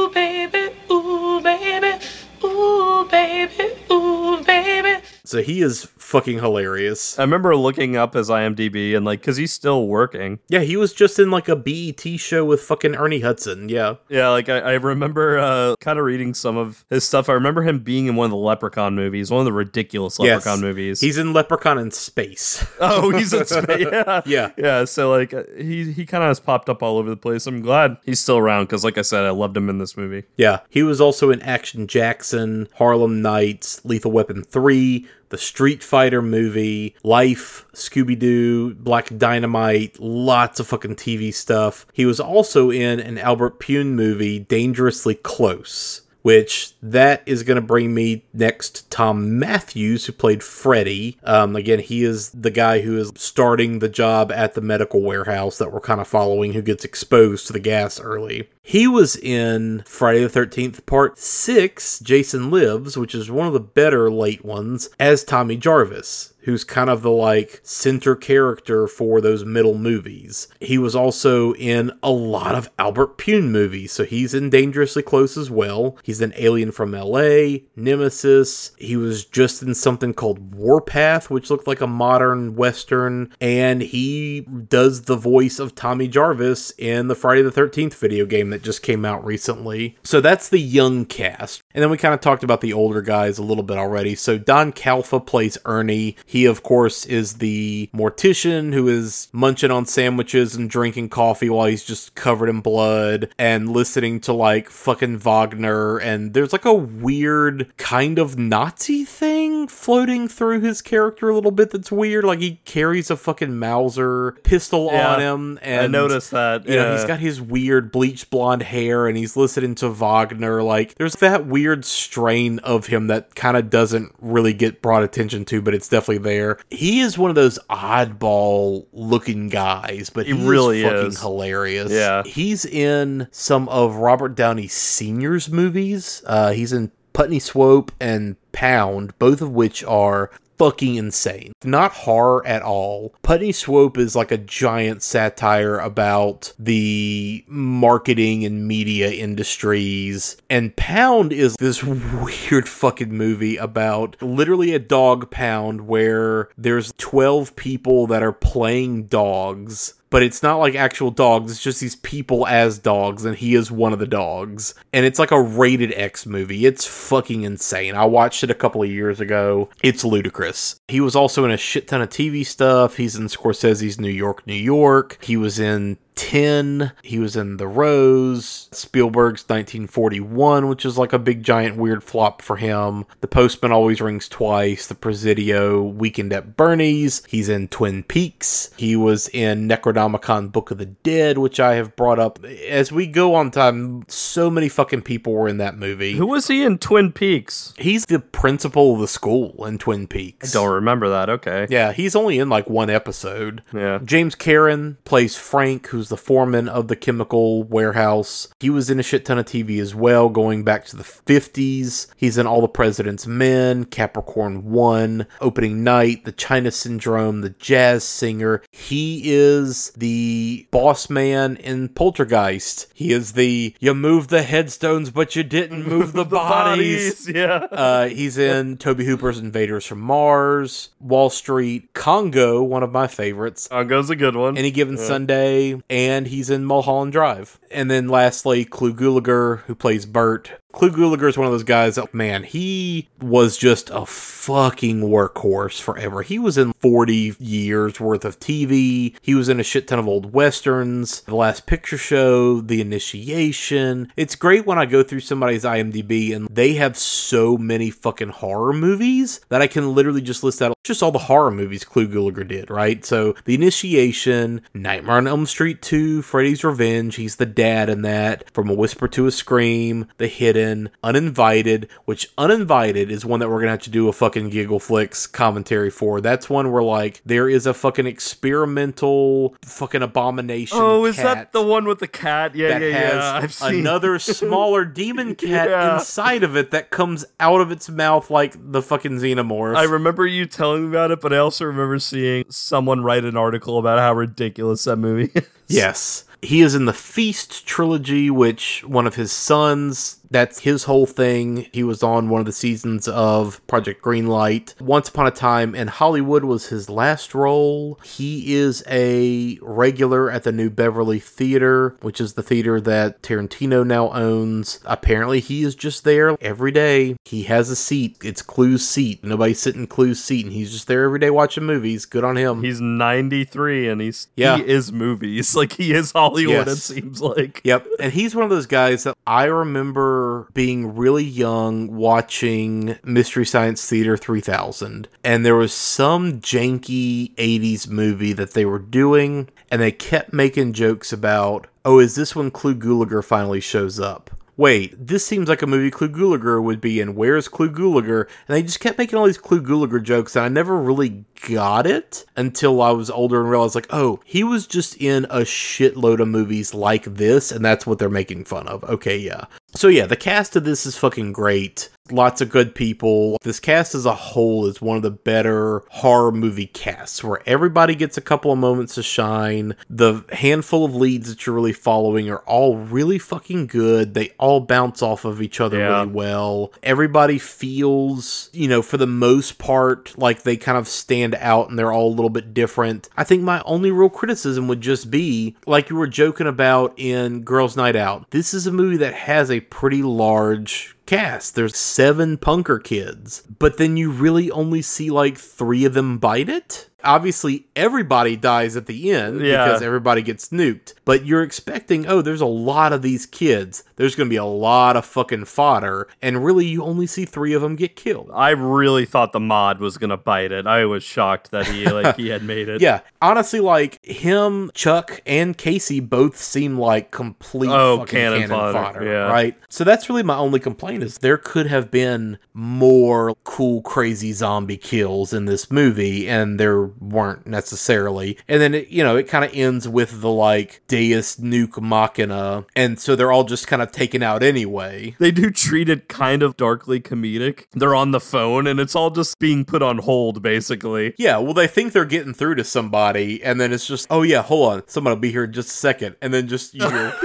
So he is fucking hilarious. I remember looking up his IMDb and like, because he's still working. Yeah, he was just in like a BET show with fucking Ernie Hudson. Yeah. Yeah, like I, I remember uh, kind of reading some of his stuff. I remember him being in one of the Leprechaun movies, one of the ridiculous Yes. Leprechaun movies. He's in Leprechaun in Space. Oh, he's in space. Yeah, Yeah. yeah. So like, he he kind of has popped up all over the place. I'm glad he's still around because, like I said, I loved him in this movie. Yeah, he was also in Action Jackson, Harlem Nights, Lethal Weapon 3, the Street Fighter movie, Life, Scooby Doo, Black Dynamite, lots of fucking TV stuff. He was also in an Albert Pyun movie, Dangerously Close. Which that is going to bring me next to Thom Mathews, who played Freddy. Um, again, he is the guy who is starting the job at the medical warehouse that we're kind of following, who gets exposed to the gas early. He was in Friday the 13th, Part 6, Jason Lives, which is one of the better late ones, as Tommy Jarvis, who's kind of the like center character for those middle movies. He was also in a lot of Albert Pyun movies, so he's in Dangerously Close as well. He's in Alien from LA, Nemesis. He was just in something called Warpath, which looked like a modern Western, and he does the voice of Tommy Jarvis in the Friday the 13th video game that just came out recently. So that's the young cast. And then we kind of talked about the older guys a little bit already. So Don Calfa plays Ernie. He, of course, is the mortician who is munching on sandwiches and drinking coffee while he's just covered in blood and listening to like fucking Wagner. And there's like a weird kind of Nazi thing floating through his character a little bit that's weird. Like he carries a fucking Mauser pistol Yeah, on him. And I noticed that. you know, yeah. he's got his weird bleached blonde hair and he's listening to Wagner. Like, there's that weird strain of him that kind of doesn't really get brought attention to, but it's definitely there. He is one of those oddball looking guys, but He really fucking is. hilarious. Yeah. He's in some of Robert Downey Sr.'s movies. Uh, he's in Putney Swope and Pound, both of which are fucking insane. Not horror at all. Putney Swope is like a giant satire about the marketing and media industries. And Pound is this weird fucking movie about literally a dog pound where there's 12 people that are playing dogs but it's not like actual dogs. It's just these people as dogs, and he is one of the dogs. And it's like a rated X movie. It's fucking insane. I watched it a couple of years ago. It's ludicrous. He was also in a shit ton of TV stuff. He's in Scorsese's New York, New York. He was in 10. He was in The Rose, Spielberg's 1941, which is like a big giant weird flop for him. The Postman Always Rings Twice, The Presidio, Weekend at Bernie's. He's in Twin Peaks. He was in Necronomicon Book of the Dead, which I have brought up. As we go on time, so many fucking people were in that movie. Who was he in Twin Peaks? He's the principal of the school in Twin Peaks. I don't remember that. Okay. Yeah, he's only in like one episode. Yeah. James Karen plays Frank, who's the foreman of the chemical warehouse. He was in a shit ton of TV as well, going back to the 50s. He's in All the President's Men, Capricorn 1, Opening Night, The China Syndrome, The Jazz Singer. He is the boss man in Poltergeist. He is the you moved the headstones, but you didn't move the, bodies. Yeah. Uh, he's in Tobe Hooper's Invaders from Mars, Wall Street, Congo, one of my favorites. Congo's a good one. Any given Yeah. Sunday, and he's in Mulholland Drive. And then lastly, Clu Gulager, who plays Bert. Clu Gulager is one of those guys that, man, he was just a fucking workhorse forever. He was in 40 years worth of TV. He was in a shit ton of old westerns, The Last Picture Show, The Initiation. It's great when I go through somebody's IMDb and they have so many fucking horror movies that I can literally just list out just all the horror movies Clu Gulager did, right? So, The Initiation, Nightmare on Elm Street 2, Freddy's Revenge, he's the dad in that, From a Whisper to a Scream, The Hidden, Uninvited, which Uninvited is one that we're gonna have to do a fucking Giggle Flicks commentary for. That's one where, like, there is a fucking experimental fucking abomination. Oh, is that the one with the cat? Yeah, that yeah, has yeah. I've seen another smaller demon cat Yeah. inside of it that comes out of its mouth like the fucking xenomorph. I remember you telling me about it, but I also remember seeing someone write an article about how ridiculous that movie is. Yes. He is in the Feast trilogy, which one of his sons, that's his whole thing. He was on one of the seasons of Project Greenlight. Once Upon a Time in Hollywood was his last role. He is a regular at the New Beverly Theater, which is the theater that Tarantino now owns. Apparently, he is just there every day. He has a seat. It's Clu's seat. Nobody's sitting in Clu's seat, and he's just there every day watching movies. Good on him. He's 93 and he's Yeah. he is movies. Like he is Hollywood, it seems like. Yep. And he's one of those guys that I remember being really young watching Mystery Science Theater 3000. And there was some janky 80s movie that they were doing, and they kept making jokes about, oh, is this when Clu Gulager finally shows up? Wait, this seems like a movie Clu Gulager would be in. Where's Clu Gulager? And they just kept making all these Clu Gulager jokes, and I never really got it until I was older and realized, like, oh, he was just in a shitload of movies like this, and that's what they're making fun of. Okay, yeah. So, yeah, the cast of this is fucking great. Lots of good people. This cast as a whole is one of the better horror movie casts where everybody gets a couple of moments to shine. The handful of leads that you're really following are all really fucking good. They all bounce off of each other Yeah. really well. Everybody feels, you know, for the most part, like they kind of stand out and they're all a little bit different. I think my only real criticism would just be, like you were joking about in Girls Night Out, this is a movie that has a pretty large cast. There's seven punker kids, but then you really only see like three of them bite it. Obviously, everybody dies at the end Yeah. because everybody gets nuked. But you're expecting, oh, there's a lot of these kids. There's going to be a lot of fucking fodder. And really, you only see three of them get killed. I really thought the mod was gonna bite it. I was shocked that he like he had made it. Yeah, honestly, like him, Chuck, and Casey both seem like complete Oh, fucking cannon cannon, fodder, fodder, yeah. right? So that's really my only complaint is there could have been more cool, crazy zombie kills in this movie, and there weren't necessarily. And then, it, you know, it kind of ends with the like Deus Nuke Machina. And so they're all just kind of taken out anyway. They do treat it kind of darkly comedic. They're on the phone and it's all just being put on hold, basically. Yeah, well, they think they're getting through to somebody, and then it's just, oh yeah, hold on, someone will be here in just a second, and then just you hear,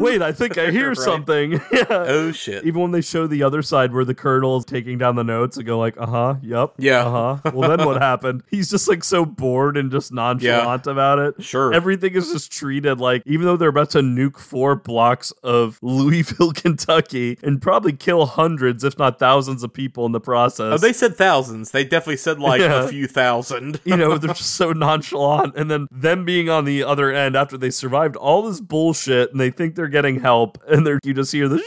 Wait, I think I hear Right. something. yeah. oh shit. Even when they show the other side where the colonel is taking down the notes and go like, uh huh, yep, Yeah. uh huh. Well, then what happened? He's just like so bored and just nonchalant about it. Sure. Everything is just treated like, even though they're about to nuke four blocks of Louisville, Kentucky, and probably kill hundreds, if not thousands, of people in the process. Oh, they said thousands. They definitely said like Yeah. a few thousand. you know, they're just so nonchalant. And then them being on the other end after they survived all this bullshit and they think they're getting help, and they're you just hear the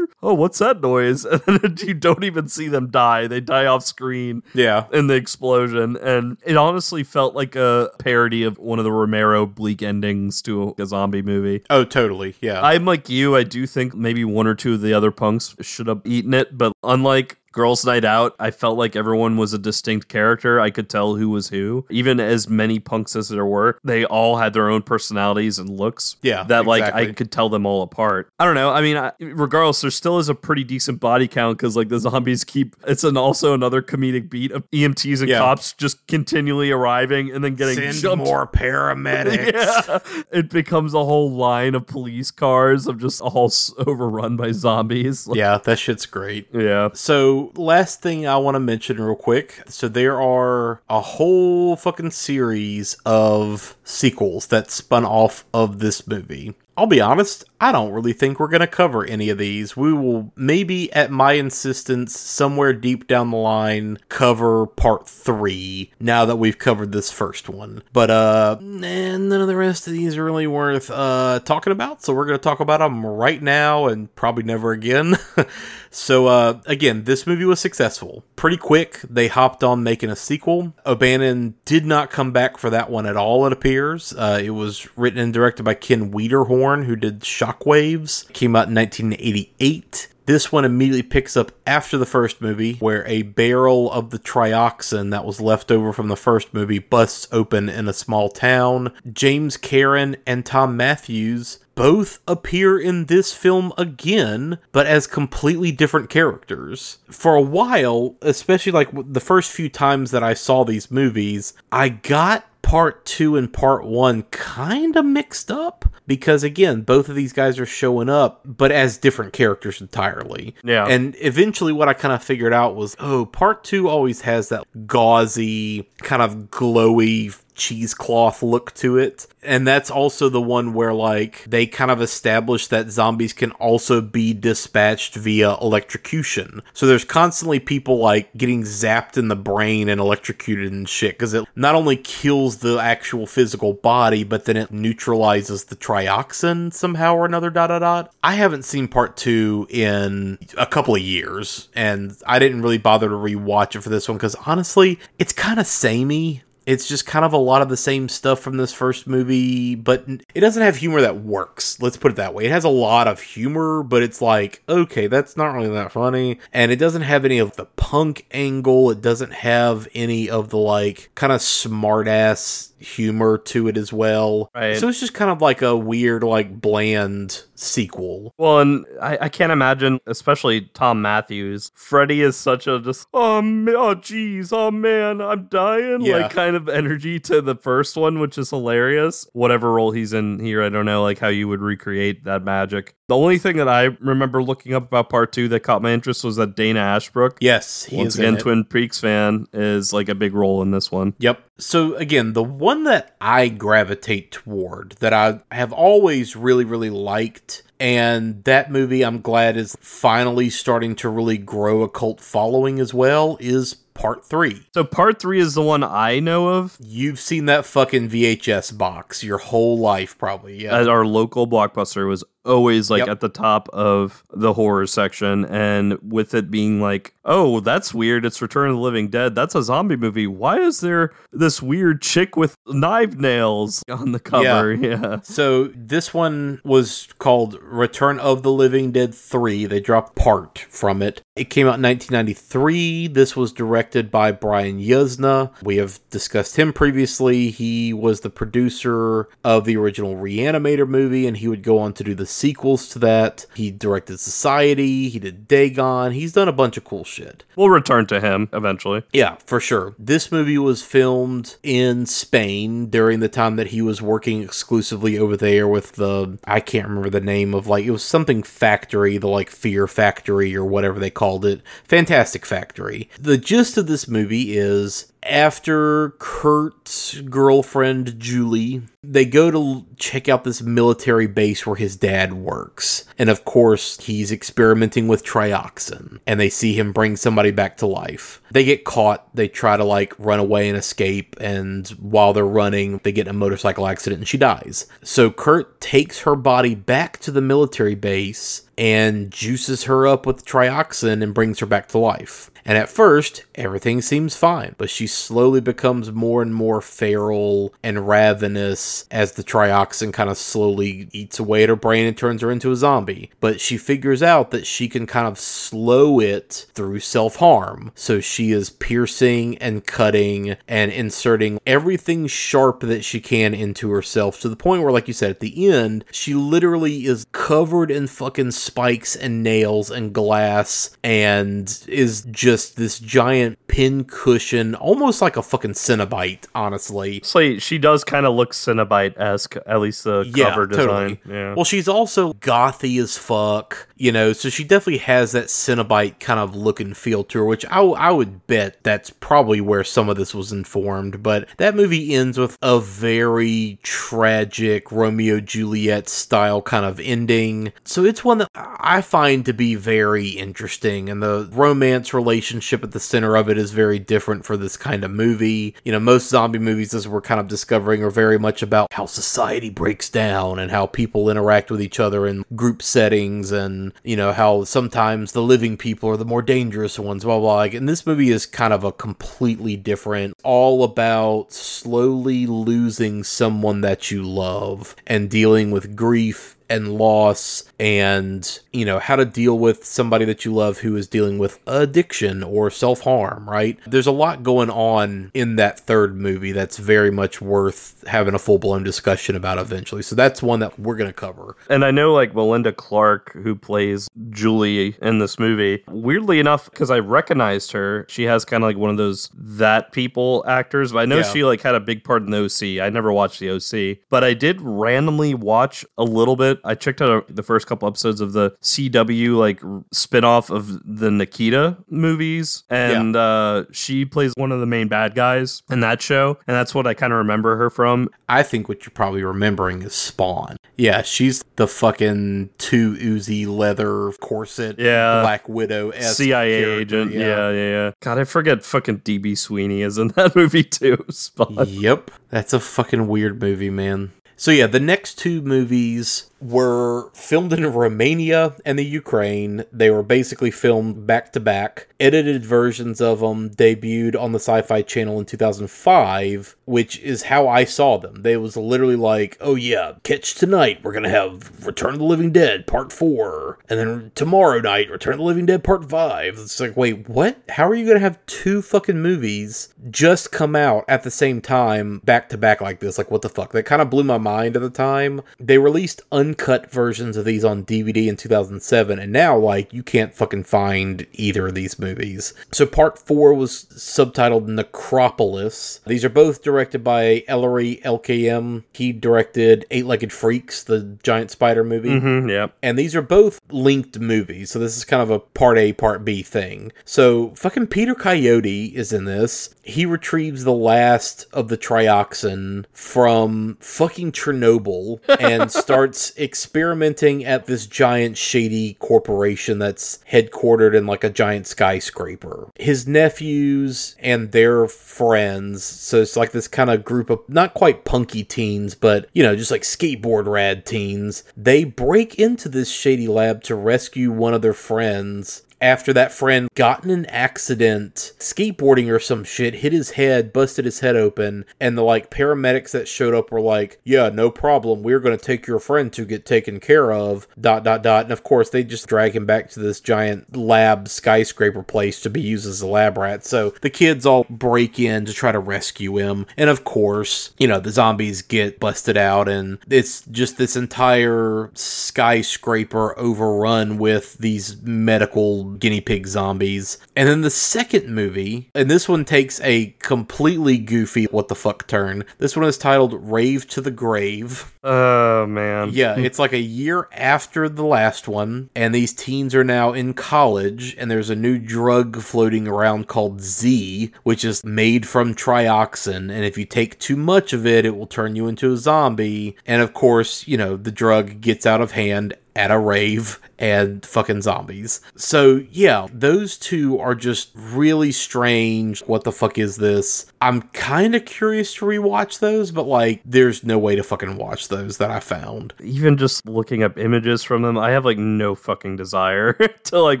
oh, what's that noise? And then you don't even see them die. They die off screen Yeah. in the explosion. And it honestly felt like a parody of one of the Romero bleak endings to a zombie movie. Oh, totally. Yeah. I'm like you. I do think maybe one or two of the other punks should have eaten it, but unlike Girls Night Out, I felt like everyone was a distinct character. I could tell who was who. Even as many punks as there were, they all had their own personalities and looks. Yeah, that like I could tell them all apart. I don't know. I mean, I, regardless, there still is a pretty decent body count because like the zombies keep. It's an also another comedic beat of EMTs and Yeah. cops just continually arriving and then getting Send jumped more paramedics. yeah. It becomes a whole line of police cars of just all overrun by zombies. Like, Yeah, that shit's great. Yeah. So, last thing I want to mention real quick. So, there are a whole fucking series of sequels that spun off of this movie. I'll be honest, I don't really think we're going to cover any of these. We will maybe, at my insistence, somewhere deep down the line, cover part three now that we've covered this first one. But, uh, nah, none of the rest of these are really worth, uh, talking about. So, we're going to talk about them right now and probably never again. so, uh, again, this movie was successful. Pretty quick, they hopped on making a sequel. O'Bannon did not come back for that one at all, it appears. Uh, it was written and directed by Ken Wiederhorn, who did Shockwaves. Came out in 1988. This one immediately picks up after the first movie, where a barrel of the trioxin that was left over from the first movie busts open in a small town. James Karen and Thom Mathews both appear in this film again, but as completely different characters. For a while, especially like the first few times that I saw these movies, I got part two and part one kind of mixed up because again both of these guys are showing up but as different characters entirely Yeah. and eventually what i kind of figured out was oh part two always has that gauzy kind of glowy cheesecloth look to it. And that's also the one where like they kind of establish that zombies can also be dispatched via electrocution. So there's constantly people like getting zapped in the brain and electrocuted and shit because it not only kills the actual physical body but then it neutralizes the trioxin somehow or another dot dot dot. I haven't seen part two in a couple of years and i didn't really bother to rewatch it for this one because honestly it's kind of samey it's just kind of a lot of the same stuff from this first movie, but it doesn't have humor that works. Let's put it that way. It has a lot of humor, but it's like, okay, that's not really that funny. And it doesn't have any of the punk angle. It doesn't have any of the like kind of smart ass humor to it as well. Right. So it's just kind of like a weird, like bland sequel. Well, and I, I can't imagine, especially Thom Mathews. Freddy is such a just oh oh geez oh man I'm dying Yeah. like kind of energy to the first one, which is hilarious. Whatever role he's in here, I don't know like how you would recreate that magic. The only thing that I remember looking up about part two that caught my interest was that Dana Ashbrook. Yes, once again. Twin Peaks fan is like a big role in this one. Yep. So again, the one that I gravitate toward that I have always really, really liked, and that movie I'm glad is finally starting to really grow a cult following as well, is part three. So part three is the one I know of. You've seen that fucking VHS box your whole life, probably. Yeah. At our local blockbuster was always like Yep. at the top of the horror section. And with it being like, oh, that's weird. It's Return of the Living Dead. That's a zombie movie. Why is there this weird chick with knife nails on the cover? Yeah. So this one was called Return of the Living Dead 3. They dropped part from it. It came out in 1993. This was directed by Brian Yuzna. We have discussed him previously. He was the producer of the original Reanimator movie, and he would go on to do the sequels to that. He directed Society, he did Dagon. He's done a bunch of cool shit. We'll return to him eventually. Yeah, for sure. This movie was filmed in Spain during the time that he was working exclusively over there with the I can't remember the name of like it was something factory, the like Fear Factory or whatever they called it. Fantastic Factory. The gist of this movie is after Kurt's girlfriend Julie, they go to check out this military base where his dad works. And of course, he's experimenting with trioxin and they see him bring somebody back to life. They get caught, they try to like run away and escape, and while they're running, they get in a motorcycle accident and she dies. So Kurt takes her body back to the military base and juices her up with trioxin and brings her back to life. And at first, everything seems fine, but she slowly becomes more and more feral and ravenous as the trioxin kind of slowly eats away at her brain and turns her into a zombie. But she figures out that she can kind of slow it through self harm. So she is piercing and cutting and inserting everything sharp that she can into herself to the point where, like you said, at the end, she literally is covered in fucking spikes and nails and glass and is just this giant pin cushion, almost like a fucking Cenobite, honestly. So she does kind of look Cenobite esque, at least the cover design. Yeah. Well, she's also gothy as fuck, you know, so she definitely has that Cenobite kind of look and feel to her, which I, I would bet that's probably where some of this was informed. But that movie ends with a very tragic Romeo Juliet style kind of ending. So it's one that I find to be very interesting, and the romance relationship at the center of it is very different for this kind of movie. You know, most zombie movies, as we're kind of discovering, are very much about how society breaks down and how people interact with each other in group settings, and you know how sometimes the living people are the more dangerous ones. Blah blah. Like, and this movie is kind of a completely different, all about slowly losing someone that you love and dealing with grief and loss and you know how to deal with somebody that you love who is dealing with addiction or self-harm right there's a lot going on in that third movie that's very much worth having a full-blown discussion about eventually so that's one that we're going to cover And I know like Melinda Clarke, who plays Julie in this movie, weirdly enough, because I recognized her, she has kind of like one of those that people actors. But I know Yeah. she like had a big part in the OC. I never watched the OC, but I did randomly watch a little bit. I checked out uh, the first couple episodes of the CW like spinoff of the Nikita movies, and uh, she plays one of the main bad guys in that show, and that's what I kind of remember her from. I think what you're probably remembering is Spawn. Yeah, she's the fucking two Uzi leather corset, Yeah. Black Widow, CIA agent. Yeah. yeah, yeah, God, I forget fucking DB Sweeney is in that movie too. Spawn. Yep. That's a fucking weird movie, man. So yeah, the next two movies were filmed in Romania and the Ukraine. They were basically filmed back to back. Edited versions of them debuted on the Sci-Fi Channel in 2005, which is how I saw them. They was literally like, "Oh yeah, catch tonight. We're gonna have Return of the Living Dead Part Four, and then tomorrow night Return of the Living Dead Part 5. It's like, wait, what? How are you gonna have two fucking movies just come out at the same time, back to back like this? Like, what the fuck? That kind of blew my mind at the time. They released uncut versions of these on DVD in 2007, and now, like, you can't fucking find either of these movies. So, part four was subtitled Necropolis. These are both directed by Ellory Elkayem. He directed Eight Legged Freaks, the giant spider movie. Mhm, yeah. And these are both linked movies, so this is kind of a part A, part B thing. So fucking Peter Coyote is in this. He retrieves the last of the trioxin from fucking Chernobyl and starts experimenting at this giant shady corporation that's headquartered in like a giant skyscraper. His nephews and their friends, so it's like this kind of group of not quite punky teens, but you know, just like skateboard rad teens. They break into this shady lab to rescue one of their friends after that friend got in an accident skateboarding or some shit, hit his head, busted his head open, and the like paramedics that showed up were like, "Yeah, no problem. We're going to take your friend to get taken care of." dot dot dot. And of course, they just drag him back to this giant lab skyscraper place to be used as a lab rat. So the kids all break in to try to rescue him, and of course, you know, the zombies get busted out and it's just this entire skyscraper overrun with these medical guinea pig zombies. And then the second movie, and this one takes a completely goofy what the fuck turn. This one is titled Rave to the Grave. Oh man. Yeah, it's like a year after the last one, and these teens are now in college, and there's a new drug floating around called Z, which is made from trioxin, and if you take too much of it, it will turn you into a zombie. And of course, you know, the drug gets out of hand at a rave and fucking zombies. So, yeah, those two are just really strange. What the fuck is this? I'm kind of curious to rewatch those, but like, there's no way to fucking watch those that I found. Even just looking up images from them, I have like no fucking desire to like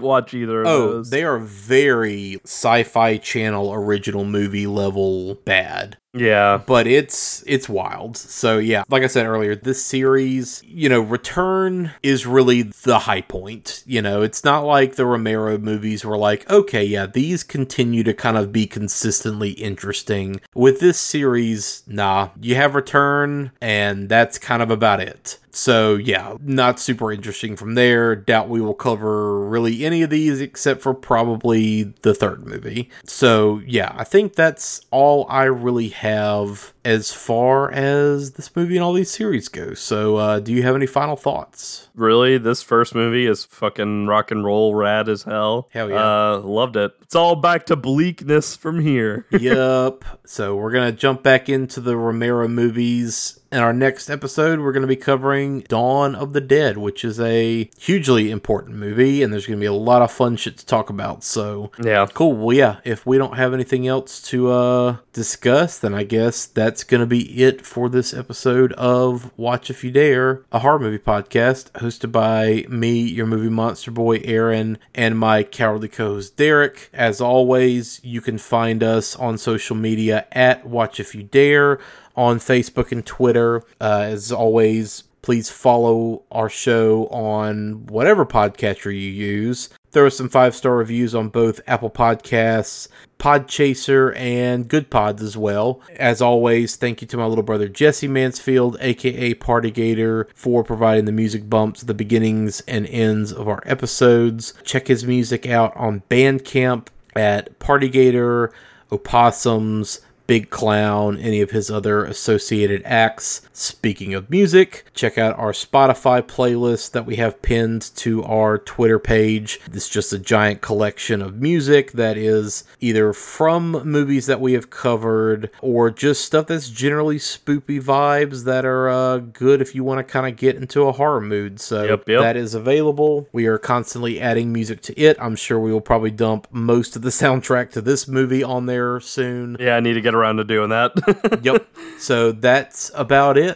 watch either of Oh, those. they are very sci fi channel original movie level bad. Yeah. But it's it's wild. So yeah, like I said earlier, this series, you know, Return is really the high point. You know, it's not like the Romero movies were like, okay, yeah, these continue to kind of be consistently interesting. With this series, nah, you have Return and that's kind of about it. So yeah, not super interesting from there. Doubt we will cover really any of these except for probably the third movie. So yeah, I think that's all I really have as far as this movie and all these series go. So uh, do you have any final thoughts? Really, this first movie is fucking rock and roll rad as hell. Hell yeah. Uh, loved it. It's all back to bleakness from here. yep. So we're gonna jump back into the Romero movies. In our next episode, we're going to be covering Dawn of the Dead, which is a hugely important movie, and there's going to be a lot of fun shit to talk about. So, yeah, cool. Well, yeah, if we don't have anything else to uh, discuss, then I guess that's going to be it for this episode of Watch If You Dare, a horror movie podcast hosted by me, your movie monster boy, Aaron, and my cowardly co host, Derek. As always, you can find us on social media at Watch If You Dare on Facebook and Twitter. Uh, as always, please follow our show on whatever podcatcher you use. Are some five star reviews on both Apple Podcasts, Podchaser, and Good Pods as well. As always, thank you to my little brother Jesse Mansfield, aka Partygator, for providing the music bumps, the beginnings and ends of our episodes. Check his music out on Bandcamp at Partygator, Opossums, Big Clown, any of his other associated acts. Speaking of music, check out our Spotify playlist that we have pinned to our Twitter page. It's just a giant collection of music that is either from movies that we have covered or just stuff that's generally spoopy vibes that are uh, good if you want to kind of get into a horror mood. So Yep, yep. that is available. We are constantly adding music to it. I'm sure we will probably dump most of the soundtrack to this movie on there soon. Yeah, I need to get around to doing that. yep. So that's about it.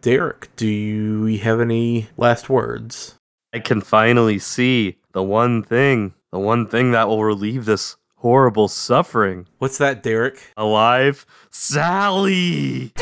Derek, do you have any last words? I can finally see the one thing, the one thing that will relieve this horrible suffering. What's that, Derek? Alive, Sally.